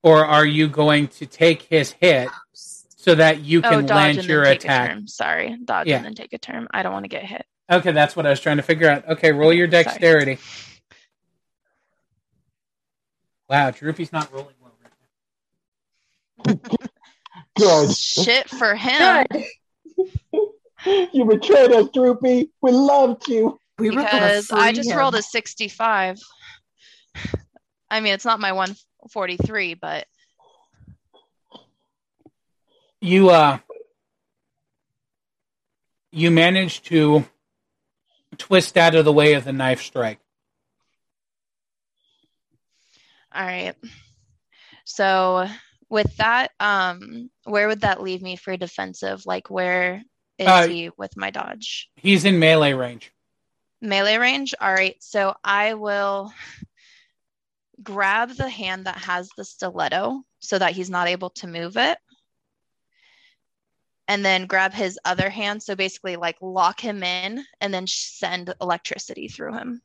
or are you going to take his hit so that you Oh, can dodge land and your then take attack? a turn. Sorry, dodge Yeah. and then take a turn. I don't want to get hit. Okay, that's what I was trying to figure out. Okay, roll your [LAUGHS] Sorry. dexterity. Wow, Droopy's not rolling well right now. [LAUGHS] Good. Shit for him. Good. [LAUGHS] [LAUGHS] You betrayed us, Droopy. We loved you. We were because I just him. rolled a 65. I mean, it's not my 143, but You uh, you managed to twist out of the way of the knife strike. all right. So with that, um, where would that leave me for defensive? Like, where is Uh, he with my dodge? He's in melee range. Melee range. All right. So I will grab the hand that has the stiletto so that he's not able to move it. And then grab his other hand. So basically, like lock him in and then send electricity through him.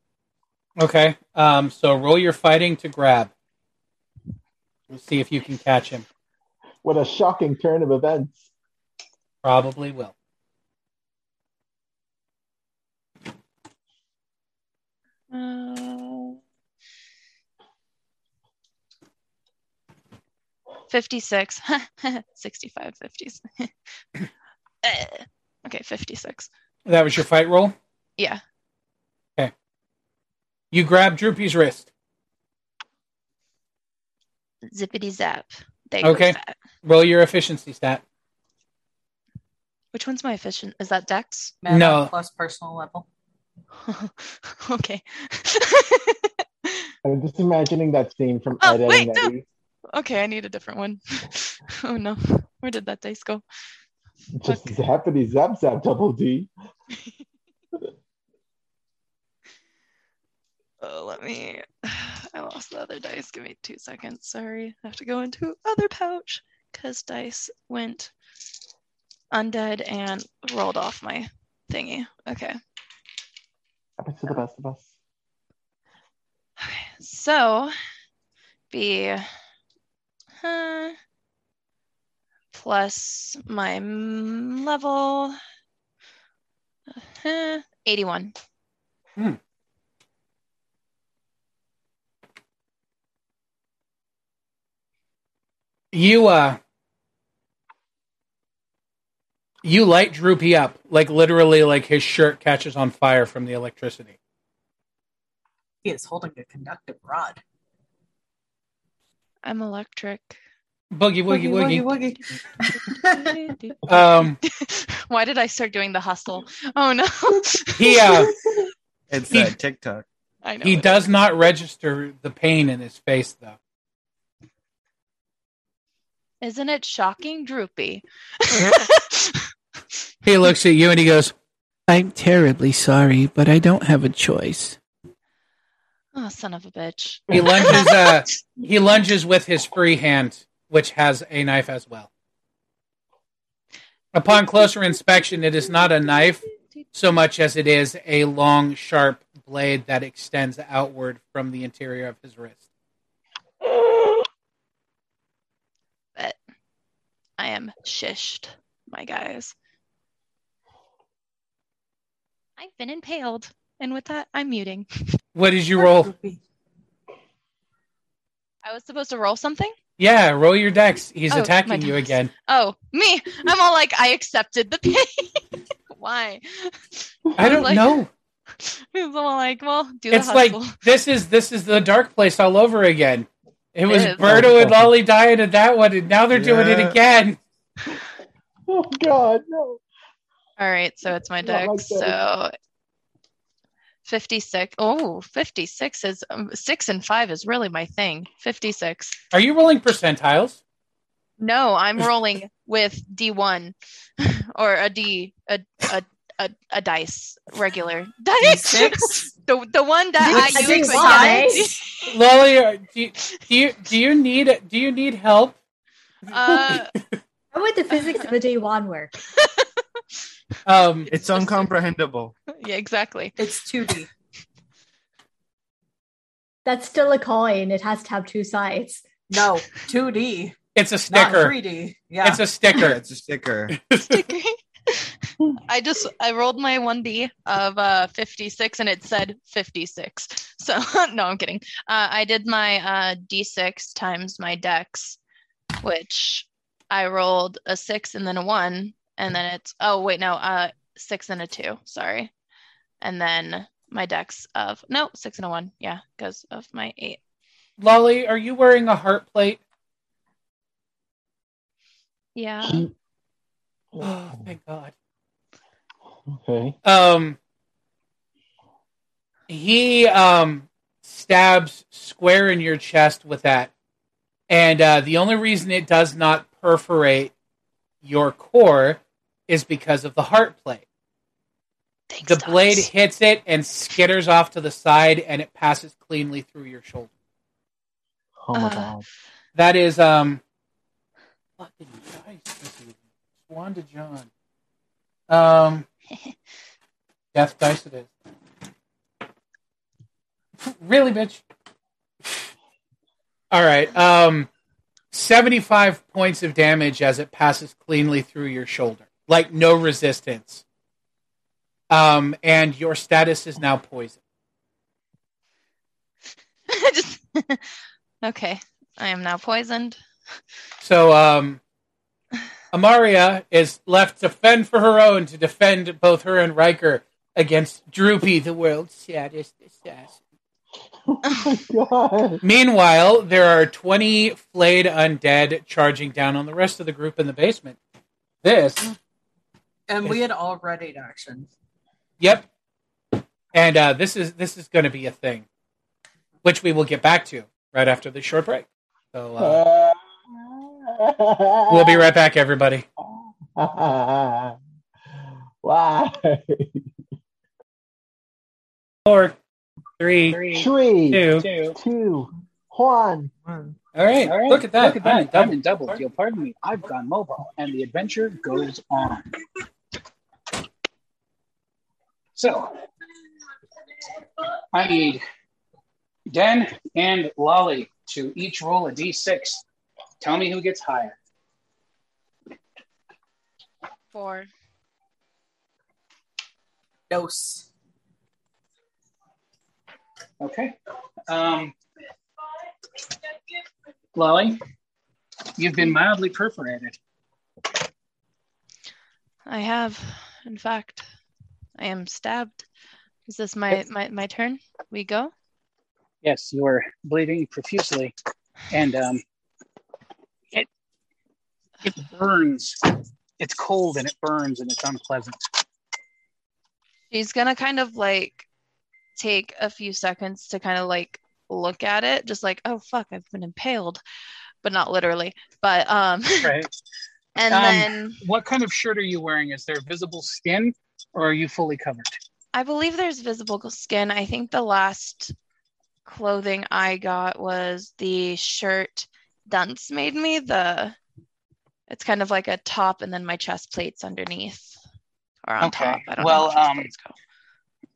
Okay. Um, so roll your fighting to grab. We'll see if you can catch him. What a shocking turn of events. Probably will. 56. [LAUGHS] 65, 50s. [LAUGHS] Eh, okay, 56. That was your fight roll. Yeah. Okay you grab Droopy's wrist. Zippity zap. There Okay. that. Roll your efficiency stat. Which one's my efficient? Is that Dex? Mana No. plus personal level. [LAUGHS] okay. I'm just imagining that scene from Oh, Ed, Ed wait, and no. Eddie. Okay, I need a different one. [LAUGHS] oh no. Where did that dice go? Just Okay. zappity zap zap double D. [LAUGHS] Oh, let me. [SIGHS] I lost the other dice. Give me two seconds. Sorry. I have to go into other pouch because dice went undead and rolled off my thingy. Okay. Happens to the best of us. Okay, so, be uh, plus my mm, level uh, 81. You uh you light Droopy up, like literally like his shirt catches on fire from the electricity. He is holding a conductive rod. I'm electric. Boogie woogie woogie. woogie. [LAUGHS] Um [LAUGHS] Why did I start doing the hustle? Oh no. [LAUGHS] he uh It's He- that TikTok. I know. he does is. not register the pain in his face though. Isn't it shocking, Droopy? He looks at you and he goes, I'm terribly sorry, but I don't have a choice. Oh, son of a bitch. he lunges uh [LAUGHS] he lunges with his free hand, which has a knife as well. Upon closer inspection, it is not a knife, so much as it is a long, sharp blade that extends outward from the interior of his wrist. But I am shished, my guys. I've been impaled. And with that, I'm muting. What did you roll? I was supposed to roll something? Yeah, roll your decks. He's Oh, attacking you again. Oh, me. I'm all like, I accepted the pain. [LAUGHS] Why? I don't like- know. I'm all like, well, do It's hustle. like this is this is the dark place all over again. It was It is. Berto and Lolly dying at that one, and now they're doing it again. [LAUGHS] Oh God, no. All right, so it's my Not like. So 56. Oh, 56 is um, 6 and 5 is really my thing. 56. Are you rolling percentiles? No, I'm rolling with D1 [LAUGHS] or a D a a a, a dice regular dice. [LAUGHS] the the one that I I use. dice. Lolly, [LAUGHS] do you, do you do you need do you need help? Uh, How would the physics of the D1 work? Um, [LAUGHS] It's uncomprehendable. [LAUGHS] yeah, exactly. It's 2D. [LAUGHS] That's still a coin. It has to have two sides. No, 2D. it's a Not sticker. 3D. Yeah. It's a sticker. It's a sticker. sticker. I just I rolled my 1D of uh 56 and it said 56. So no, I'm kidding. Uh, I did my uh D6 times my dex, which I rolled a 6 and then a 1 and then it's oh wait no, uh 6 and a 2, sorry. And then my decks of no, 6 and a 1. Yeah, because of my 8. Lolly, are you wearing a heart plate? Yeah. Oh, thank God. Okay. Um, he um stabs square in your chest with that, and uh, the only reason it does not perforate your core is because of the heart plate. Thanks, The Docs. blade hits it and skitters off to the side, and it passes cleanly through your shoulder. Oh my Uh, God. That is um. Fucking dice this evening. Swan to John. Um. [LAUGHS] Death dice it is. Really, bitch. All right. Um. Seventy-five points of damage as it passes cleanly through your shoulder, like no resistance. Um, and your status is now poison. [LAUGHS] Just- [LAUGHS] okay. I am now poisoned. So, um, Amaria is left to fend for her own to defend both her and Riker against Droopy, the world's saddest assassin. [LAUGHS] Oh my God. Meanwhile, there are 20 flayed undead charging down on the rest of the group in the basement. This, and we had all readied action. yep, and uh, this is this is going to be a thing, which we will get back to right after the short break. So uh, [LAUGHS] we'll be right back, everybody. [LAUGHS] Why? Four, three, Three, two. two, one. All right, All right, look at that. Look at that. I'm in double. I'm in double. You'll pardon me. I've gone mobile, and the adventure goes on. So, I need Den and Lolly to each roll a d6. Tell me who gets higher. Four. Dose. Okay. Um, Lolly, you've been mildly perforated. I have, in fact. I am stabbed. Is this my, my, my turn? We go? Yes, you are bleeding profusely, and um, it it burns. It's cold and it burns and it's unpleasant. She's gonna kind of like take a few seconds to kind of like look at it, just like, oh fuck, I've been impaled. But not literally. But um [LAUGHS] Right. and Um, then What kind of shirt are you wearing? Is there visible skin, or are you fully covered? I believe there's visible skin. I think the last clothing I got was the shirt Dunce made me. The it's kind of like a top and then my chest plates underneath or on Okay, top. I don't well, know um.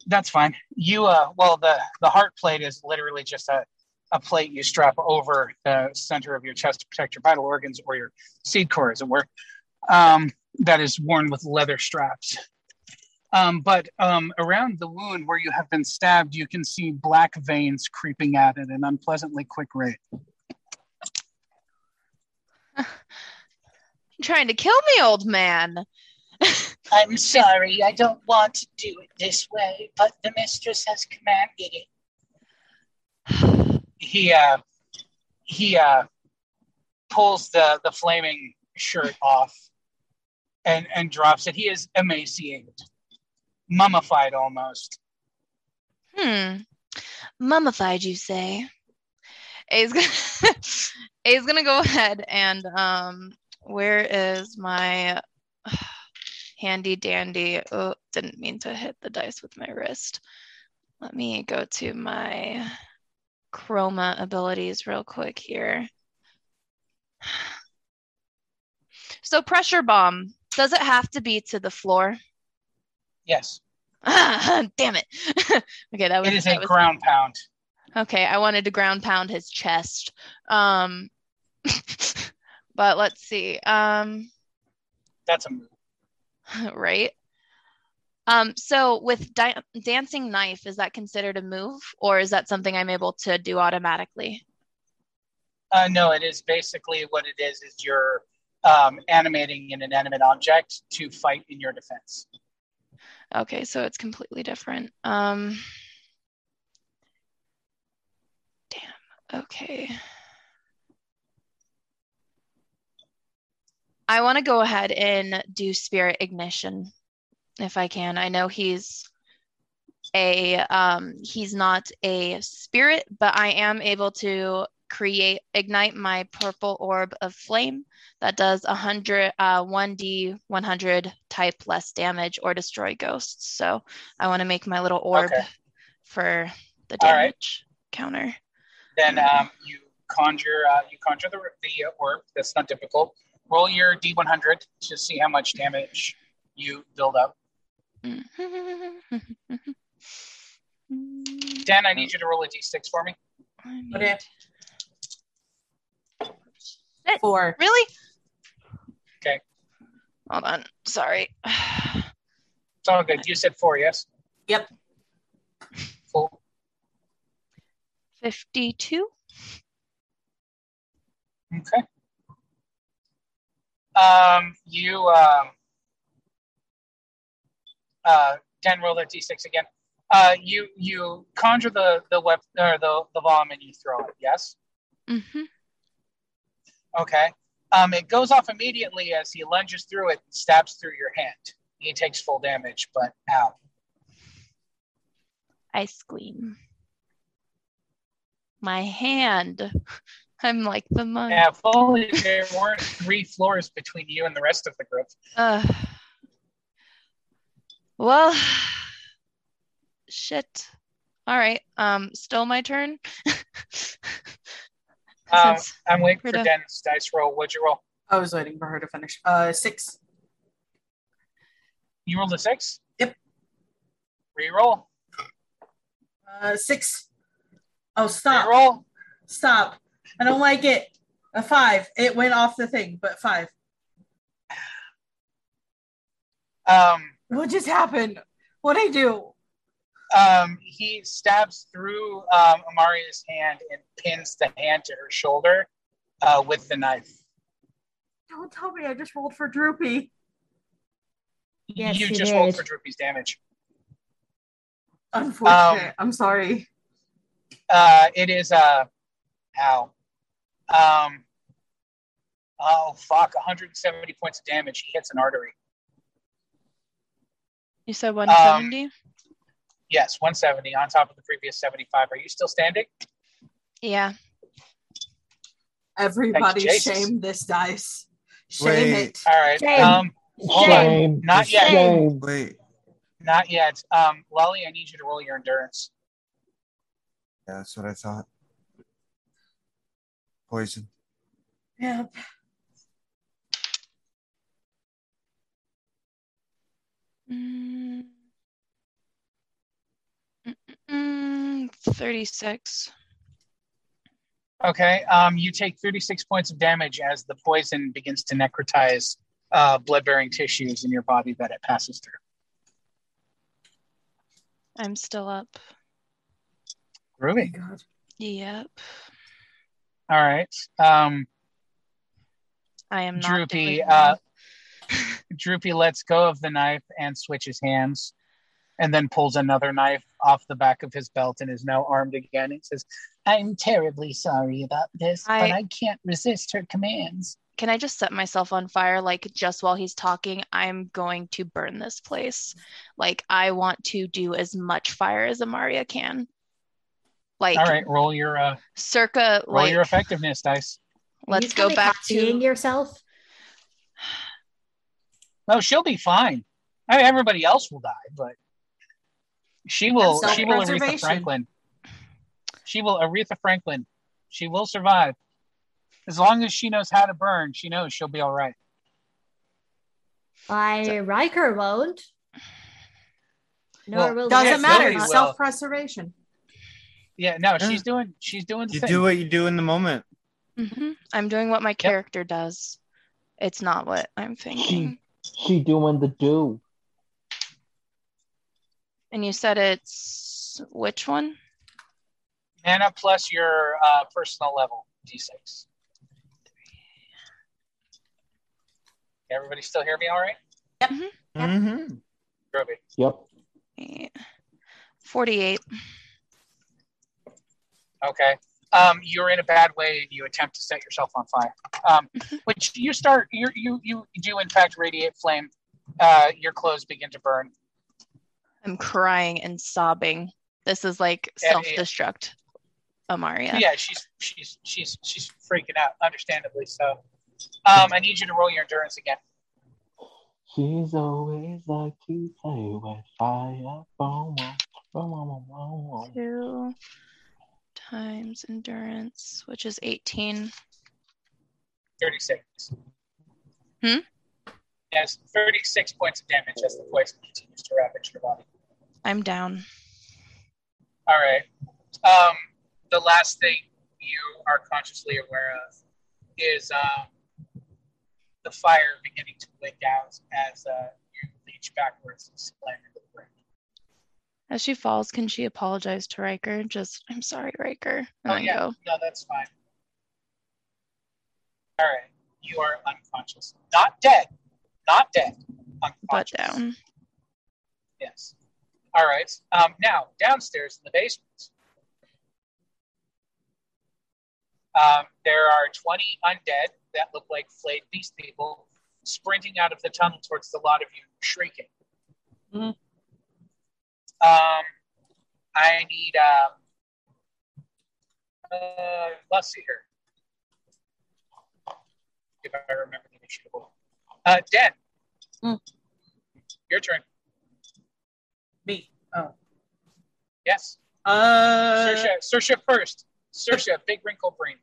That's fine. You uh well the the heart plate is literally just a a plate you strap over the center of your chest to protect your vital organs or your seed core, as it were. Um, that is worn with leather straps. Um, but um, around the wound where you have been stabbed, you can see black veins creeping at at an unpleasantly quick rate. [LAUGHS] trying to kill me, old man. [LAUGHS] I'm sorry, I don't want to do it this way, but the mistress has commanded it. [SIGHS] He uh, he uh, pulls the the flaming shirt off and and drops it. He is emaciated, mummified almost. Hmm. Mummified, you say? A's gonna [LAUGHS] A's gonna go ahead and um where is my handy dandy oh didn't mean to hit the dice with my wrist. Let me go to my chroma abilities real quick here. So pressure bomb, does it have to be to the floor? Yes, [LAUGHS] Damn it. [LAUGHS] okay, that was it is a was- ground pound. Okay, I wanted to ground pound his chest. Um [LAUGHS] but let's see. Um That's a move. right. Um so with di- dancing knife is that considered a move or is that something I'm able to do automatically? Uh, no, it is basically what it is. Is you're um, animating an inanimate object to fight in your defense. Okay, so it's completely different. Um Damn. Okay. I want to go ahead and do spirit ignition if I can. I know he's a um he's not a spirit, but I am able to create ignite my purple orb of flame that does a hundred uh 1d 100 type less damage or destroy ghosts. So I want to make my little orb Okay. for the All right. damage counter. Then um, you conjure uh, you conjure the the orb. That's not difficult. Roll your d100 to see how much damage you build up. [LAUGHS] Dan, I need you to roll a d6 for me. Okay. Sit. Four. Really? Okay. Hold on. Sorry. It's all good. You said four, yes? Yep. Cool. 52. Okay. Um, you um, uh, Dan, roll that d6 again. Uh, you you conjure the the web or the the bomb and you throw it. Yes. Mm-hmm. Okay. Um, it goes off immediately as he lunges through it and stabs through your hand. He takes full damage, but ow. I scream. My hand. [LAUGHS] I'm like the monk. Yeah, if only there weren't three floors between you and the rest of the group. Uh, well, [SIGHS] shit. All right. Um, still my turn. [LAUGHS] Um, I'm waiting for. Den's dice roll. What'd you roll? I was waiting for her to finish. Uh, six. You rolled a six. Yep. Reroll. Uh, six. Oh, stop. Reroll. Stop. I don't like it. A five. It went off the thing, but five. Um, What just happened? What'd I do? Um, he stabs through um, Amaria's hand and pins the hand to her shoulder uh, with the knife. Don't tell me I just rolled for Droopy. Yes, you you just rolled for Droopy's damage. Unfortunate. Um, I'm sorry. Uh, it is uh, ow. Um, oh fuck, 170 points of damage. He hits an artery. You said 170? Yes, 170 on top of the previous 75. Are you still standing? yeah. Everybody Jesus. shame this dice. Shame Wait. it. All right. Shame. Um, hold on. Not yet. Shame. Wait. Not yet. Um, Lolly, I need you to roll your endurance. Yeah, that's what I thought. Poison. Yep. Mm. Mm, 36. Okay. Um, you take 36 points of damage as the poison begins to necrotize uh, blood-bearing tissues in your body that it passes through. I'm still up. Groovy. Yep. All right. Um, I am not Droopy, uh. [LAUGHS] Droopy lets go of the knife and switches hands, and then pulls another knife off the back of his belt and is now armed again. It says, "I'm terribly sorry about this, but I- I can't resist her commands." Can I just set myself on fire? Like, just while he's talking, I'm going to burn this place. Like, I want to do as much fire as Amaria can. Like, All right, roll your uh, circa, roll like, your effectiveness dice. let's go back to seeing to. yourself. No, she'll be fine. I mean, everybody else will die, but she will. She will Aretha. Franklin. She will Aretha Franklin. She will survive. As long as she knows how to burn, she knows she'll be all right. Why, Riker won't. Nor Well, will Doesn't the matter. Zoe. Self preservation. Yeah, no, Yeah. she's doing. She's doing the You thing. do what you do in the moment. Mhm. I'm doing what my character does. It's not what I'm thinking. She doing the do. And you said it's which one? Mana plus your uh, personal level d6. Everybody still hear me all right? Yep. Mm-hmm. Groovy. Yep. Eh, 48. Okay. Um, you're in a bad way and you attempt to set yourself on fire. Um, [LAUGHS] which you start, you you you do in fact radiate flame. Uh, your clothes begin to burn. I'm crying and sobbing. This is like Yeah, yeah. self-destruct, Amaria. Yeah, she's she's she's she's freaking out, understandably so. Um, I need you to roll your endurance again. She's always like to play with fire. Boom, boom, boom, boom, boom, boom. Two times endurance, which is 18. 36. Hmm? Yes, 36 points of damage as the poison continues to ravage your body. I'm down. All right. Um, the last thing you are consciously aware of is um, the fire beginning to wick out as uh, you reach backwards and slam into the ground. As she falls, can she apologize to Riker? Just, I'm sorry, Riker. And Oh, yeah. go. No, that's fine. All right. You are unconscious. Not dead. Not dead. Unconscious. down. Yes. All right. Um, now, downstairs in the basement, um, there are 20 undead that look like flayed beast people sprinting out of the tunnel towards the lot of you, shrieking. Mhm. Um, I need, um, uh, let's see here. If I remember the initiative. Uh, Den, Mm. your turn. Me. Oh. Yes. Uh. Sersha, Sersha first. Sersha, big wrinkle brain.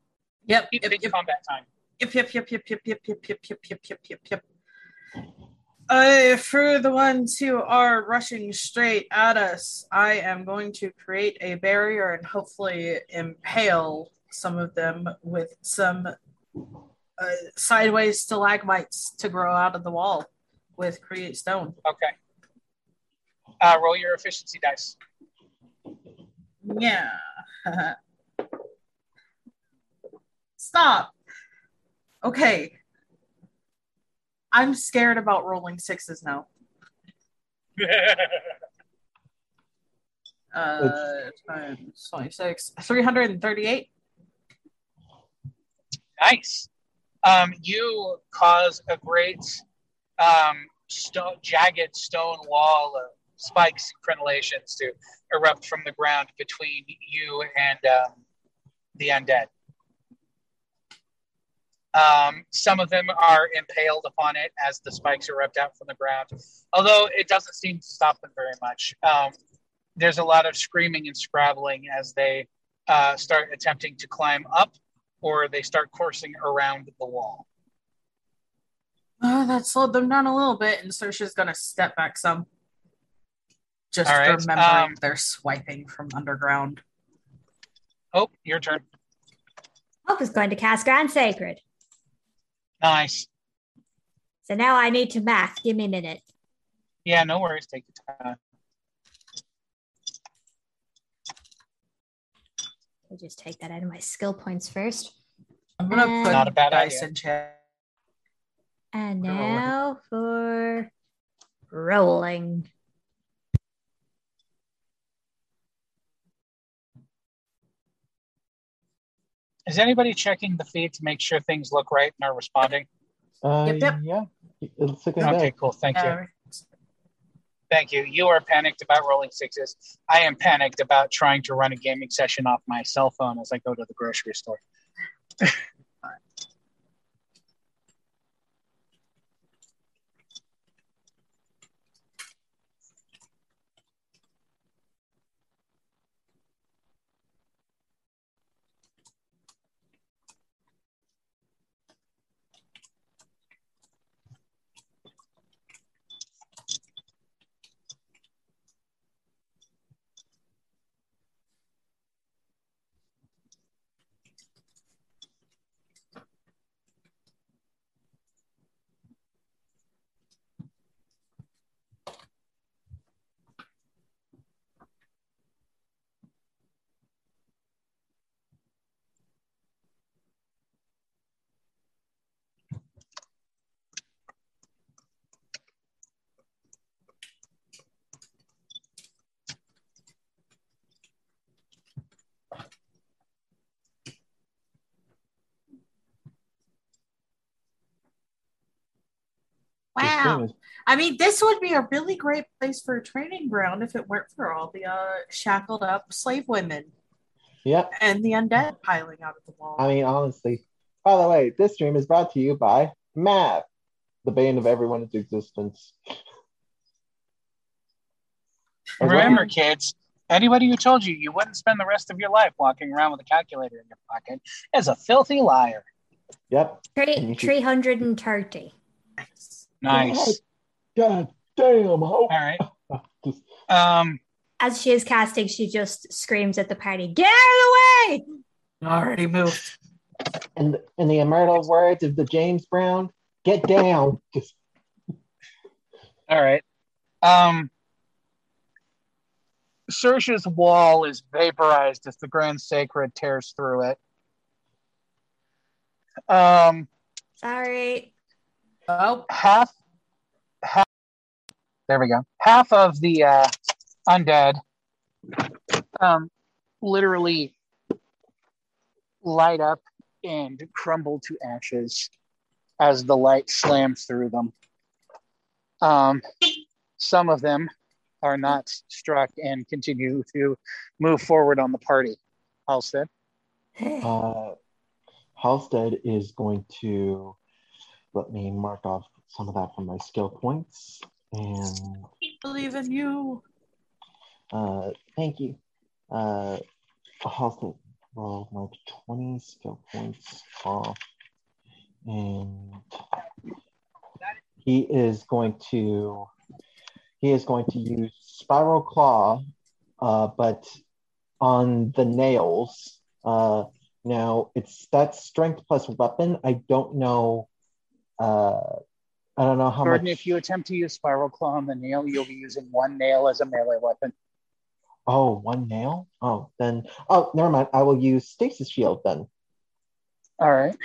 Yep. Keep Yep. Yep. combat time. Yep. Yep. Yep. Yep. Yep. Yep. Yep. Yep. Yep. Yep. Yep. Yep. Yep. Uh, for the ones who are rushing straight at us, I am going to create a barrier and hopefully impale some of them with some uh, sideways stalagmites to grow out of the wall with create stone. Okay. Uh, roll your efficiency dice. Yeah. Stop. Okay. I'm scared about rolling sixes now. [LAUGHS] Uh, times 26. 338. nice. Um, you cause a great um, sto- jagged stone wall of spikes and crenellations to erupt from the ground between you and um, the undead. Um, some of them are impaled upon it as the spikes erupt out from the ground, although it doesn't seem to stop them very much. Um, there's a lot of screaming and scrabbling as they uh, start attempting to climb up or they start coursing around the wall. Oh, that slowed them down a little bit, and Sersha's gonna step back some. Just All right, remembering um, they're swiping from underground. Oh, your turn. Hope is going to cast Grand Sacred. Nice. So now I need to math. Give me a minute. Yeah, no worries. Take your time. I'll just take that out of my skill points first. I'm gonna And- put Not a bad dice idea. in chat. And Rolling. now for rolling. Is anybody checking the feed to make sure things look right and are responding? Uh, Yep, yep. Yeah, it's looking Okay, good. cool. Thank you. Thank you. You are panicked about rolling sixes. I am panicked about trying to run a gaming session off my cell phone as I go to the grocery store. [LAUGHS] Wow. I mean, this would be a really great place for a training ground if it weren't for all the uh, shackled up slave women Yep. and the undead piling out of the wall. I mean, honestly. By the way, this stream is brought to you by Math, the bane of everyone's existence. [LAUGHS] Remember, kids, anybody who told you you wouldn't spend the rest of your life walking around with a calculator in your pocket is a filthy liar. Yep. And Three, you should- 330. Nice. God damn, Hope. All right. [LAUGHS] Just- Um, As she is casting, she just screams at the party, Get out of the way! Already moved. in, in the immortal words of the James Brown, get down. [LAUGHS] Just all right. Um, Sersha's wall is vaporized as the Grand Sacred tears through it. Um, Sorry. Oh, half, half. There we go. Half of the uh, undead, um, literally light up and crumble to ashes as the light slams through them. Um, some of them are not struck and continue to move forward on the party. Halstead. uh, Halstead is going to let me mark off some of that from my skill points. And believe in you. uh, thank you. Uh, Halstead rolled my 20 skill points off. And he is going to he is going to use spiral claw uh, but on the nails uh, now it's that strength plus weapon i don't know uh, i don't know how Jordan, much if you attempt to use Spiral Claw on the nail, you'll be using one nail as a melee weapon. oh one nail oh then oh never mind i will use stasis shield then All right.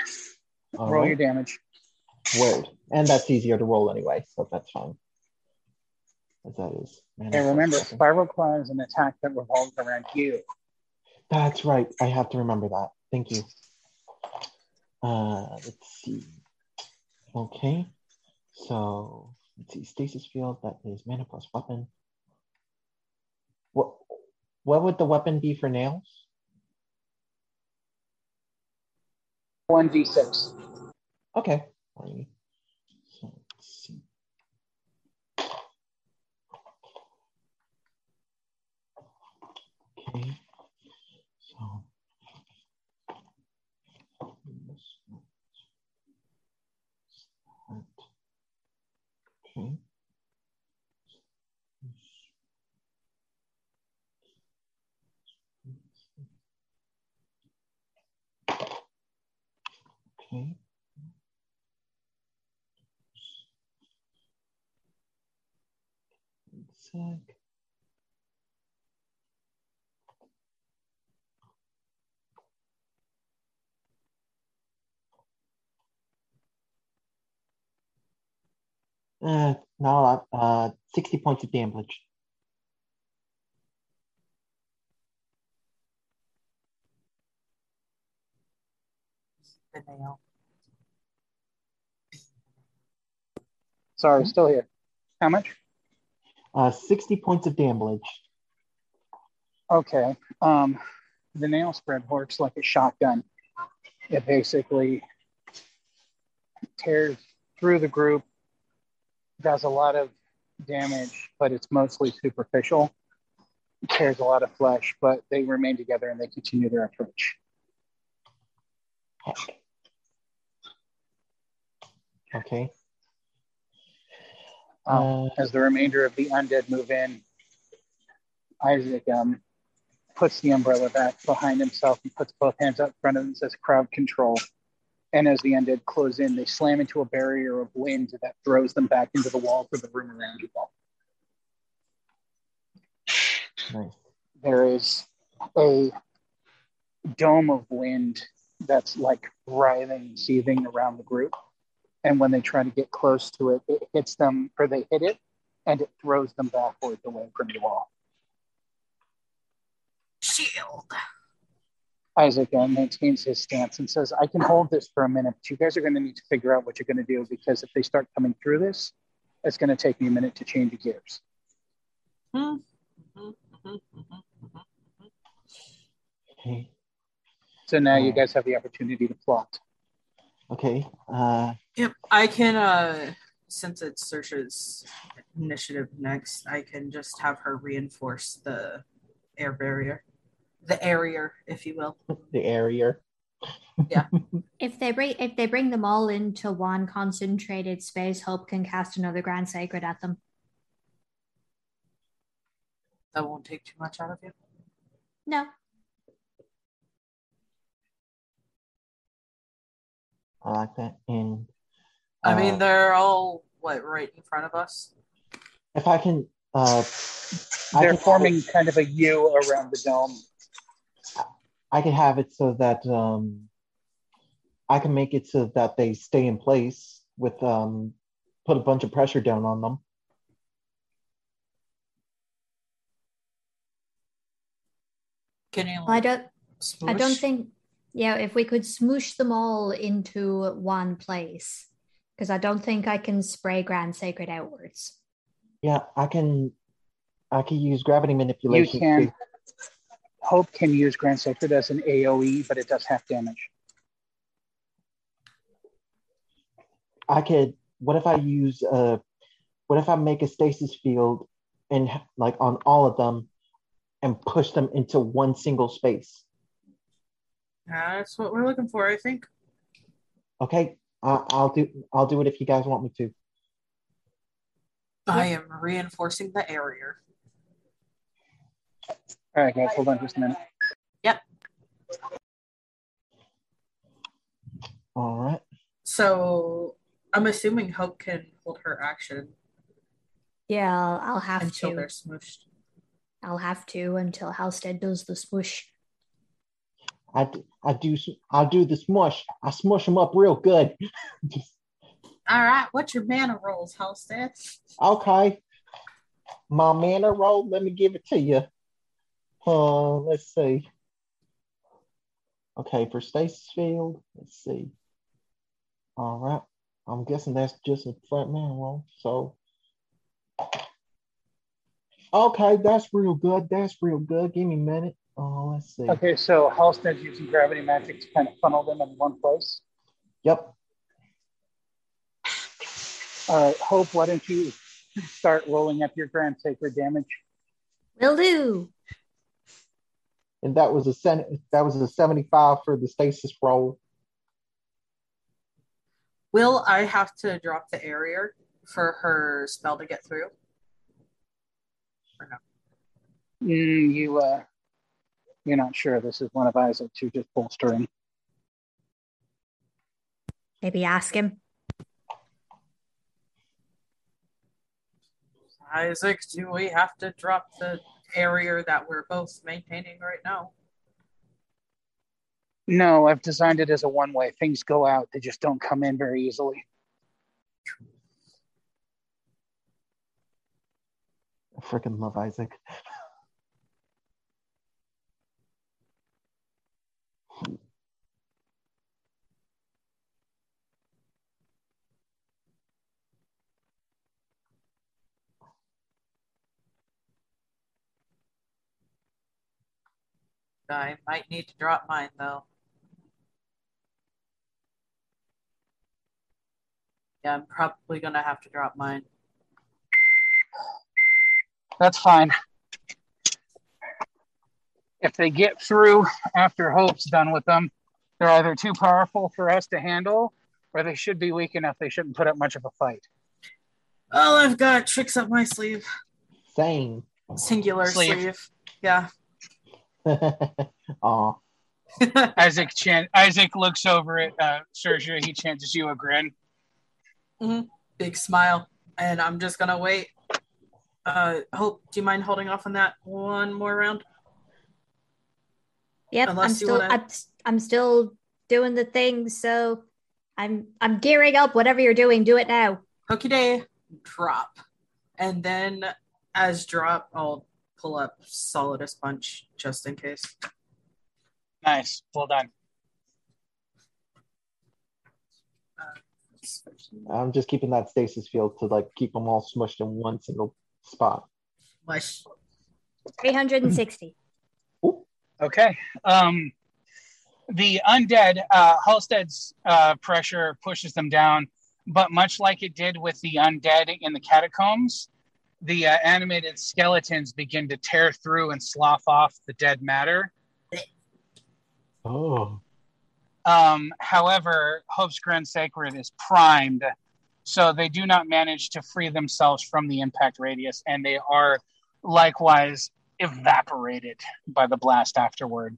All Roll right. your damage. word and that's easier to roll anyway so that's fine as that is Man, And remember, Spiral Claw is an attack that revolves around you. That's right. I have to remember that. Thank you. Uh, let's see. Okay. So let's see. Stasis field. That is mana plus weapon. What? What would the weapon be for nails? 1d6. Okay. So let's see. Okay. Okay. One sec. Uh, not a lot. Uh, 60 points of damage. Good nail. Sorry, still here. How much? Uh, 60 points of damage. Okay. Um, the nail spread works like a shotgun. It basically tears through the group, does a lot of damage, but it's mostly superficial. It tears a lot of flesh, but they remain together and they continue their approach. Okay. Um, as the remainder of the undead move in, Isaac um, puts the umbrella back behind himself and puts both hands up in front of him and says crowd control. And as the undead close in, they slam into a barrier of wind that throws them back into the wall for the room around you all. Nice. There is a dome of wind that's like writhing, seething around the group. And when they try to get close to it, it hits them, or they hit it, and it throws them backwards away from you all. Shield. Isaac uh, maintains his stance and says, I can hold this for a minute, but you guys are going to need to figure out what you're going to do because if they start coming through this, it's going to take me a minute to change the gears. Hmm. Okay. So now you Oh. guys have the opportunity to plot. Okay. Uh, Yep, I can. uh Since it's Sersha's initiative next, I can just have her reinforce the air barrier, the area, if you will. the area. Yeah. [LAUGHS] if they bring if they bring them all into one concentrated space, Hope can cast another Grand Sacred at them. That won't take too much out of you. No. I like that. And I uh, mean, they're all what right in front of us. if I can, uh, I They're can forming kind of a U around the dome. I can have it so that um, I can make it so that they stay in place with um, put a bunch of pressure down on them. Can you? Well, I don't I don't think yeah, if we could smoosh them all into one place. Because I don't think I can spray Grand Sacred outwards. Yeah, I can. I can use gravity manipulation. You manipulation. can. too. Hope can use Grand Sacred as an AoE, but it does half damage. I could. What if I use uh What if I make a stasis field and like on all of them, and push them into one single space? That's what we're looking for, I think. Okay, I I'll do. I'll do it if you guys want me to. I am reinforcing the area. All right, guys, hold on just a minute. Yep. All right. So I'm assuming Hope can hold her action Yeah, I'll, I'll have until to. they're smooshed. I'll have to until Halstead does the swoosh. I, I do I do the smush. I smush them up real good. All right, what's your mana rolls, Halstead? okay. My mana roll, let me give it to you. Uh, let's see. Okay, for stasis field, let's see. All right. I'm guessing that's just a flat mana roll. So Okay, that's real good. That's real good. Give me a minute. Oh, let's see. Okay, so Halstead's using gravity magic to kind of funnel them in one place. Yep. All right, Hope, why don't you start rolling up your Grand Sacred damage? Will do. And that was a sen- that was a 75 for the stasis roll. Will I have to drop the area for her spell to get through? Mm, you, uh, you're not sure. This is one of Isaac's. You're just bolstering. Maybe ask him. Isaac, do we have to drop the area that we're both maintaining right now? No, I've designed it as a one way. Things go out, they just don't come in very easily. I freaking love Isaac. [LAUGHS] I might need to drop mine though. Yeah, I'm probably gonna have to drop mine. That's fine. If they get through after Hope's done with them, they're either too powerful for us to handle, or they should be weak enough they shouldn't put up much of a fight. Oh, I've got tricks up my sleeve. Same. Singular Sleeve. sleeve. Yeah. [LAUGHS] Aw. [LAUGHS] Isaac chan- Isaac looks over at uh, Sergio. He chances you a grin. Big smile. And I'm just gonna wait. Uh Hope, do you mind holding off on that one more round? Yep, I'm still wanna- I'm, I'm still doing the thing, so I'm I'm gearing up. Whatever you're doing, do it now. Hokey day, drop. And then as drop, I'll pull up solidus punch just in case. Nice. Well done. I'm just keeping that stasis field to like keep them all smushed in one single spot. Mush. 360. Okay. Um, the undead, uh, Halstead's uh, pressure pushes them down, but much like it did with the undead in the catacombs, the uh, animated skeletons begin to tear through and slough off the dead matter. Oh. Um, however, Hope's Grand Sacred is primed, so they do not manage to free themselves from the impact radius, and they are likewise evaporated by the blast afterward.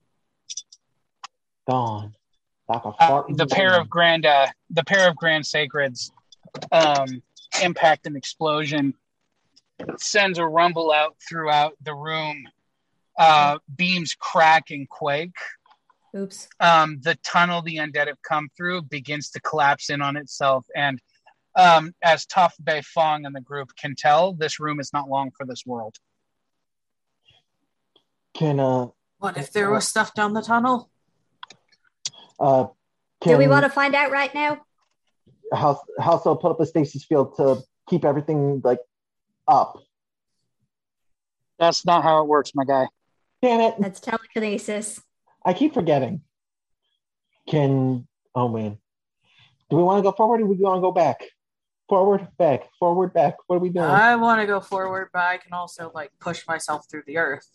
Gone. Like a Uh, the pair of grand, uh, the pair of grand sacreds, um, impact and explosion sends a rumble out throughout the room. Uh, beams crack and quake. Oops. um, the tunnel the undead have come through begins to collapse in on itself. And um, as Toph Beifong and the group can tell, this room is not long for this world. Can uh What if there was stuff down the tunnel? uh can Do we want to find out right now? house house will put up a stasis field to keep everything like up. That's not how it works, my guy. Damn it. That's telekinesis. I keep forgetting. Can oh man. Do we want to go forward or do we want to go back? Forward, back, forward, back. What are we doing? I want to go forward, but I can also like push myself through the earth.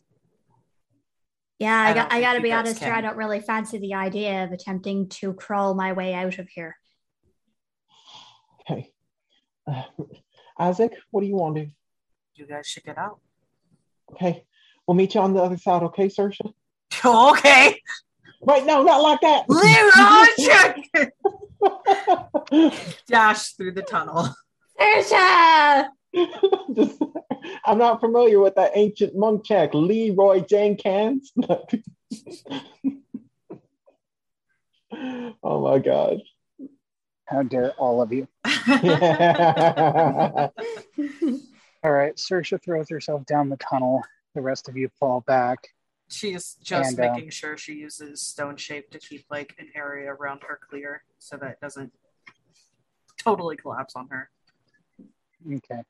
Yeah, I I, got I gotta be guys honest here. I don't really fancy the idea of attempting to crawl my way out of here. Okay. Uh, [SIGHS] Isaac, what do you want to do? You guys should get out. Okay. We'll meet you on the other side, okay, Sersha? [LAUGHS] okay. Wait, no, not like that. Leave on check. [LAUGHS] Dash through the tunnel. Sersha! [LAUGHS] Just- I'm not familiar with that ancient monk check. Leroy Jenkins. oh my god. How dare all of you. Yeah. All right, Sersha throws herself down the tunnel. The rest of you fall back. She's just And, um, making sure she uses stone shape to keep like an area around her clear so that it doesn't totally collapse on her. Okay.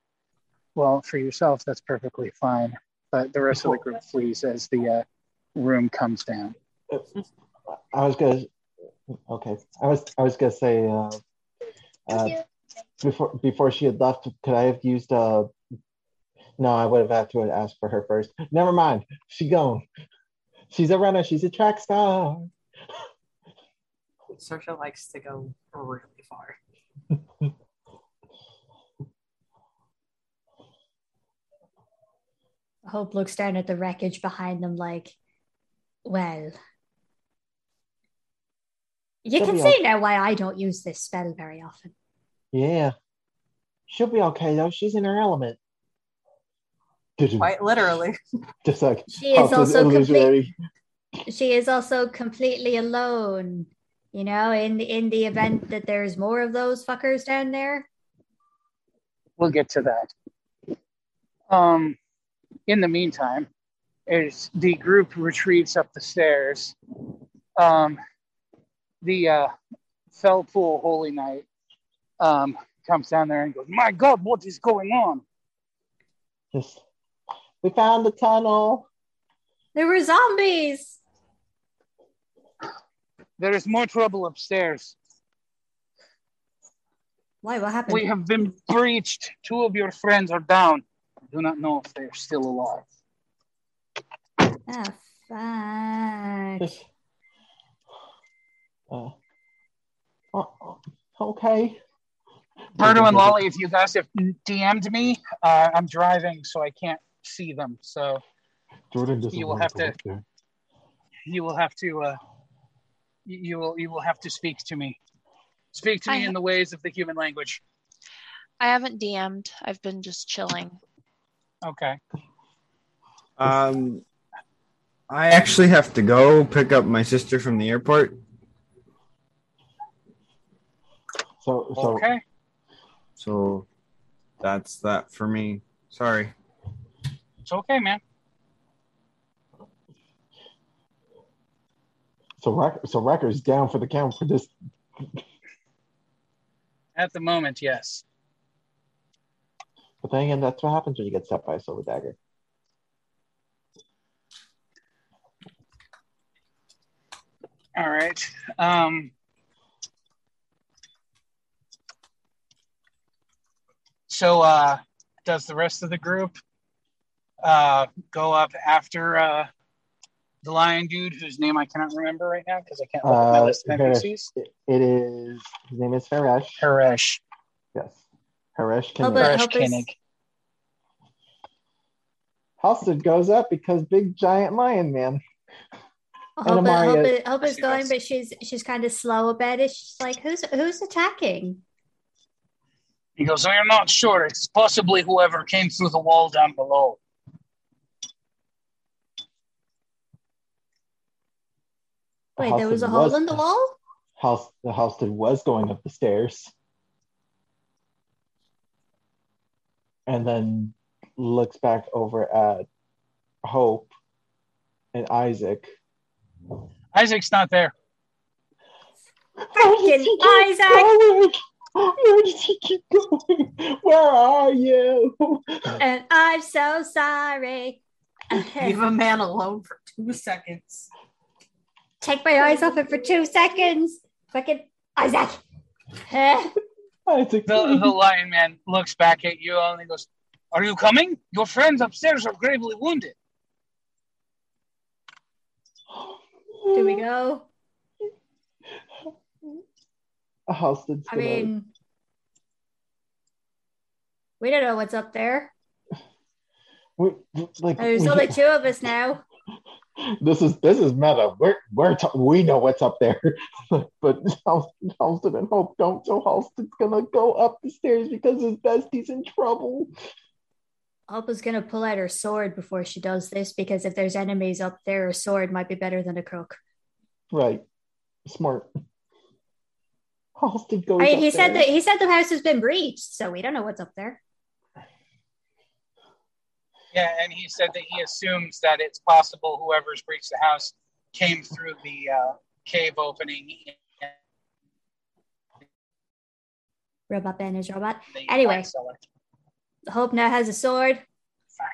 Well, for yourself, that's perfectly fine. But the rest of the group flees as the uh, room comes down. I was gonna okay. I was I was gonna say uh, uh, before before she had left, could I have used uh no, I would have had to ask for her first. Never mind. She gone. She's a runner, she's a track star. [LAUGHS] Sersha likes to go really far. [LAUGHS] Hope looks down at the wreckage behind them like, well, you She'll can see okay. now why I don't use this spell very often. Yeah. She'll be okay though. She's in her element. Quite literally. [LAUGHS] Just like She is also complete. She is also completely alone. You know, in in the event that there's more of those fuckers down there. We'll get to that. Um, in the meantime, as the group retreats up the stairs, um, the uh, Fellpool Holy Knight um, comes down there and goes, "My God, what is going on?" Just we found the tunnel. There were zombies. There is more trouble upstairs. Why? What happened? We have been breached. Two of your friends are down. I do not know if they are still alive. Ah, fuck. Just, uh, oh, okay. Berto and Lolly, if you guys have DM'd me, uh, I'm driving, so I can't see them. So Jordan You will have go to- there. you will have to uh, you you will you will have to speak to me. Speak to me I- in the ways of the human language. I haven't DM'd. I've been just chilling. Okay. Um, I actually have to go pick up my sister from the airport. So so Okay. So that's that for me. Sorry. It's okay, man. so so Wrecker's down for the count for this. At the moment, yes. But then again, that's what happens when you get set by a silver dagger. All right. Um, so, uh, does the rest of the group uh, go up after uh, the lion dude, whose name I cannot remember right now because I can't look at my Uh, list of Haresh, NPCs? it- it is his name is Haresh. Haresh. Yes, Haresh Help Kinnick. Haresh help us- Koenig. Halstead goes up because big giant lion man. I hope, it, Amaria- hope, it, hope it's going, this. but she's she's kind of slow about it. She's like, who's who's attacking? He goes, I'm not sure. It's possibly whoever came through the wall down below. Wait, there was a Halstead hole in the wall. House the Halstead was going up the stairs, and then looks back over at Hope and Isaac. Isaac's not there. Freaking Isaac! Going? Where does he keep going? Where are you? And I'm so sorry. Leave a man alone for two seconds. Take my eyes off it for two seconds. Fucking Isaac. [LAUGHS] Isaac, The, the lion man looks back at you and he goes, Are you coming? Your friends upstairs are gravely wounded. [GASPS] Do we go? Halstead's I gonna- mean, we don't know what's up there. [SIGHS] we, like There's we- only two of us now. [LAUGHS] this is this is meta. We're we're t- we know what's up there, [LAUGHS] but Halstead and Hope don't. So Halstead's gonna go up the stairs because his bestie's in trouble. Hope is gonna pull out her sword before she does this because if there's enemies up there, a sword might be better than a crook. Right, smart. Halstead goes. I mean, he said there. that he said the house has been breached, so we don't know what's up there. Yeah, and he said that he assumes that it's possible whoever's breached the house came through the uh, cave opening. in Robot Ben is robot. the Anyway. wine cellar. Hope now has a sword. Fuck.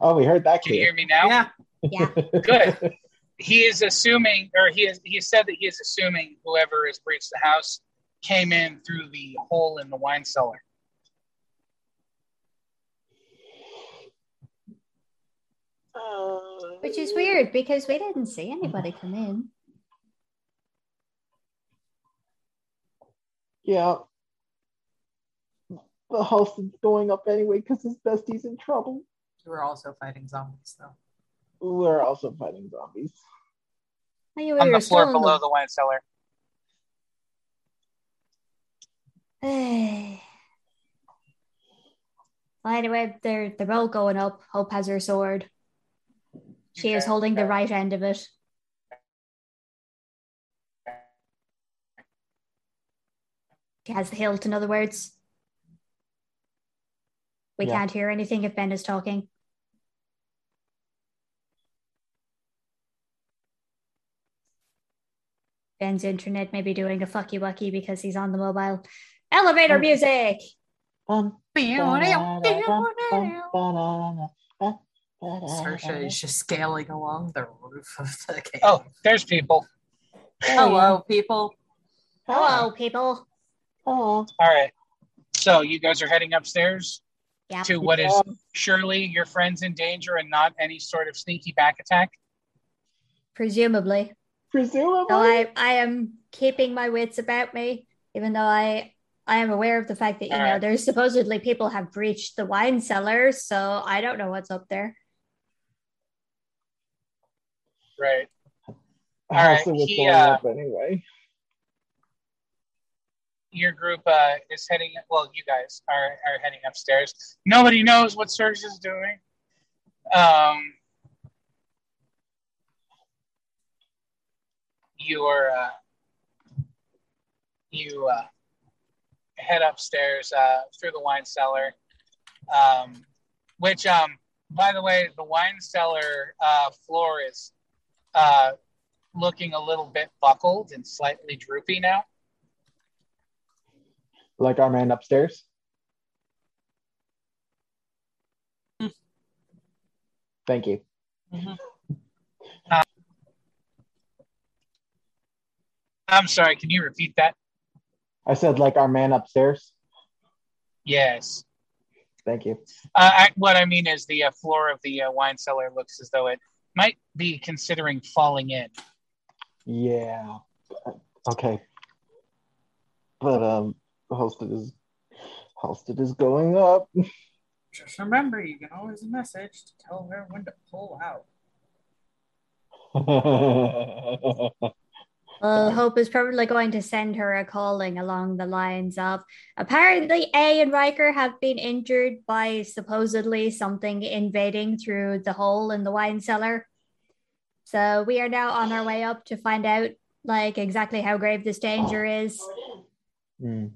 Oh, we heard that Can you hear me now? Yeah. Yeah. [LAUGHS] Good. He is assuming, or he is, he said that he is assuming whoever has breached the house came in through the hole in the wine cellar. Which is weird because we didn't see anybody come in. Yeah. The house is going up anyway because his bestie's in trouble. We're also fighting zombies, though. We're also fighting zombies. You On the floor below the wine cellar. [SIGHS] Hey. Well, anyway, they're they're both going up. Hope has her sword. She is holding the right end of it. She has the hilt, in other words. We Yeah. can't hear anything if Ben is talking. Ben's internet may be doing a fucky wucky because he's on the mobile. Elevator music. Bum, Sersha Sersha is just scaling along the roof of the cave. Oh, there's people. hello, people. Hello, people. Hello. All right. So you guys are heading upstairs Yeah. to what is surely your friends in danger and not any sort of sneaky back attack. Presumably. Presumably. So I, I am keeping my wits about me, even though I I am aware of the fact that you know Alright. there's supposedly people have breached the wine cellar, so I don't know what's up there. Right. All right, was he, going uh, up anyway. Your group uh, is heading. Well, you guys are, are heading upstairs. Nobody knows what Serge is doing. Um, you are. Uh, you uh, head upstairs uh, through the wine cellar, um, which, um, by the way, the wine cellar uh, floor is uh, looking a little bit buckled and slightly droopy now. Like our man upstairs. Thank you. I'm sorry, can you repeat that? I said like our man upstairs. Yes. Thank you. Uh, I, what I mean is the uh, floor of the uh, wine cellar looks as though it might be considering falling in. Yeah. Okay. But um, hosted is hosted is going up. Just remember, you can always message to tell her when to pull out. [LAUGHS] Well, Hope is probably going to send her a calling along the lines of apparently A and Riker have been injured by supposedly something invading through the hole in the wine cellar. So we are now on our way up to find out like exactly how grave this danger is. Hmm.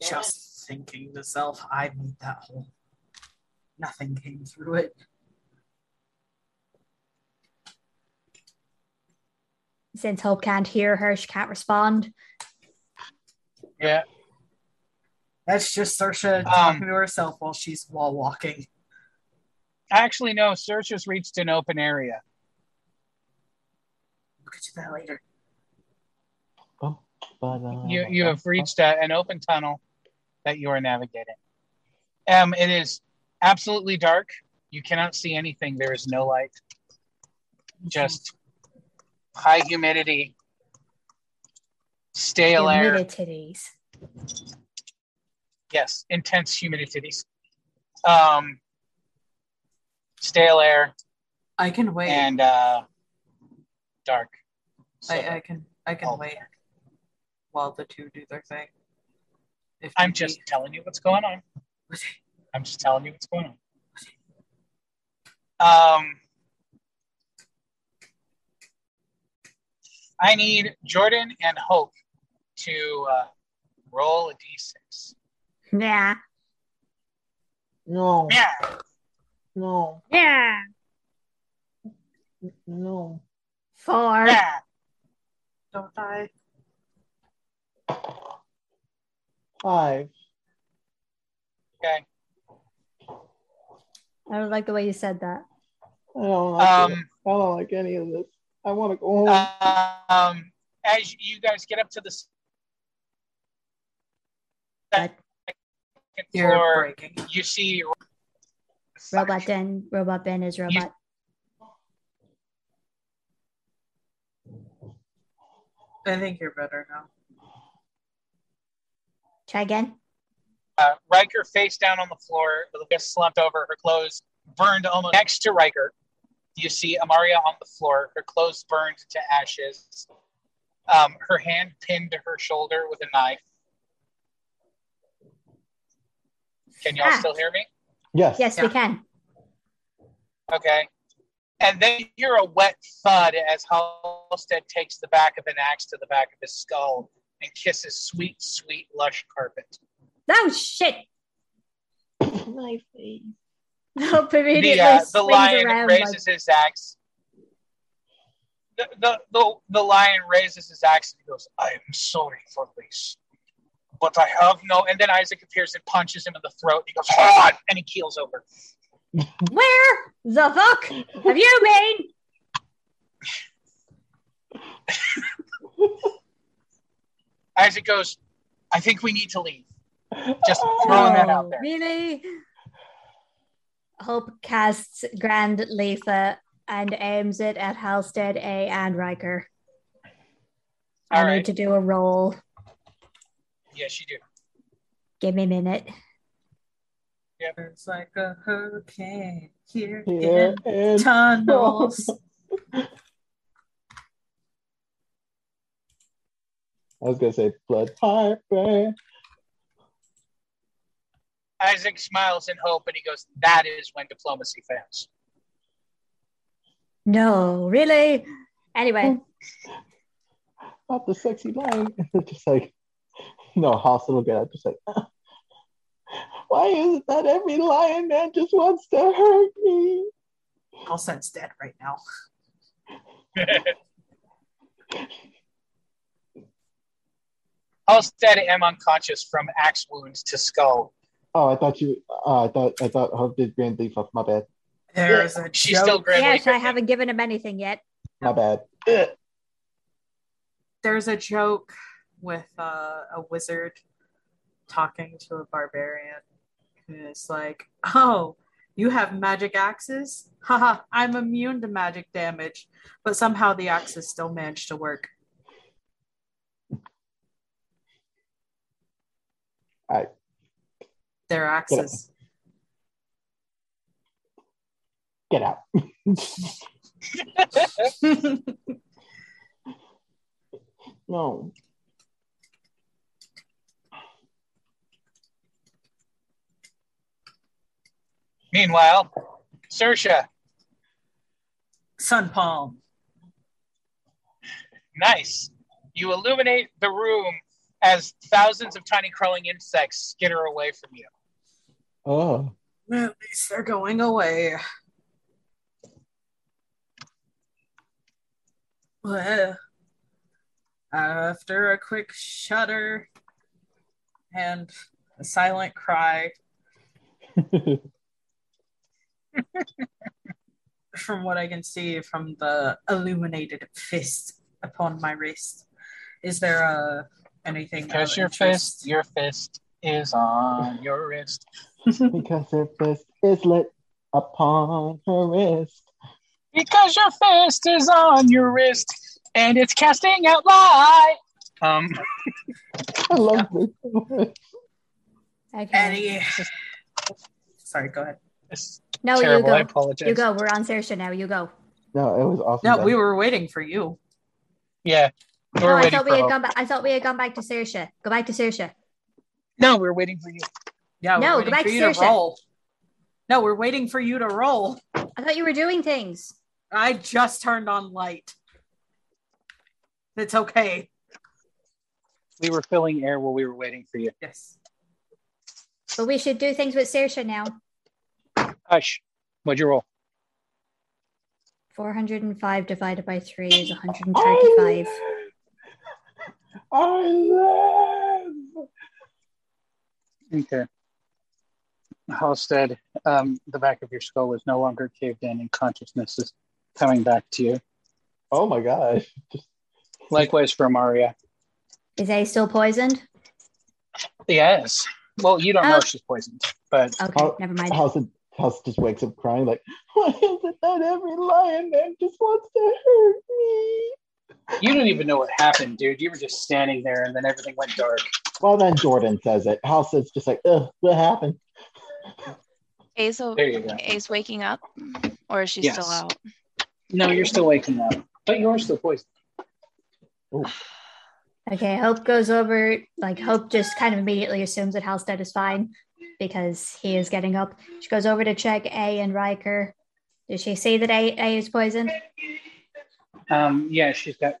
Just thinking to self, I made that hole. Nothing came through it. Since Hope can't hear her, she can't respond. Yeah. That's just Sersha Um, talking to herself while she's wall walking. Actually, no. Search has reached an open area. We'll get to that later. You you have reached uh, an open tunnel that you are navigating. Um, it is absolutely dark. You cannot see anything. There is no light. Just high humidity, stale air. Humidities. Yes, intense humidities. Um, stale air I can wait. and uh, dark. So, I, I can I can wait while the two do their thing. If I'm just be. telling you what's going on. [LAUGHS] I'm just telling you what's going on. [LAUGHS] Um, I need Jordan and Hope to uh, roll a d6. Yeah. No. Yeah. No. Yeah. No. Four. Yeah. Don't die. Five. Okay. I don't like the way you said that. I don't like it. Um, I don't like any of this. I want to go home. um, as you guys get up to the second You're floor, breaking. you see Robot Ben. Robot Ben is robot. I think you're better now. Try again. uh, Riker face down on the floor, with a bit slumped over, her clothes burned almost next to Riker. You see Amaria on the floor, her clothes burned to ashes, um, her hand pinned to her shoulder with a knife. Can y'all Ah. still hear me? Yes. Yes, we can. Okay. And then you hear a wet thud as Halstead takes the back of an axe to the back of his skull and kisses sweet, sweet, lush carpet. Oh shit! My face. [LAUGHS] Hope The, uh, the lion raises like, his axe. The, the, the, the lion raises his axe and he goes, I am sorry for this. But I have no. And then Isaac appears and punches him in the throat. He goes, on! And he keels over. Where the fuck have you been? Isaac goes, I think we need to leave. Just throwing that out there. Really? Hope casts Grand Letha and aims it at Halstead A and Riker. I All need to do a roll. Yes, you do. Give me a minute. It's like a hurricane here Here in in tunnels. [LAUGHS] I was gonna say blood heartburn. Isaac smiles in hope and he goes, That is when diplomacy fails. No, really? Anyway, [LAUGHS] Not the sexy line. [LAUGHS] just like no hospital get up, just like [LAUGHS] why is it that every lion man just wants to hurt me? Halstead's dead right now. Halstead am unconscious from axe wounds to skull. Oh, I thought you. Uh, I thought. I thought Hope did Grand Leaf off. My bad. There's a She's joke. still Grand yes, Leaf. I haven't given him anything yet. My bad. There's a joke with uh, a wizard talking to a barbarian. And it's like, oh, you have magic axes? Haha, I'm immune to magic damage. But somehow the axes still manage to work. All right. They're axes. Get out. [LAUGHS] no. Meanwhile, Sersha, Sun palm. nice. You illuminate the room as thousands of tiny crawling insects skitter away from you. Oh. At least they're going away. Well, after a quick shudder and a silent cry, [LAUGHS] from what I can see from the illuminated fist upon my wrist, is there uh, anything? Because your interest? fist, your fist is on your wrist. Because her fist is lit upon her wrist. Because your fist is on your wrist and it's casting out light. Um, I love this. so much. Okay. Any? Sorry, go ahead. it's no, you go. I apologize. You go. We're on Sersha now. You go. No, it was awesome. No, though. we were waiting for you. Yeah, we're I waiting thought we had Hope. gone back. I thought we had gone back to Sersha. Go back to Sersha. No, we're waiting for you. Yeah, No, we're go waiting back for to you to roll. No, we're waiting for you to roll. I thought you were doing things. I just turned on light. It's okay. We were filling air while we were waiting for you. Yes. But we should do things with Sersha now. Hush. What'd you roll? 405 divided by 3 is 135. I live. Okay. Halstead, um, the back of your skull is no longer caved in, and consciousness is coming back to you. Oh my gosh. Likewise for Maria. Is A still poisoned? Yes. Well, you don't know Oh. she's poisoned, but Okay, How- never mind. House, House just wakes up crying like, why is it that every lion man just wants to hurt me? you don't even know what happened, dude. You were just standing there, and then everything went dark. Well, then Jordan says it. House is just like, ugh, what happened? A's, There. A's waking up, or is she Yes. still out? No, you're still waking up, but you're still poisoned. [SIGHS] Okay, Hope goes over, like, Hope just kind of immediately assumes that Halstead is fine. because he is getting up. She goes over to check A and Riker. Did she see that A, A is poisoned? Um, yeah, she's got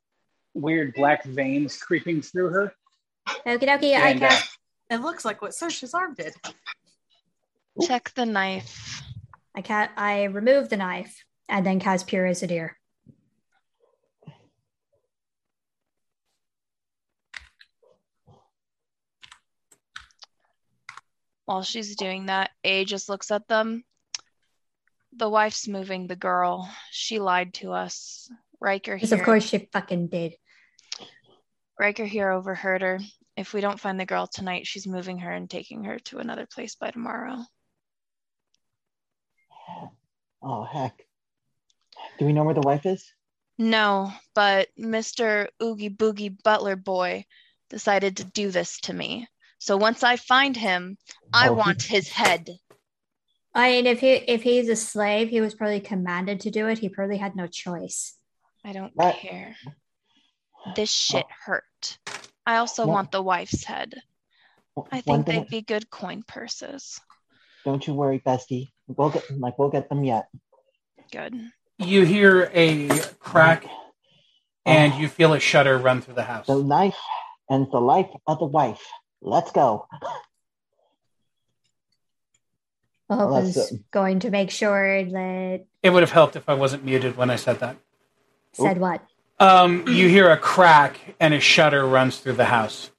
weird black veins creeping through her. Okie dokie, I And, uh, It looks like what Sersha's arm did. Check the knife. I ca- I remove the knife and then cast Pure as a deer. While she's doing that, A just looks at them. The wife's moving the girl. She lied to us. Riker Because here. of course she fucking did. Riker here overheard her. If we don't find the girl tonight, she's moving her and taking her to another place by tomorrow. Oh heck. Do we know where the wife is? No, but Mr. Oogie Boogie Butler Boy decided to do this to me. So once I find him, I Oh, he- want his head. I mean, if he if he's a slave, he was probably commanded to do it. He probably had no choice. I don't What? care. This oh. shit hurt. I also What? want the wife's head. I think they'd be good coin purses. Don't you worry, bestie. We'll get like we'll get them yet. Good. You hear a crack and you feel a shudder run through the house. The knife and the life of the wife. Let's go. Well, Well, was that's it. going to make sure that It would have helped if I wasn't muted when I said that. said what? Um, you hear a crack and a shudder runs through the house.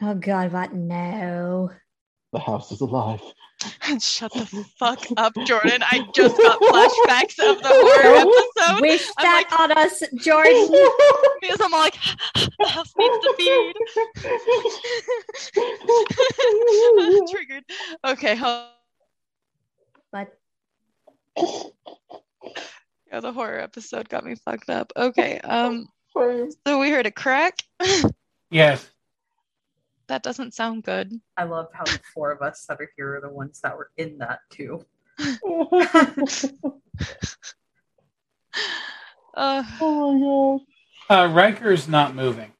Oh God, what? No. The house is alive. [LAUGHS] Shut the fuck up, Jordan. I just got flashbacks of the horror episode. Wish I'm that like- on us, Jordan. [LAUGHS] Because I'm like, the house needs to feed. [LAUGHS] Triggered. Okay. Hold- but yeah, the horror episode got me fucked up. Okay. Um. So we heard a crack. Yes. That doesn't sound good. I love how the four of us that are here are the ones that were in that too. Uh, [LAUGHS] oh Uh, Riker's not moving.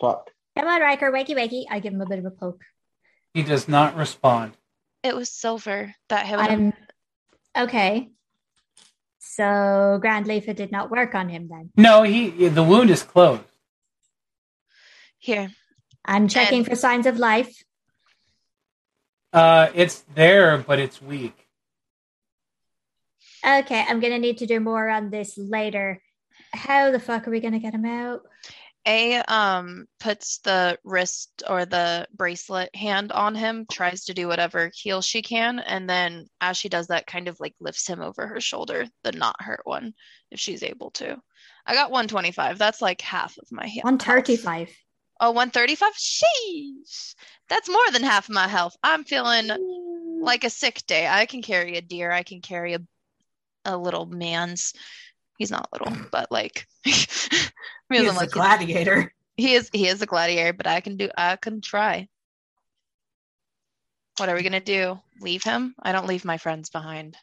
my. Fuck. come on, Riker, wakey wakey. I give him a bit of a poke. He does not respond. it was silver that hit him. I'm okay. So Grand Leafa did not work on him then. No, he the wound is closed. Here. I'm checking And- for signs of life. Uh, it's there, but it's weak. Okay, I'm gonna need to do more on this later. How the fuck are we gonna get him out? A um puts the wrist or the bracelet hand on him, tries to do whatever heal she can, and then as she does that, kind of like lifts him over her shoulder, the not hurt one, if she's able to. I got 125. That's like half of my health. One thirty-five. Oh, 135? Sheesh. That's more than half of my health. I'm feeling like a sick day. I can carry a deer. I can carry a a little man's. He's not little, but like [LAUGHS] He's feels a gladiator. he is he is a gladiator, but I can do I can try. What are we gonna do? Leave him? I don't leave my friends behind.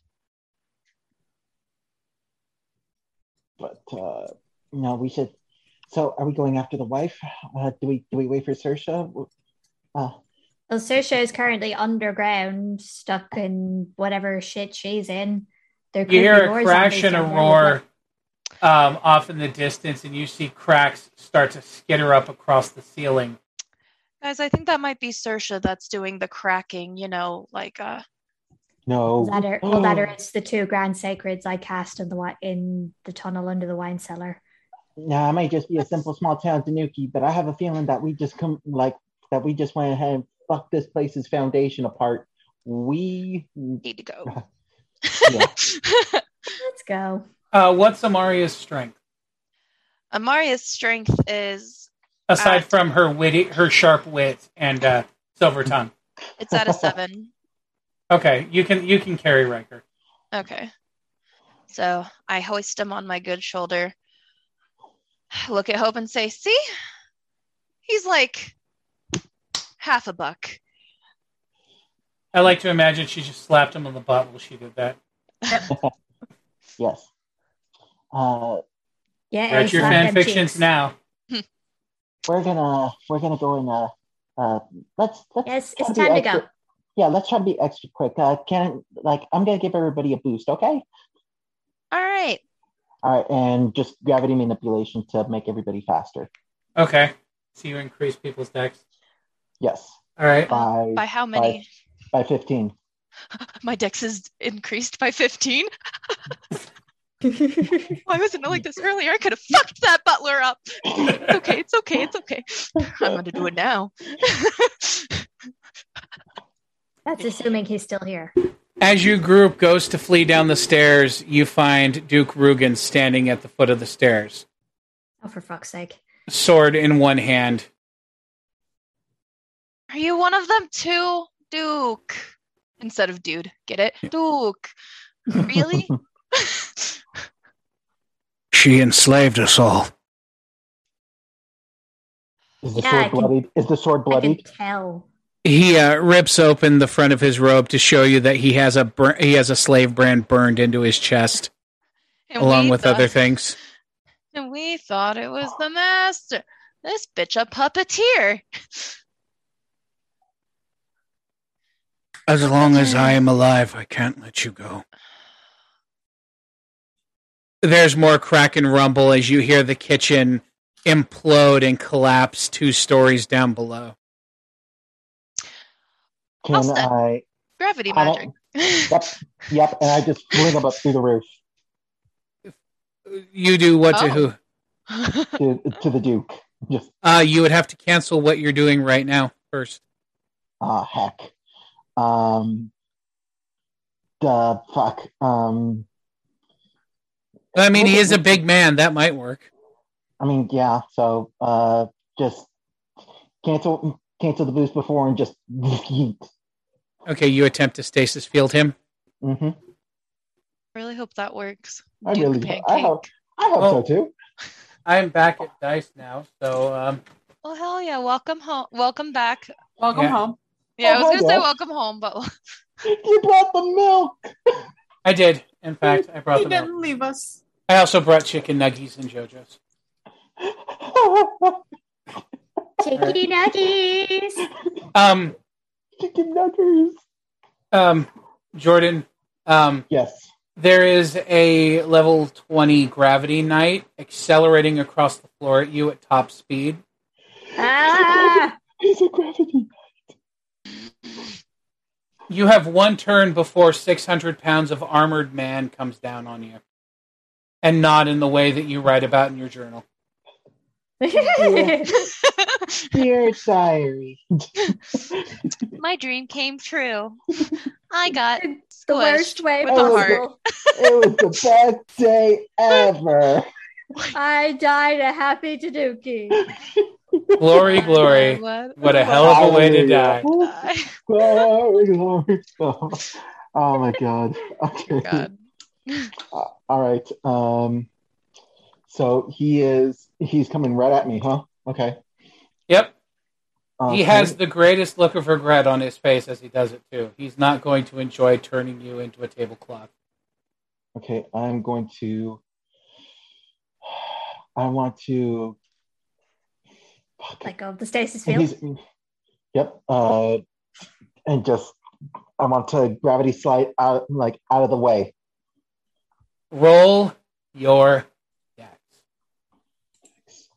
But uh no, we should so are we going after the wife? Uh do we do we wait for Sersha? Uh Well, Sersha is currently underground, stuck in whatever shit she's in. There could You hear a more crash zombies and a roar um, off in the distance, and you see cracks start to skitter up across the ceiling. Guys, I think that might be Sersha that's doing the cracking, you know, like uh no. That are, well, that are it's the two grand sacreds I cast in the in the tunnel under the wine cellar. Nah, it might just be a simple small town Tanuki, but I have a feeling that we just come like that we just went ahead and fucked this place's foundation apart. We need to go. [LAUGHS] yeah. [LAUGHS] Let's go. Uh, what's Amaria's strength Amaria's strength is aside Uh, from her witty, her sharp wit and uh, silver [LAUGHS] tongue? it's at a seven. Okay, you can you can carry Riker. Okay. So I hoist him on my good shoulder, look at Hope and say, See? He's like half a buck. I like to imagine she just slapped him on the butt while she did that. [LAUGHS] yes. Uh Yeah, Write your fan fictions cheeks. now. [LAUGHS] we're gonna we're gonna go and uh Uh, let's let's. Yes, it's be time to go. Yeah, let's try to be extra quick. Uh, can like I'm gonna give everybody a boost, okay? All right. All right, and just gravity manipulation to make everybody faster. Okay. So you increase people's dex. Yes, All right. by By how many? by fifteen. [LAUGHS] My dex is increased by 15. Why wasn't it like this earlier? I could have fucked that butler up. It's okay, it's okay, it's okay. I'm gonna do it now. [LAUGHS] That's assuming he's still here. As your group goes to flee down the stairs, you find Duke Rugen standing at the foot of the stairs, Oh, for fuck's sake. sword in one hand. Are you one of them too, Duke? Instead of dude, get it? Duke. Really? [LAUGHS] She enslaved us all. Is the Yeah, sword can- bloodied? Is the sword I can tell. He uh, rips open the front of his robe to show you that he has a bur- he has a slave brand burned into his chest, And along with thought- other things. And we thought it was the master. This bitch a puppeteer. As long as I am alive, I can't let you go. There's more crack and rumble as you hear the kitchen implode and collapse two stories down below. Can I'll set- I? Gravity I magic. don't- [LAUGHS] Yep, yep. And I just fling them up through the roof You do what to Oh. who? to, to the Duke. Just Uh, you would have to cancel what you're doing right now first. ah heck. Um. The fuck. Um. I mean, he is a big man. That might work. I mean, yeah. So, uh, just cancel cancel the boost before and just [LAUGHS] yeet. Okay, you attempt to stasis field him. Mm-hmm. I really hope that works. I Duke really, pancake. I hope, I hope Oh. so too. I'm back at dice now, so um, Well, hell yeah! Welcome home. Welcome back. Welcome Yeah. home. Yeah, I Oh, was gonna say welcome home, but [LAUGHS] You brought the milk. I did. In fact, I brought He them out. didn't leave us. I also brought chicken nuggies and JoJo's. [LAUGHS] Chicky nuggies. Um, Chicken nuggets. um, Jordan, um, Yes. there is a level 20 gravity knight accelerating across the floor at you at top speed. Ah! He's a gravity. knight. You have one turn before 600 pounds of armored man comes down on you. And not in the way that you write about in your journal. [LAUGHS] Dear diary. [LAUGHS] my dream came true. I got the worst way with a heart. possible. It was the best day ever. I died a happy Tanuki. Glory, [LAUGHS] glory. What? What a hell of a way to die. Glory, glory. Oh, oh my god. Okay. God. Uh, all right. Um. So he is. He's coming right at me, huh? Okay. Yep. Okay. He has the greatest look of regret on his face as he does it too. He's not going to enjoy turning you into a tablecloth. Okay. I'm going to. I want to. Fuck. Let go of the stasis And field. he's- Yep. Uh, and just I want to gravity slide out, like out of the way. Roll your dex.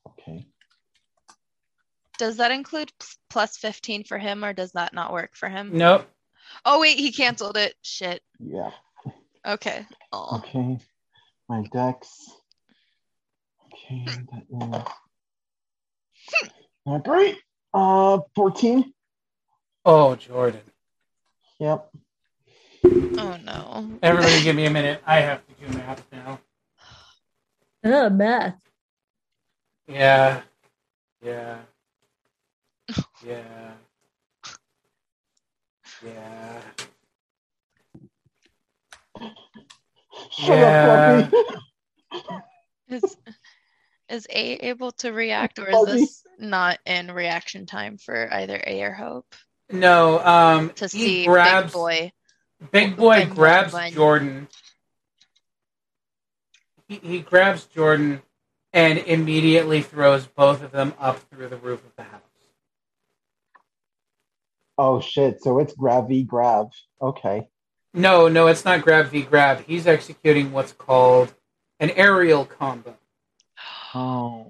Okay. Does that include plus 15 for him or does that not work for him? Nope. Oh, wait, he canceled it. Shit. Yeah. Okay. Oh. Okay. My dex. Okay. That is. Not great. Uh, fourteen. Oh, Jordan. Yep. Oh, no. Everybody give me a minute. I have to do math now. Oh, math. Yeah. Yeah. Yeah. Yeah. Shut Yeah. up, Is, is A able to react or is Fuzzy. this not in reaction time for either A or Hope? No, um, To he see grabs, Big Boy. Big boy Big grabs bun. Jordan. He, he grabs Jordan and immediately throws both of them up through the roof of the house. Oh shit! So it's grab v grab. Okay. No, no, it's not grab v grab. He's executing what's called an aerial combo. Oh.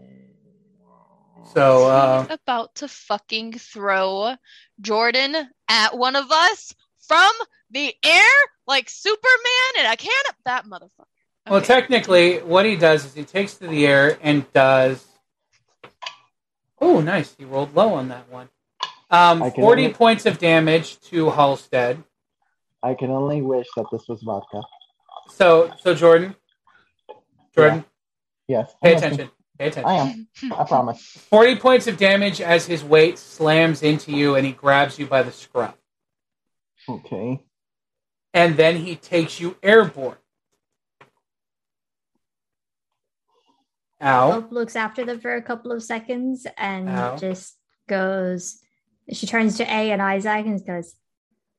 So, uh, He's about to fucking throw Jordan at one of us from the air like Superman and I can't that motherfucker. well, technically, what he does is he takes to the air and does. Oh, nice! He rolled low on that one. Um, Forty only- points of damage to Halstead. I can only wish that this was vodka. So, so Jordan, Jordan, Yes. pay I'm listening. attention. Pay attention. I am. I promise. 40 points of damage as his weight slams into you and he grabs you by the scruff. Okay. And then he takes you airborne. Ow. Hope looks after them for a couple of seconds and Ow. just goes. She turns to A and Isaac and goes,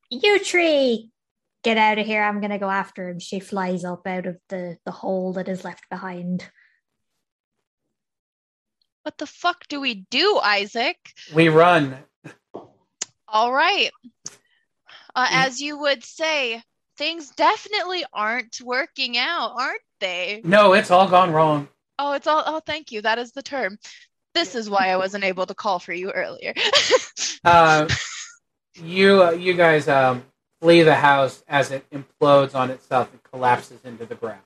"You tree, get out of here! I'm gonna go after him." She flies up out of the the hole that is left behind. What the fuck do we do, Isaac? We run. All right. Uh, Mm. as you would say, things definitely aren't working out, aren't they? No, it's all gone wrong. Oh, it's all. Oh, thank you. That is the term. This is why I wasn't able to call for you earlier. [LAUGHS] Uh, you, uh, you guys um, flee the house as it implodes on itself and collapses into the ground.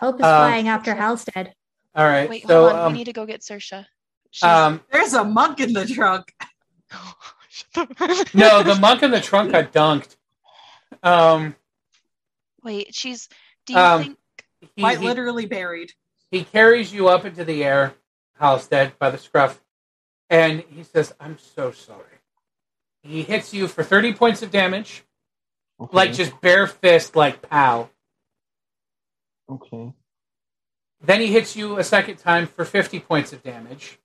Hope is Um, flying after Halstead. All right. Wait, so, hold on. um, we need to go get Sersha. Um, There's a monk in the trunk. [LAUGHS] no, the monk in the trunk got dunked. Um, Wait, she's. Do you Um, think? He, Quite he- literally buried. he carries you up into the air, Halstead, by the scruff, and he says, I'm so sorry. He hits you for 30 points of damage, Okay. like just bare fist, like pow. Okay. Then he hits you a second time for 50 points of damage.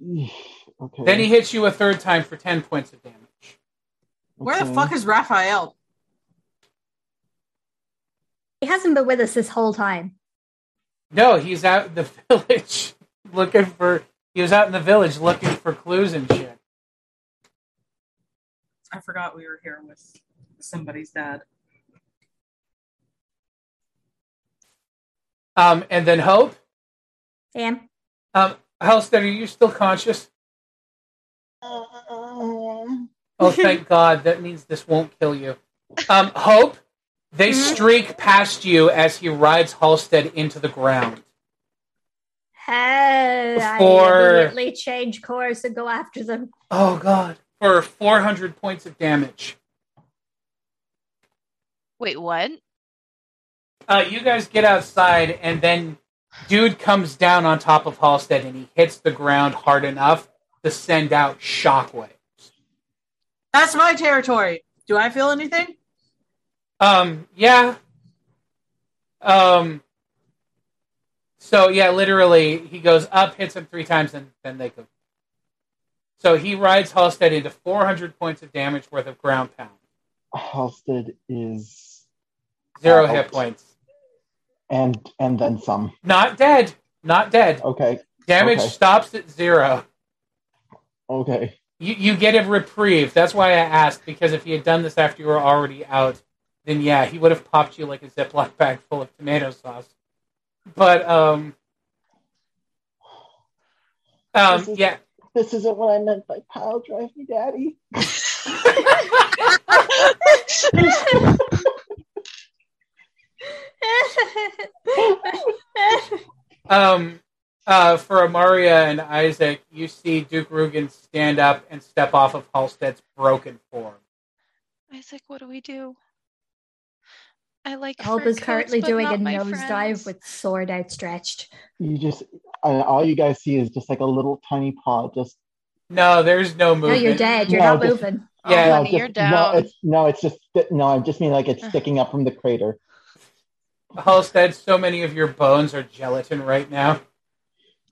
[SIGHS] Okay. Then he hits you a third time for 10 points of damage. Where the fuck is Raphael? He hasn't been with us this whole time. No, he's out in the [LAUGHS] village looking for. He was out in the village looking for clues and shit. I forgot we were here with somebody's dad. Um, and then Hope. Sam, Um, Halstead, are you still conscious? Oh, thank [LAUGHS] God. That means this won't kill you. Um, Hope, they streak past you as he rides Halstead into the ground. hey, For- I immediately change course and go after them. Oh, God. For 400 points of damage. Wait, what? Uh, you guys get outside, and then dude comes down on top of Halstead, and he hits the ground hard enough to send out shockwaves. That's my territory. Do I feel anything? Um, yeah. Um, so yeah, literally, he goes up, hits him three times, and then they go. So he rides Halstead into 400 points of damage worth of ground pound, Halstead is zero Ouch. hit points. and and then some. Not dead, not dead. Okay. Damage okay. stops at zero. Okay. You you get a reprieve. That's why I asked because if he had done this after you were already out, then yeah, he would have popped you like a Ziploc bag full of tomato sauce. But um, um, This is- yeah. This isn't what I meant by pile drive me daddy. [LAUGHS] Um, uh, for Amaria and Isaac, you see Duke Rugen stand up and step off of Halstead's broken form. Isaac, what do we do? I like. Hope fur is currently but doing a my nosedive with sword outstretched. You just uh, all you guys see is just like a little tiny paw just No, there's no movement. No, you're dead. You're No, not just- moving. Yeah. oh, no, honey, just, you're no it's no it's just no I just mean like it's sticking up from the crater. Halstead, so many of your bones are gelatin right now.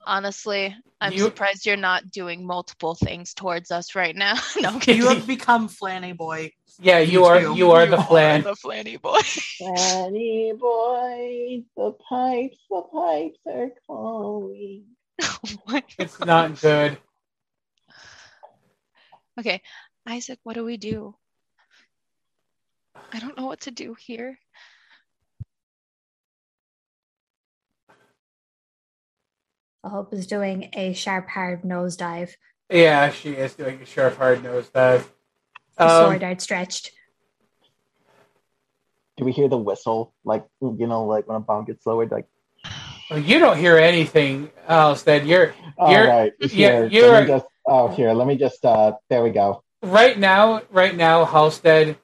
Honestly, I'm You- surprised you're not doing multiple things towards us right now. [LAUGHS] no, I'm kidding. You have become Flanny Boy. Yeah, you are. too. You are the flan. the flanny boy. flanny boy, the pipes, the pipes are calling. oh [LAUGHS] It's not good. Okay, Isaac, what do we do? I don't know what to do here. Hope is doing a sharp, hard nosedive. Yeah, she is doing a sharp, hard nosedive. The Um, sword outstretched. Do we hear the whistle? Like you know, like when a bomb gets lowered, like well, you don't hear anything else. That you're all You're- right, yeah, here, you're- let me just oh here, let me just uh there we go. right now. Right now, Halstead,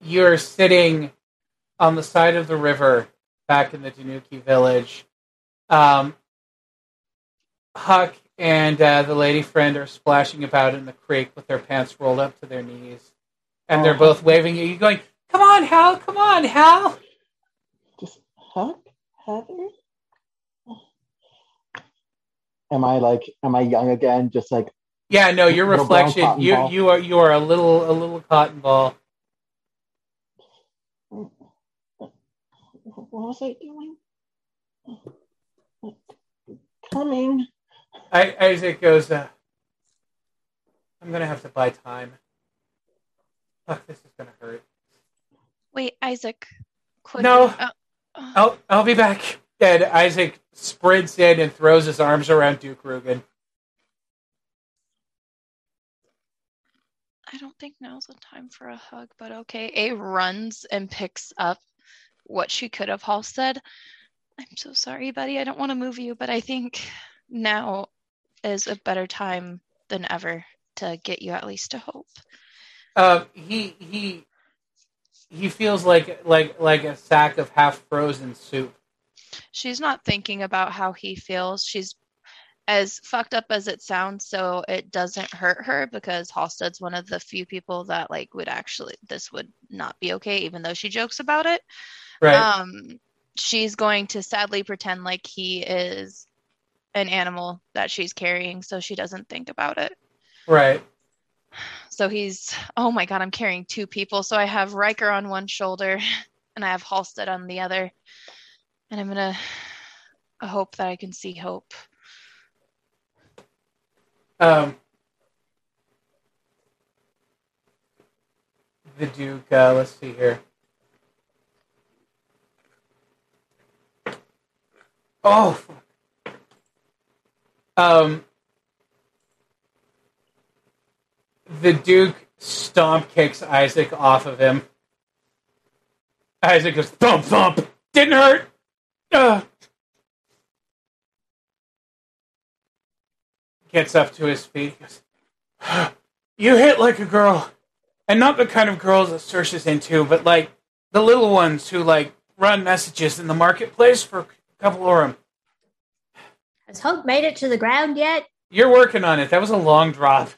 you're sitting on the side of the river back in the Tanuki village. Um, Huck and uh, the lady friend are splashing about in the creek with their pants rolled up to their knees, and they're Oh. both waving at you, going, "Come on, Hal! Come on, Hal!" Just Huck, Heather. Am I like am I young again? Just like Yeah, no, your reflection. You ball. you are you are a little a little cotton ball. what was I doing? Coming. I, Isaac goes, uh, I'm gonna have to buy time. Fuck, this is gonna hurt. Wait, Isaac. Quick. No. uh, I'll I'll be back. And Isaac sprints in and throws his arms around Duke Rugen. I don't think now's the time for a hug, but okay. A runs and picks up what she could have Halstead. I'm so sorry, buddy. I don't want to move you, but I think now is a better time than ever to get you at least to hope. Uh, he he he feels like like like a sack of half frozen soup. She's not thinking about how he feels. She's as fucked up as it sounds, so it doesn't hurt her because Halstead's one of the few people that like would actually this would not be okay, even though she jokes about it. Right. Um, she's going to sadly pretend like he is an animal that she's carrying, so she doesn't think about it. right. So he's, oh my god, I'm carrying two people. So I have Riker on one shoulder [LAUGHS] and I have Halstead on the other. And I'm gonna hope that I can see hope. Um, the Duke. Uh, let's see here. Oh. Um. The Duke stomp kicks Isaac off of him. Isaac goes thump thump. Didn't hurt. Ugh. Gets up to his feet. Goes, you hit like a girl, and not the kind of girls that Sersha's into, but like the little ones who like run messages in the marketplace for a couple them. Has Hope made it to the ground yet? You're working on it. That was a long drop.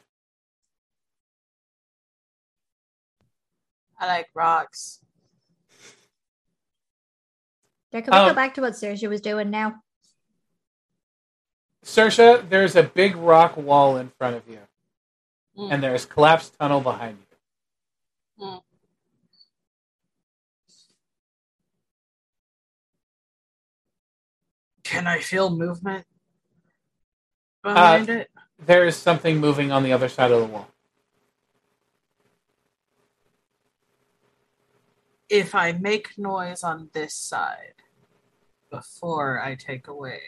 I like rocks. There, can we Um, go back to what Sersha was doing now? Sersha, there's a big rock wall in front of you, Mm. and there's collapsed tunnel behind you. Mm. Can I feel movement behind uh, it? There is something moving on the other side of the wall. If I make noise on this side before I take away,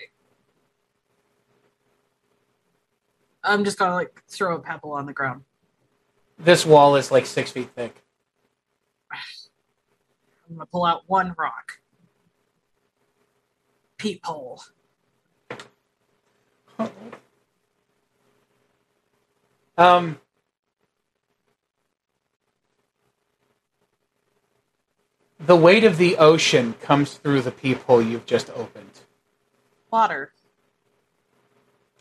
I'm just gonna like throw a pebble on the ground. This wall is like six feet thick. I'm gonna pull out one rock. Peephole. Um, the weight of the ocean comes through the peephole you've just opened. Water.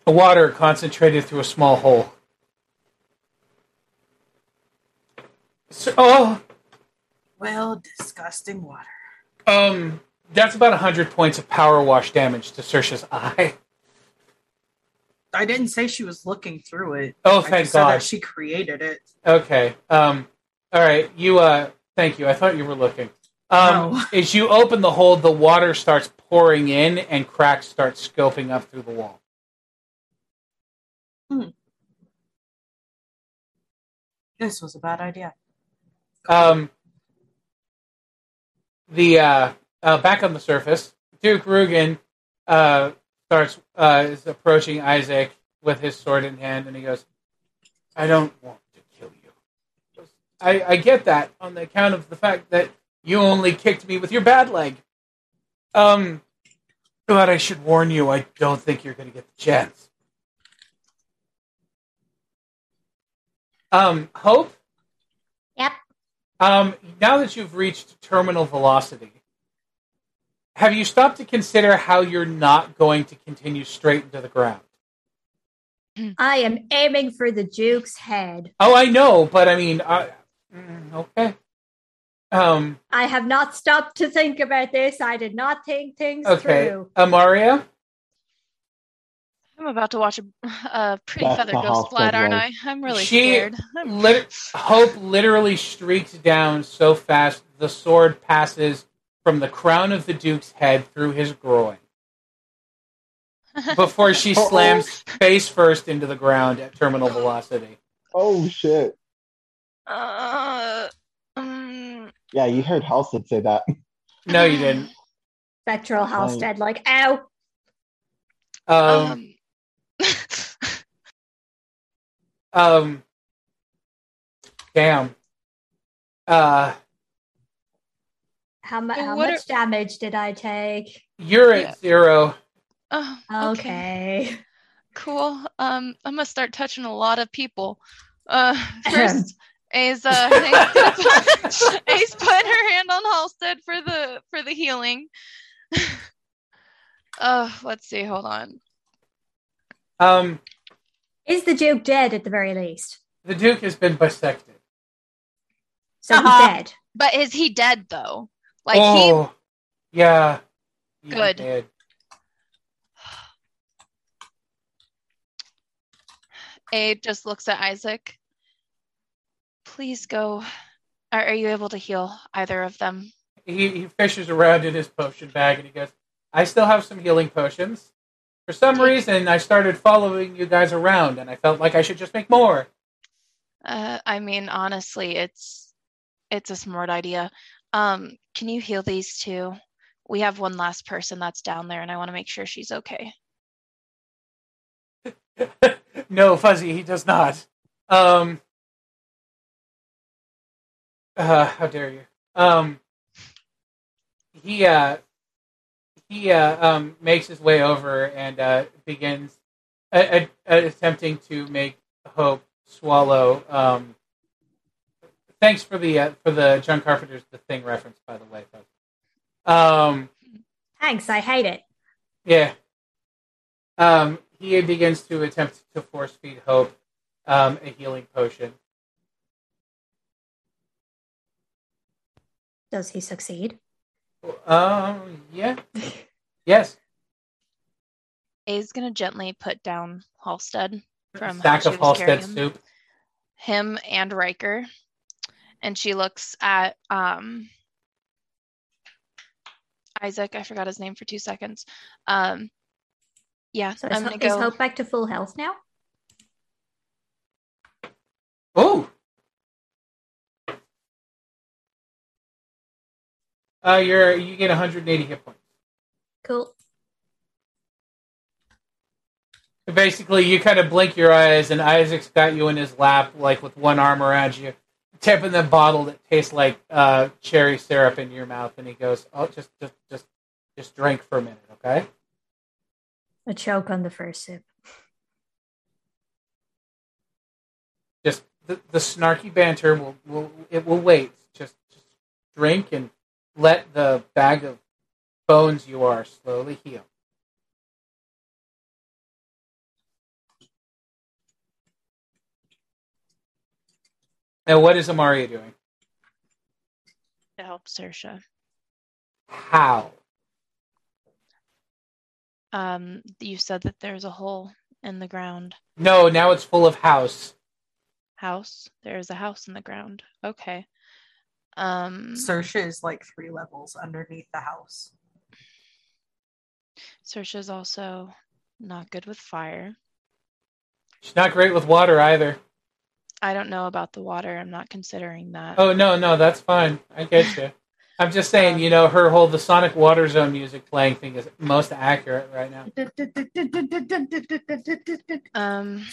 Water concentrated through a small hole. So, oh, Well, disgusting water. um, that's about hundred points of power wash damage to Sersha's eye. [LAUGHS] I didn't say she was looking through it. Oh, I thank just said God. that she created it. Okay. Um. All right. You. Uh. Thank you. I thought you were looking. Um. No. [LAUGHS] As you open the hole, the water starts pouring in, and cracks start scoping up through the wall. Hmm. This was a bad idea. Um, the uh, uh, back on the surface, Duke Rugen uh, starts uh, is approaching Isaac with his sword in hand, and he goes, "I don't want to kill you. I, I get that on the account of the fact that you only kicked me with your bad leg. Um, but I should warn you, I don't think you're going to get the chance." Um, Hope. Yep. Um, now that you've reached terminal velocity, have you stopped to consider how you're not going to continue straight into the ground? I am aiming for the Duke's head. Oh, I know, but I mean, I, mm, okay. Um, I have not stopped to think about this. I did not think things okay. through. Amaria, I'm about to watch a, a pretty That's feather the go house splat, aren't. I? I'm really She scared. I'm lit- Hope literally streaks down so fast the sword passes from the crown of the Duke's head through his groin before she [LAUGHS] slams face first into the ground at terminal velocity. Oh shit. Uh, um, Yeah, you heard Halstead say that. No, you didn't. [GASPS] Spectral Halstead, like, ow. Um, um, [LAUGHS] um, damn. Uh, How, mu- how what much damage did I take? you're Yeah. at zero. oh, Okay. cool. Um, I'm gonna start touching a lot of people. Uh, [LAUGHS] first, A's uh, [LAUGHS] A's putting her hand on Halstead for the for the healing. [LAUGHS] Uh, let's see. Hold on. Um, Is the Duke dead at the very least? the Duke has been bisected. So he's Uh-huh. dead. But is he dead though? Like oh, yeah. He Good. did. he, A just looks at Isaac. Please go. Are, are you able to heal either of them? He, he fishes around in his potion bag and he goes, I still have some healing potions. For some reason, I started following you guys around and I felt like I should just make more. Uh, I mean, honestly, it's it's a smart idea. Um, can you heal these two? We have one last person that's down there, and I want to make sure she's okay. [LAUGHS] no, Fuzzy, he does not. Um, uh, how dare you? Um, he uh, he uh, um, makes his way over and uh, begins a- a- attempting to make Hope swallow. Um, thanks for the uh, for the John Carpenter's The Thing reference, by the way. Fuzzy. Um, Thanks, I hate it. yeah. Um, he begins to attempt to force feed Hope um, a healing potion. Does he succeed? Um, yeah. [LAUGHS] Yes. A's gonna gently put down Halstead from Sack how of she was Halstead him. soup. him and Riker, and she looks at um Isaac. I forgot his name for two seconds. Um, yeah, So I'm is, gonna Ho- is. Hope back to full health now? Oh. Uh, you're you get 180 hit points. Cool. Basically, you kind of blink your eyes, and Isaac's got you in his lap, like with one arm around you, tipping the bottle that tastes like uh, cherry syrup in your mouth, and he goes, "Oh, just, just, just, just drink for a minute, okay?" A choke on the first sip. Just the, the snarky banter will, will it will wait. Just, just drink and let the bag of bones you are slowly heal. Now, what is Amaria doing? to help Sersha. How? Um, you said that there's a hole in the ground. No, now it's full of house. House. There's a house in the ground. Okay. Um, Sersha is like three levels underneath the house. Sersha's also not good with fire. She's not great with water either. I don't know about the water. I'm not considering that. Oh no, no, that's fine. I get [LAUGHS] you. I'm just saying, you know, her whole the Sonic Water Zone music playing thing is most accurate right now. Um,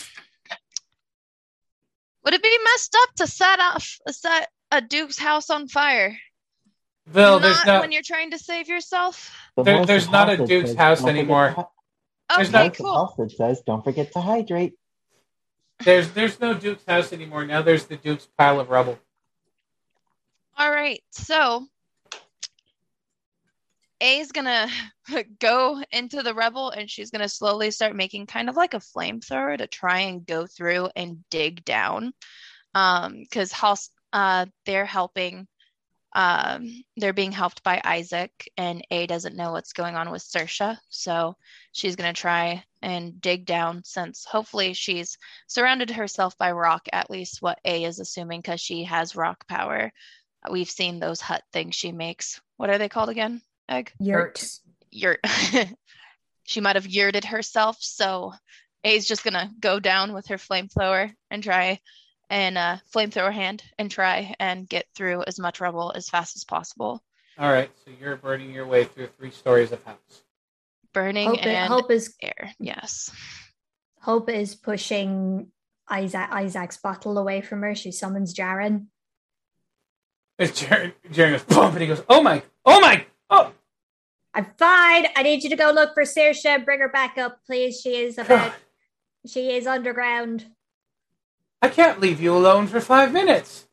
would it be messed up to set off set a Duke's house on fire? Bill, not there's no when you're trying to save yourself. The There- there's not a Duke's says, house anymore." to hy-" There's Okay, no- Voice cool. Alfred says, "Don't forget to hydrate." There's there's no Duke's house anymore. Now there's the Duke's pile of rubble. All right, so A is gonna [LAUGHS] go into the rebel and she's gonna slowly start making kind of like a flamethrower to try and go through and dig down. Um, because house uh they're helping um they're being helped by Isaac and A doesn't know what's going on with Sersha, so she's gonna try and dig down since hopefully she's surrounded herself by rock, at least what A is assuming because she has rock power. We've seen those hut things she makes. What are they called again? Egg? Yurt. Yurt. [LAUGHS] she might have yurted herself, so A's just gonna go down with her flamethrower and try and uh, flamethrower hand and try and get through as much rubble as fast as possible. All right, so you're burning your way through three stories of house. Burning Hope, and Hope is air. Yes. Hope is pushing Isaac Isaac's bottle away from her. She summons Jaren. As Jerry, Jerry goes boom, and he goes, "Oh my, oh my, oh!" I'm fine. I need you to go look for Sersha and bring her back up, please. She is about [SIGHS] she is underground. I can't leave you alone for five minutes.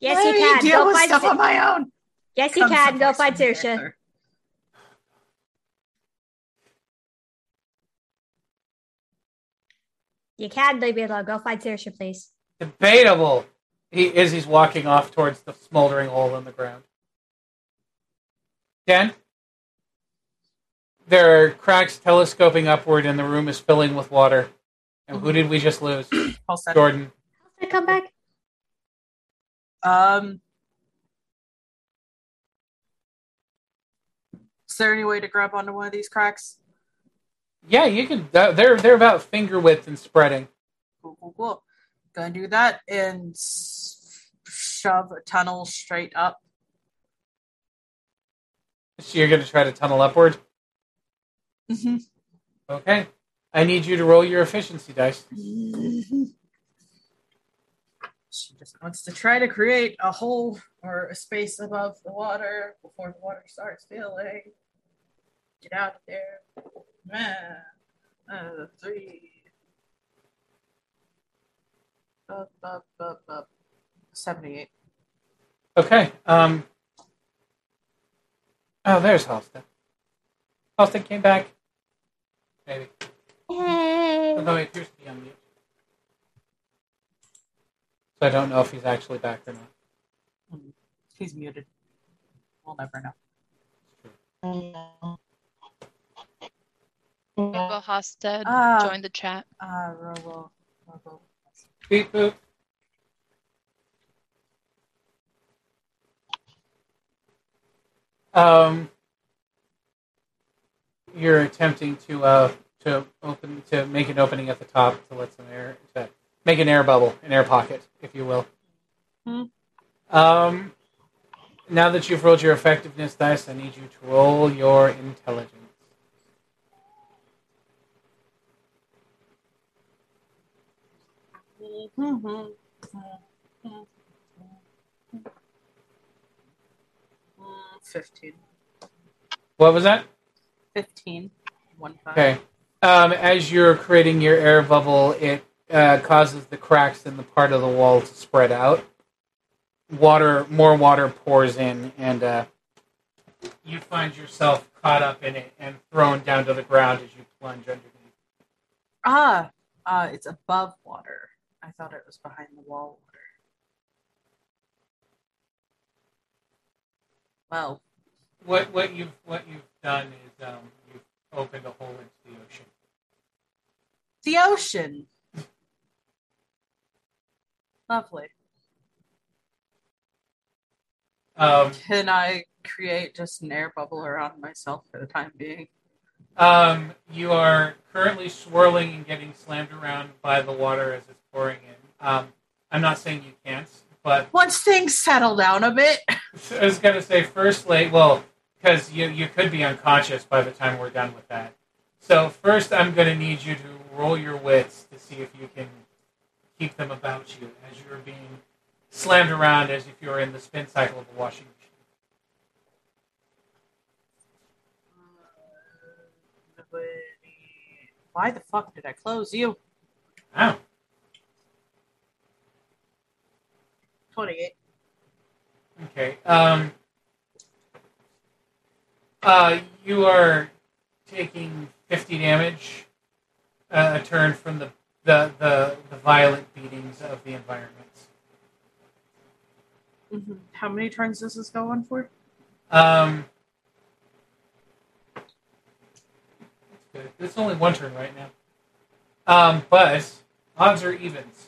Yes, Let you me can. deal Go with find stuff Sa- on my own. Yes, you Comes can. Go voice find from the Sersha. character. You can leave me alone. Go find Sersha, please. Debatable. He is. He's walking off towards the smoldering hole in the ground. Dan, there are cracks telescoping upward, and the room is filling with water. And who did we just lose? [CLEARS THROAT] All set. Jordan. Did I come back? Um, is there any way to grab onto one of these cracks? Yeah, you can. They're they're about finger width and spreading. Cool, cool, cool. Gonna do that and shove a tunnel straight up. So you're going to try to tunnel upward. Mm-hmm. Okay. I need you to roll your efficiency dice. She just wants to try to create a hole or a space above the water before the water starts filling. Get out of there. Man. Uh, three. Up, up, up, up. 78. Okay. Um. Oh, there's Halstead. Halstead came back. Maybe. Yay! Although he appears to be on mute. So I don't know if he's actually back or not. He's muted. We'll never know. Robo Hosted Ah. join the chat. Uh, Robo. Robo. Beep boop. Um, you're attempting to uh to open to make an opening at the top to let some air to make an air bubble, an air pocket, if you will. Hmm. Um, now that you've rolled your effectiveness dice, I need you to roll your intelligence. Mm, 15. What was that? 15. One five. Okay. Um, as you're creating your air bubble, it uh, causes the cracks in the part of the wall to spread out. Water, more water pours in, and uh, you find yourself caught up in it and thrown down to the ground as you plunge underneath. Ah, uh, it's above water. I thought it was behind the wall water. Well, What what you've what you've done is um, you've opened a hole into the ocean. the ocean. Lovely. Um, Can I create just an air bubble around myself for the time being? Um, you are currently swirling and getting slammed around by the water as it's pouring in. Um, I'm not saying you can't, but Once things settle down a bit, I was gonna say first, like, well, because you you could be unconscious by the time we're done with that. So first, I'm gonna need you to roll your wits to see if you can keep them about you as you're being slammed around as if you're in the spin cycle of a washing machine. why the fuck did I close you? Wow. 28. Okay. Um. Uh, you are taking 50 damage uh, a turn from the, the the the violent beatings of the environment. Mhm. How many turns does this go on for? Um. That's good. It's only one turn right now. Um, but odds are evens.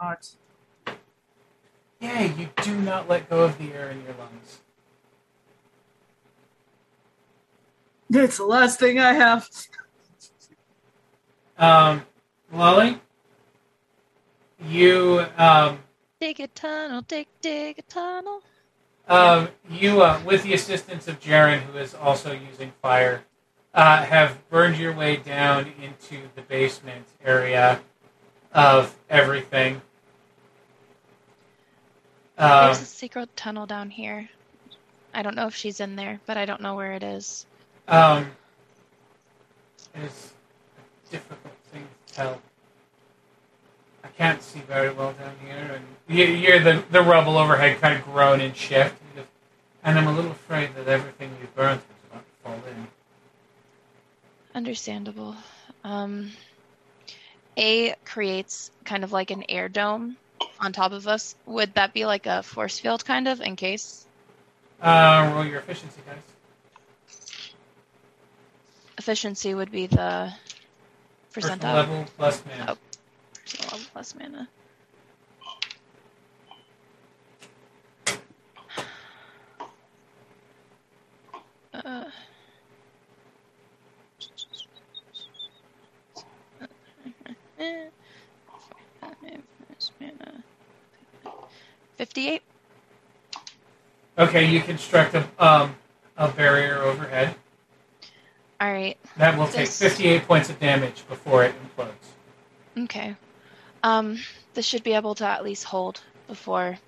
Odds. Yeah, you do not let go of the air in your lungs. It's the last thing I have. Um, Lolly, you um, Dig a tunnel, dig, dig a tunnel. um, you uh, with the assistance of Jaren, who is also using fire, uh, have burned your way down into the basement area of everything. Um, There's a secret tunnel down here. I don't know if she's in there, but I don't know where it is. Um, it's a difficult thing to tell. I can't see very well down here, and you you hear the, the rubble overhead kind of groan and shift. And I'm a little afraid that everything we've burnt is about to fall in. Understandable. Um, A creates kind of like an air dome on top of us. Would that be like a force field, kind of, in case? Uh, roll your efficiency, guys. Efficiency would be the Personal percentile. level plus mana. Oh, personal level plus mana. Uh, Okay, you construct a um a barrier overhead. All right. That will take This- 58 points of damage before it implodes. Okay. Um, this should be able to at least hold before,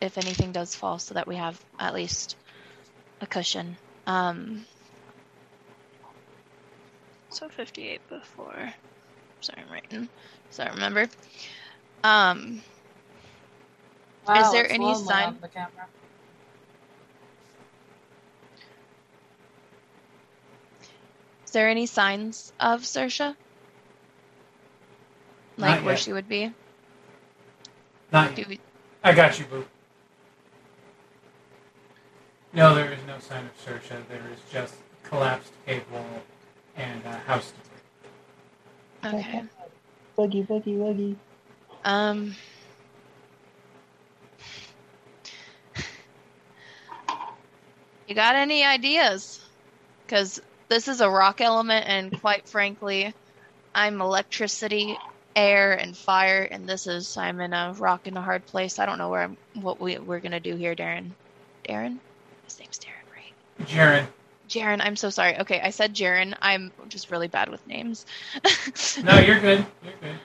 if anything does fall, so that we have at least a cushion. Um, so 58 before. Sorry, I'm writing. So I remember. Um, Wow, there it's any lonely sign- the camera. is there any signs of Sersha? Not Like where yet. she would be? Not Do yet. we, I got you, boo. No, there is no sign of Sersha. There is just collapsed cave wall and uh, house debris. okay. Boogie, boogie, boogie. Um. You got any ideas? Because this is a rock element, and quite frankly, I'm electricity, air, and fire, and this is I'm in a rock in a hard place. I don't know where I'm, what we we're gonna do here, Darren. Darren, his name's Darren, right? Jaren, Jaren, I'm so sorry. Okay, I said Jaren. I'm just really bad with names. [LAUGHS] no, you're good. You're good.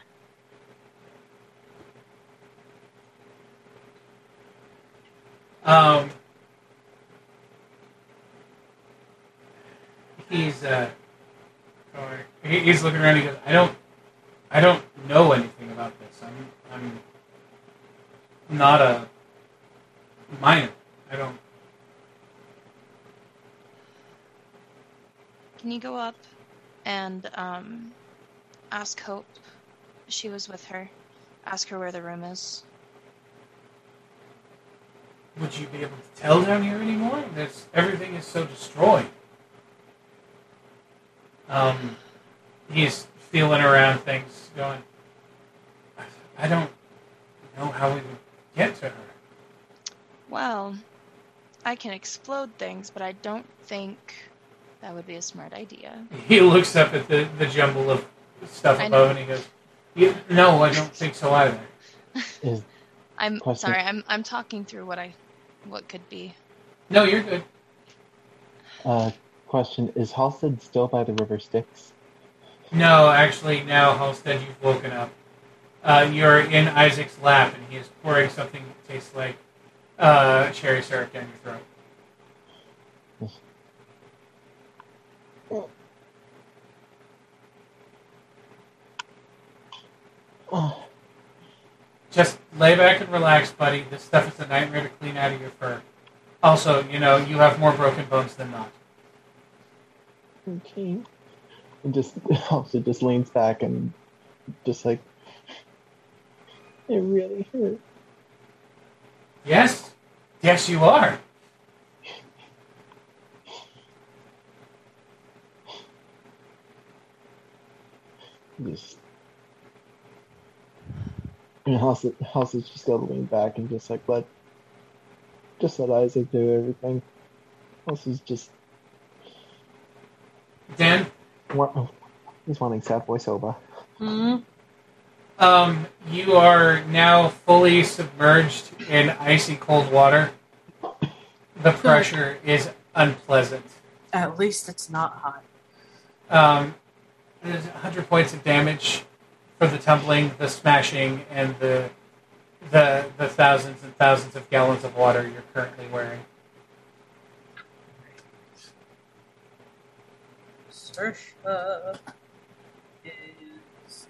Um, he's uh. He's looking around. He goes, "I don't, I don't know anything about this. I'm, I'm not a miner. I don't." Can you go up and um, ask Hope? She was with her. Ask her where the room is. Would you be able to tell down here anymore? There's, everything is so destroyed. Um, he's feeling around things, going, I don't know how we would get to her. Well, I can explode things, but I don't think that would be a smart idea. He looks up at the, the jumble of stuff I above know. and he goes, You, no, I don't think so either. [LAUGHS] Is I'm Question. sorry. I'm I'm talking through what I what could be. No, you're good. uh question is Halstead still by the river Styx? No, actually, now Halstead, you've woken up. Uh, you're in Isaac's lap, and he is pouring something that tastes like uh, cherry syrup down your throat. Oh, Just lay back and relax, buddy. This stuff is a nightmare to clean out of your fur. Also, you know, you have more broken bones than not. Okay. And just [LAUGHS] also just leans back and just like it really hurt. Yes? Yes, you are. Just and House House is just gonna lean back and just like let just let Isaac do everything. House is just Dan, wa- he's wanting sad voiceover. Hmm. um, you are now fully submerged in icy cold water. The [LAUGHS] pressure is unpleasant. At least it's not hot. Um, there's 100 points of damage for the tumbling, the smashing, and the the the thousands and thousands of gallons of water you're currently wearing. Sersha is.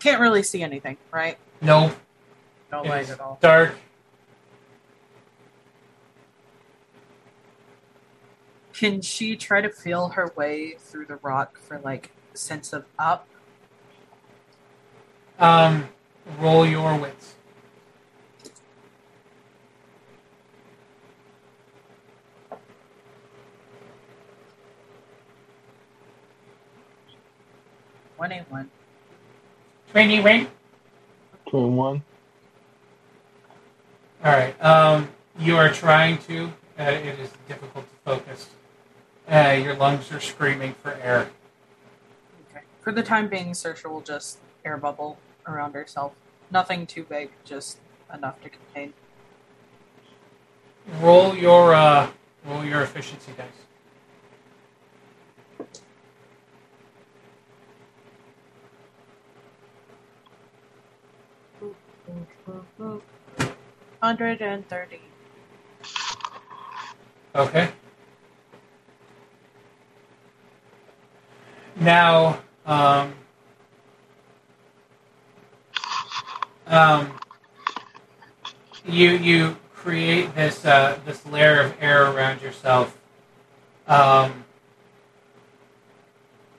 Can't really see anything, right? No. No It light at all. Dark. Can she try to feel her way through the rock for like sense of up? Um, roll your wits. One eight one. Twenty win. Twin one. All right. Um, you are trying to. Uh, it is difficult to focus. Uh, your lungs are screaming for air. Okay. For the time being, Sersha will just air bubble around herself. Nothing too big, just enough to contain. Roll your uh, roll your efficiency dice. Hundred and thirty. Okay. Now, um, um, you you create this uh, this layer of air around yourself. Um,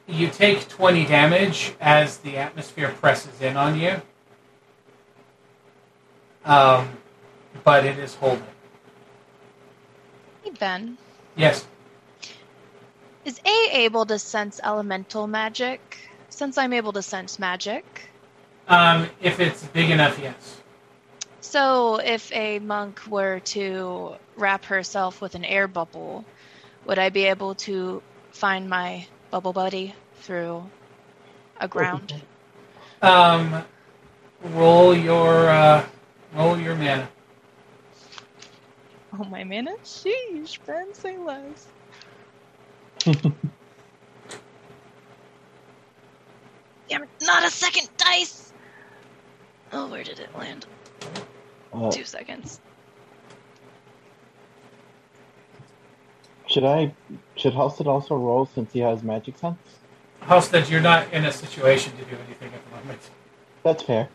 you take twenty damage as the atmosphere presses in on you, um, but it is holding. Hey Ben, Yes. is A able to sense elemental magic? Since I'm able to sense magic, Um, if it's big enough, yes. so if a monk were to wrap herself with an air bubble, would I be able to find my bubble buddy through a ground? Um, roll your uh, roll your mana. Oh my mana, sheesh, Ben, say less. [LAUGHS] Damn it, not a second dice! Oh, where did it land? Uh, Two seconds. should I should Halstead also roll since he has magic sense? Halstead, you're not in a situation to do anything at the moment. That's fair.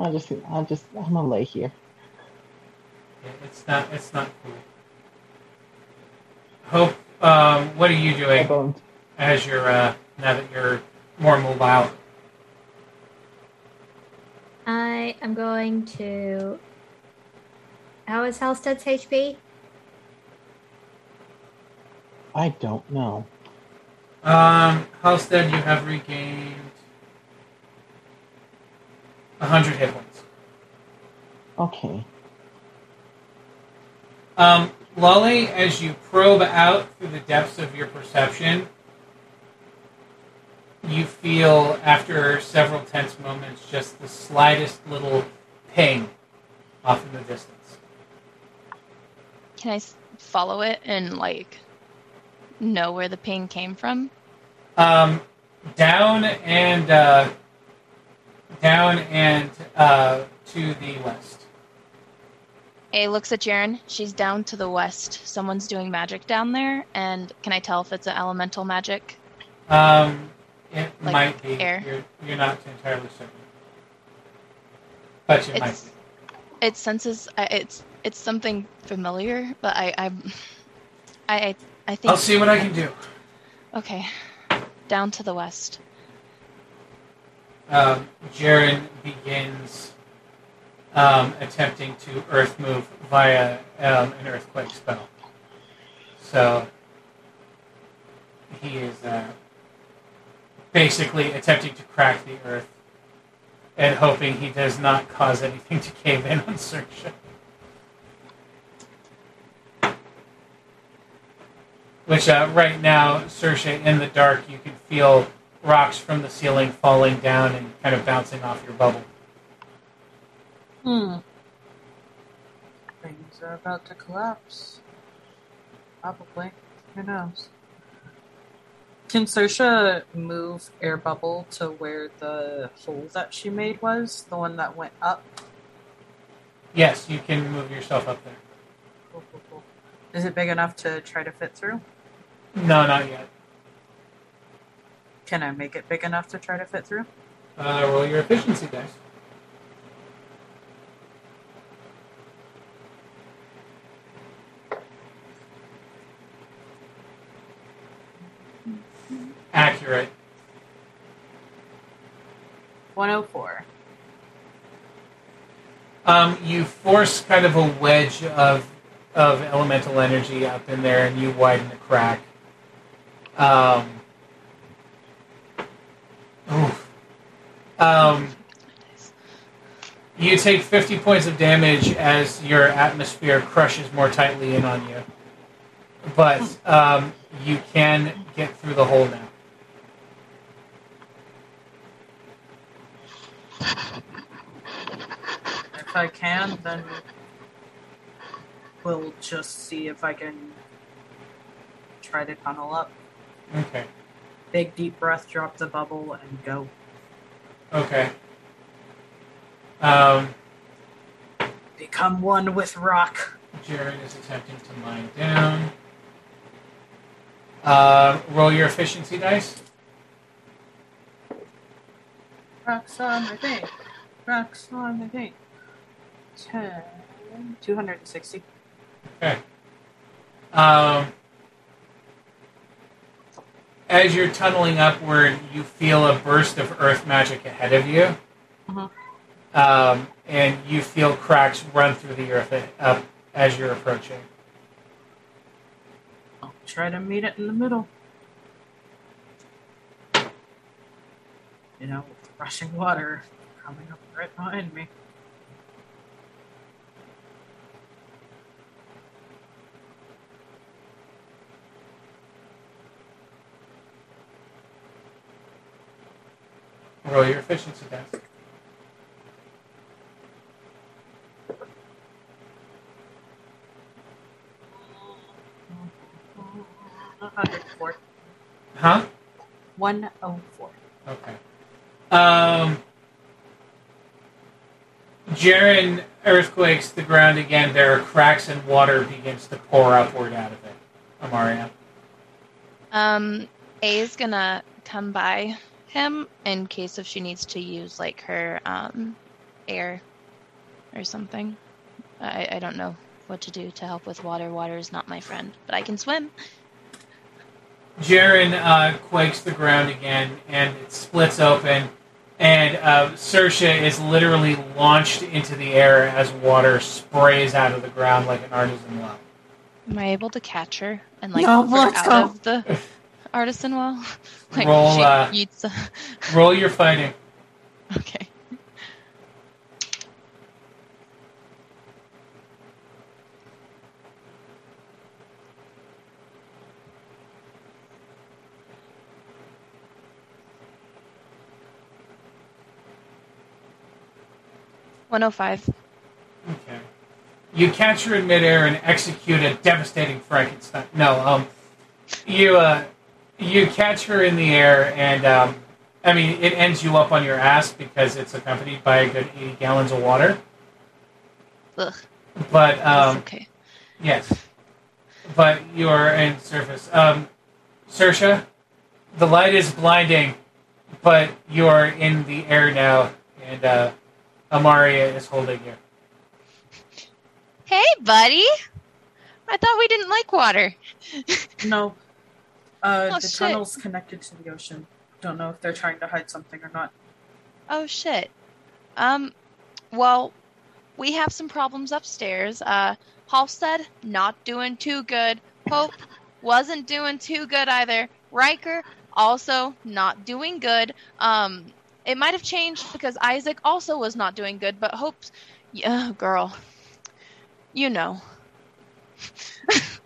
I'll just I'll just I'm gonna lay here. It's not. It's not cool. Hope. Um, what are you doing as you're uh, now that you're more mobile? I am going to. How is Halstead's HP? I don't know. Um, Halstead, you have regained hundred hit points. Okay. Um, Lolly, as you probe out through the depths of your perception, you feel after several tense moments just the slightest little ping off in the distance. Can I follow it and like know where the ping came from? Um, down and uh, down and uh, to the west. A looks at Jaren. She's down to the west. Someone's doing magic down there, and can I tell if it's an elemental magic? Um, it Like might be. air? You're, you're not entirely certain, but it might It's be. it senses it's it's something familiar, but I I I, I think I'll see what I can do. Okay, down to the west. Um, Jaren begins um, attempting to earth move via um, an earthquake spell. So he is uh, basically attempting to crack the earth and hoping he does not cause anything to cave in on Sersha. Which uh, right now, Sersha, in the dark, you can feel rocks from the ceiling falling down and kind of bouncing off your bubble. Hmm. Things are about to collapse. Probably. Who knows? Can Sersha move air bubble to where the hole that she made was? The one that went up? Yes, you can move yourself up there. Cool, cool, cool. Is it big enough to try to fit through? No, not yet. Can I make it big enough to try to fit through? Uh, roll your efficiency dice. Accurate. 104. Um, you force kind of a wedge of of elemental energy up in there, and you widen the crack. Um, oof. Um, you take fifty points of damage as your atmosphere crushes more tightly in on you, but um, you can get through the hole now. If I can, then we'll just see if I can try to tunnel up. Okay. Big deep breath, drop the bubble, and go. Okay. Um, Become one with rock. Jared is attempting to mine down. Uh, roll your efficiency dice. Rocks on my thing. Rocks on my thing. 10, 260. Okay. Um, as you're tunneling upward, you feel a burst of earth magic ahead of you. Mhm. Um, and you feel cracks run through the earth up as you're approaching. I'll try to meet it in the middle. You know, rushing water coming up right behind me. Roll your efficiency dice. One hundred four. Huh? 104. Okay. Um, Jaren earthquakes the ground again. There are cracks and water begins to pour upward out of it. Amaria. Um, A is gonna come by him in case if she needs to use like her um air or something. I I don't know what to do to help with water. Water is not my friend, but I can swim. Jaren uh, quakes the ground again, and it splits open, and uh, Sersha is literally launched into the air as water sprays out of the ground like an artesian well. Am I able to catch her and like No, pull her out go. of the artisan wall? [LAUGHS] like roll, she uh, [LAUGHS] roll your fighting. [LAUGHS] Okay. One oh five. Okay. You catch her in midair and execute a devastating Frankenstein. No, um, you uh, you catch her in the air, and um, I mean, it ends you up on your ass because it's accompanied by a good 80 gallons of water. Ugh. But That's um, okay. yes, but you're in surface. Um, Sersha, the light is blinding, but you're in the air now, and uh, Amaria is holding you. Hey, buddy. I thought we didn't like water. [LAUGHS] No. Uh, Oh, the shit. tunnel's connected to the ocean. Don't know if they're trying to hide something or not. Oh shit. Um well, we have some problems upstairs. Uh Halstead not doing too good. Hope wasn't doing too good either. Riker also not doing good. Um it might have changed because Isaac also was not doing good, but Hope's yeah, [LAUGHS] girl. You know. [LAUGHS]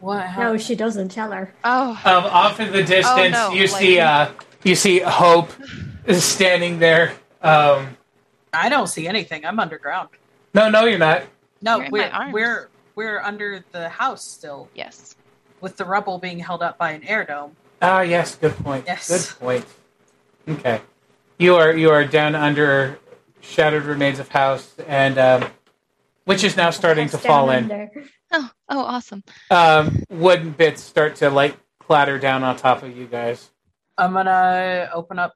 What No, she doesn't tell her. Oh, Um, off in the distance, no, you like- see uh, you see Hope is standing there. Um, I don't see anything. I'm underground. no, no, you're not. No, You're we're we're we're under the house still, yes. with the rubble being held up by an air dome. Ah, yes, good point. Yes. Good point. Okay, you are you are down under shattered remains of house, and um, which is now starting to fall in. under. Oh, oh awesome. Um, wooden bits start to like clatter down on top of you guys. I'm gonna open up.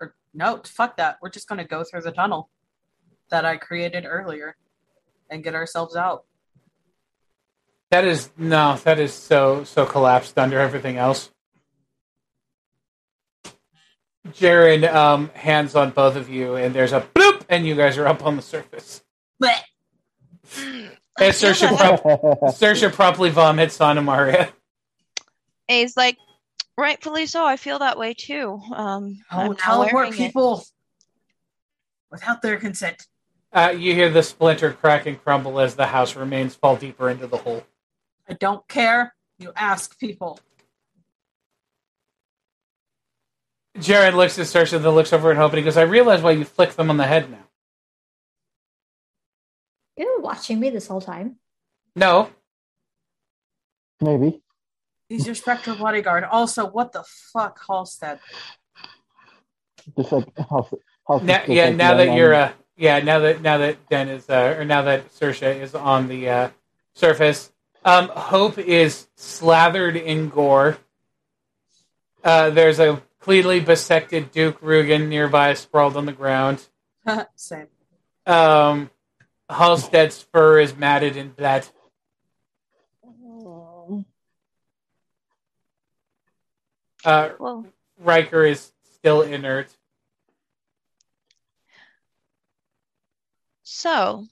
Or no, fuck that. We're just gonna go through the tunnel that I created earlier and get ourselves out. That is no, that is so so collapsed under everything else. Jared um, hands on both of you, and there's a bloop, and you guys are up on the surface. Blech. [LAUGHS] And Sersha, [LAUGHS] prop- Sersha promptly vomits on Amaria. A's like, rightfully so. I feel that way too. Um, Oh, teleport wearing it. people without their consent. Uh, you hear the splinter crack and crumble as the house remains fall deeper into the hole. I don't care. You ask people. Jared looks at Sersha, then looks over at Hope, and he goes, "I realize why you flick them on the head now." You were watching me this whole time. No, Maybe. He's your spectral bodyguard. Also, what the fuck, Halstead? Just like house, house now, yeah. like Now that you're, uh, yeah, now that now that Den is, uh, or now that Sersha is on the uh, surface, um, Hope is slathered in gore. Uh, there's a cleanly bisected Duke Rugen nearby, sprawled on the ground. [LAUGHS] Same. Um, Halstead's fur is matted in blood. Uh, Well, Riker is still inert. so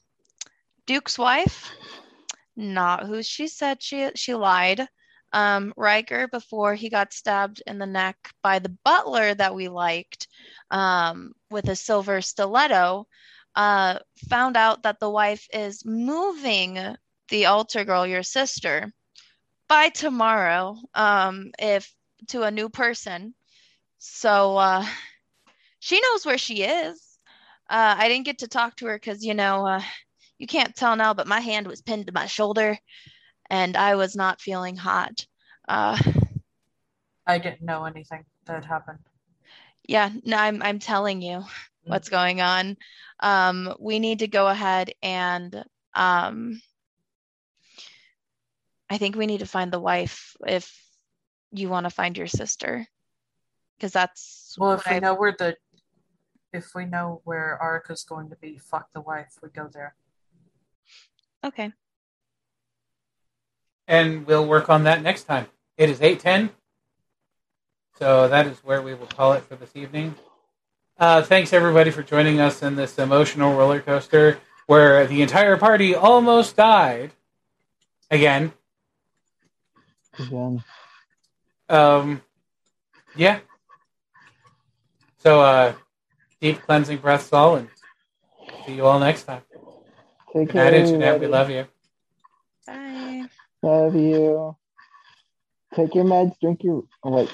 Duke's wife, not who she said she she lied. Um, Riker, before he got stabbed in the neck by the butler that we liked, um, with a silver stiletto, uh, found out that the wife is moving the altar girl, your sister, by tomorrow, um, if to a new person. So uh, she knows where she is. Uh, I didn't get to talk to her because you know uh, you can't tell now, but my hand was pinned to my shoulder, and I was not feeling hot. Uh, I didn't know anything that happened. yeah, no, I'm I'm telling you what's going on. Um, we need to go ahead and um, I think we need to find the wife if you want to find your sister, because that's Well, what if we I- know where the, if we know where Arca's going to be, fuck the wife. We go there. okay. and we'll work on that next time. It is eight ten, so that is where we will call it for this evening. Uh, thanks everybody for joining us in this emotional roller coaster where the entire party almost died again. Again. Um, yeah. So uh, deep cleansing breaths all, and see you all next time. Take Good care. night, Internet. We love you. Bye. Love you. Take your meds. Drink your. Oh wait.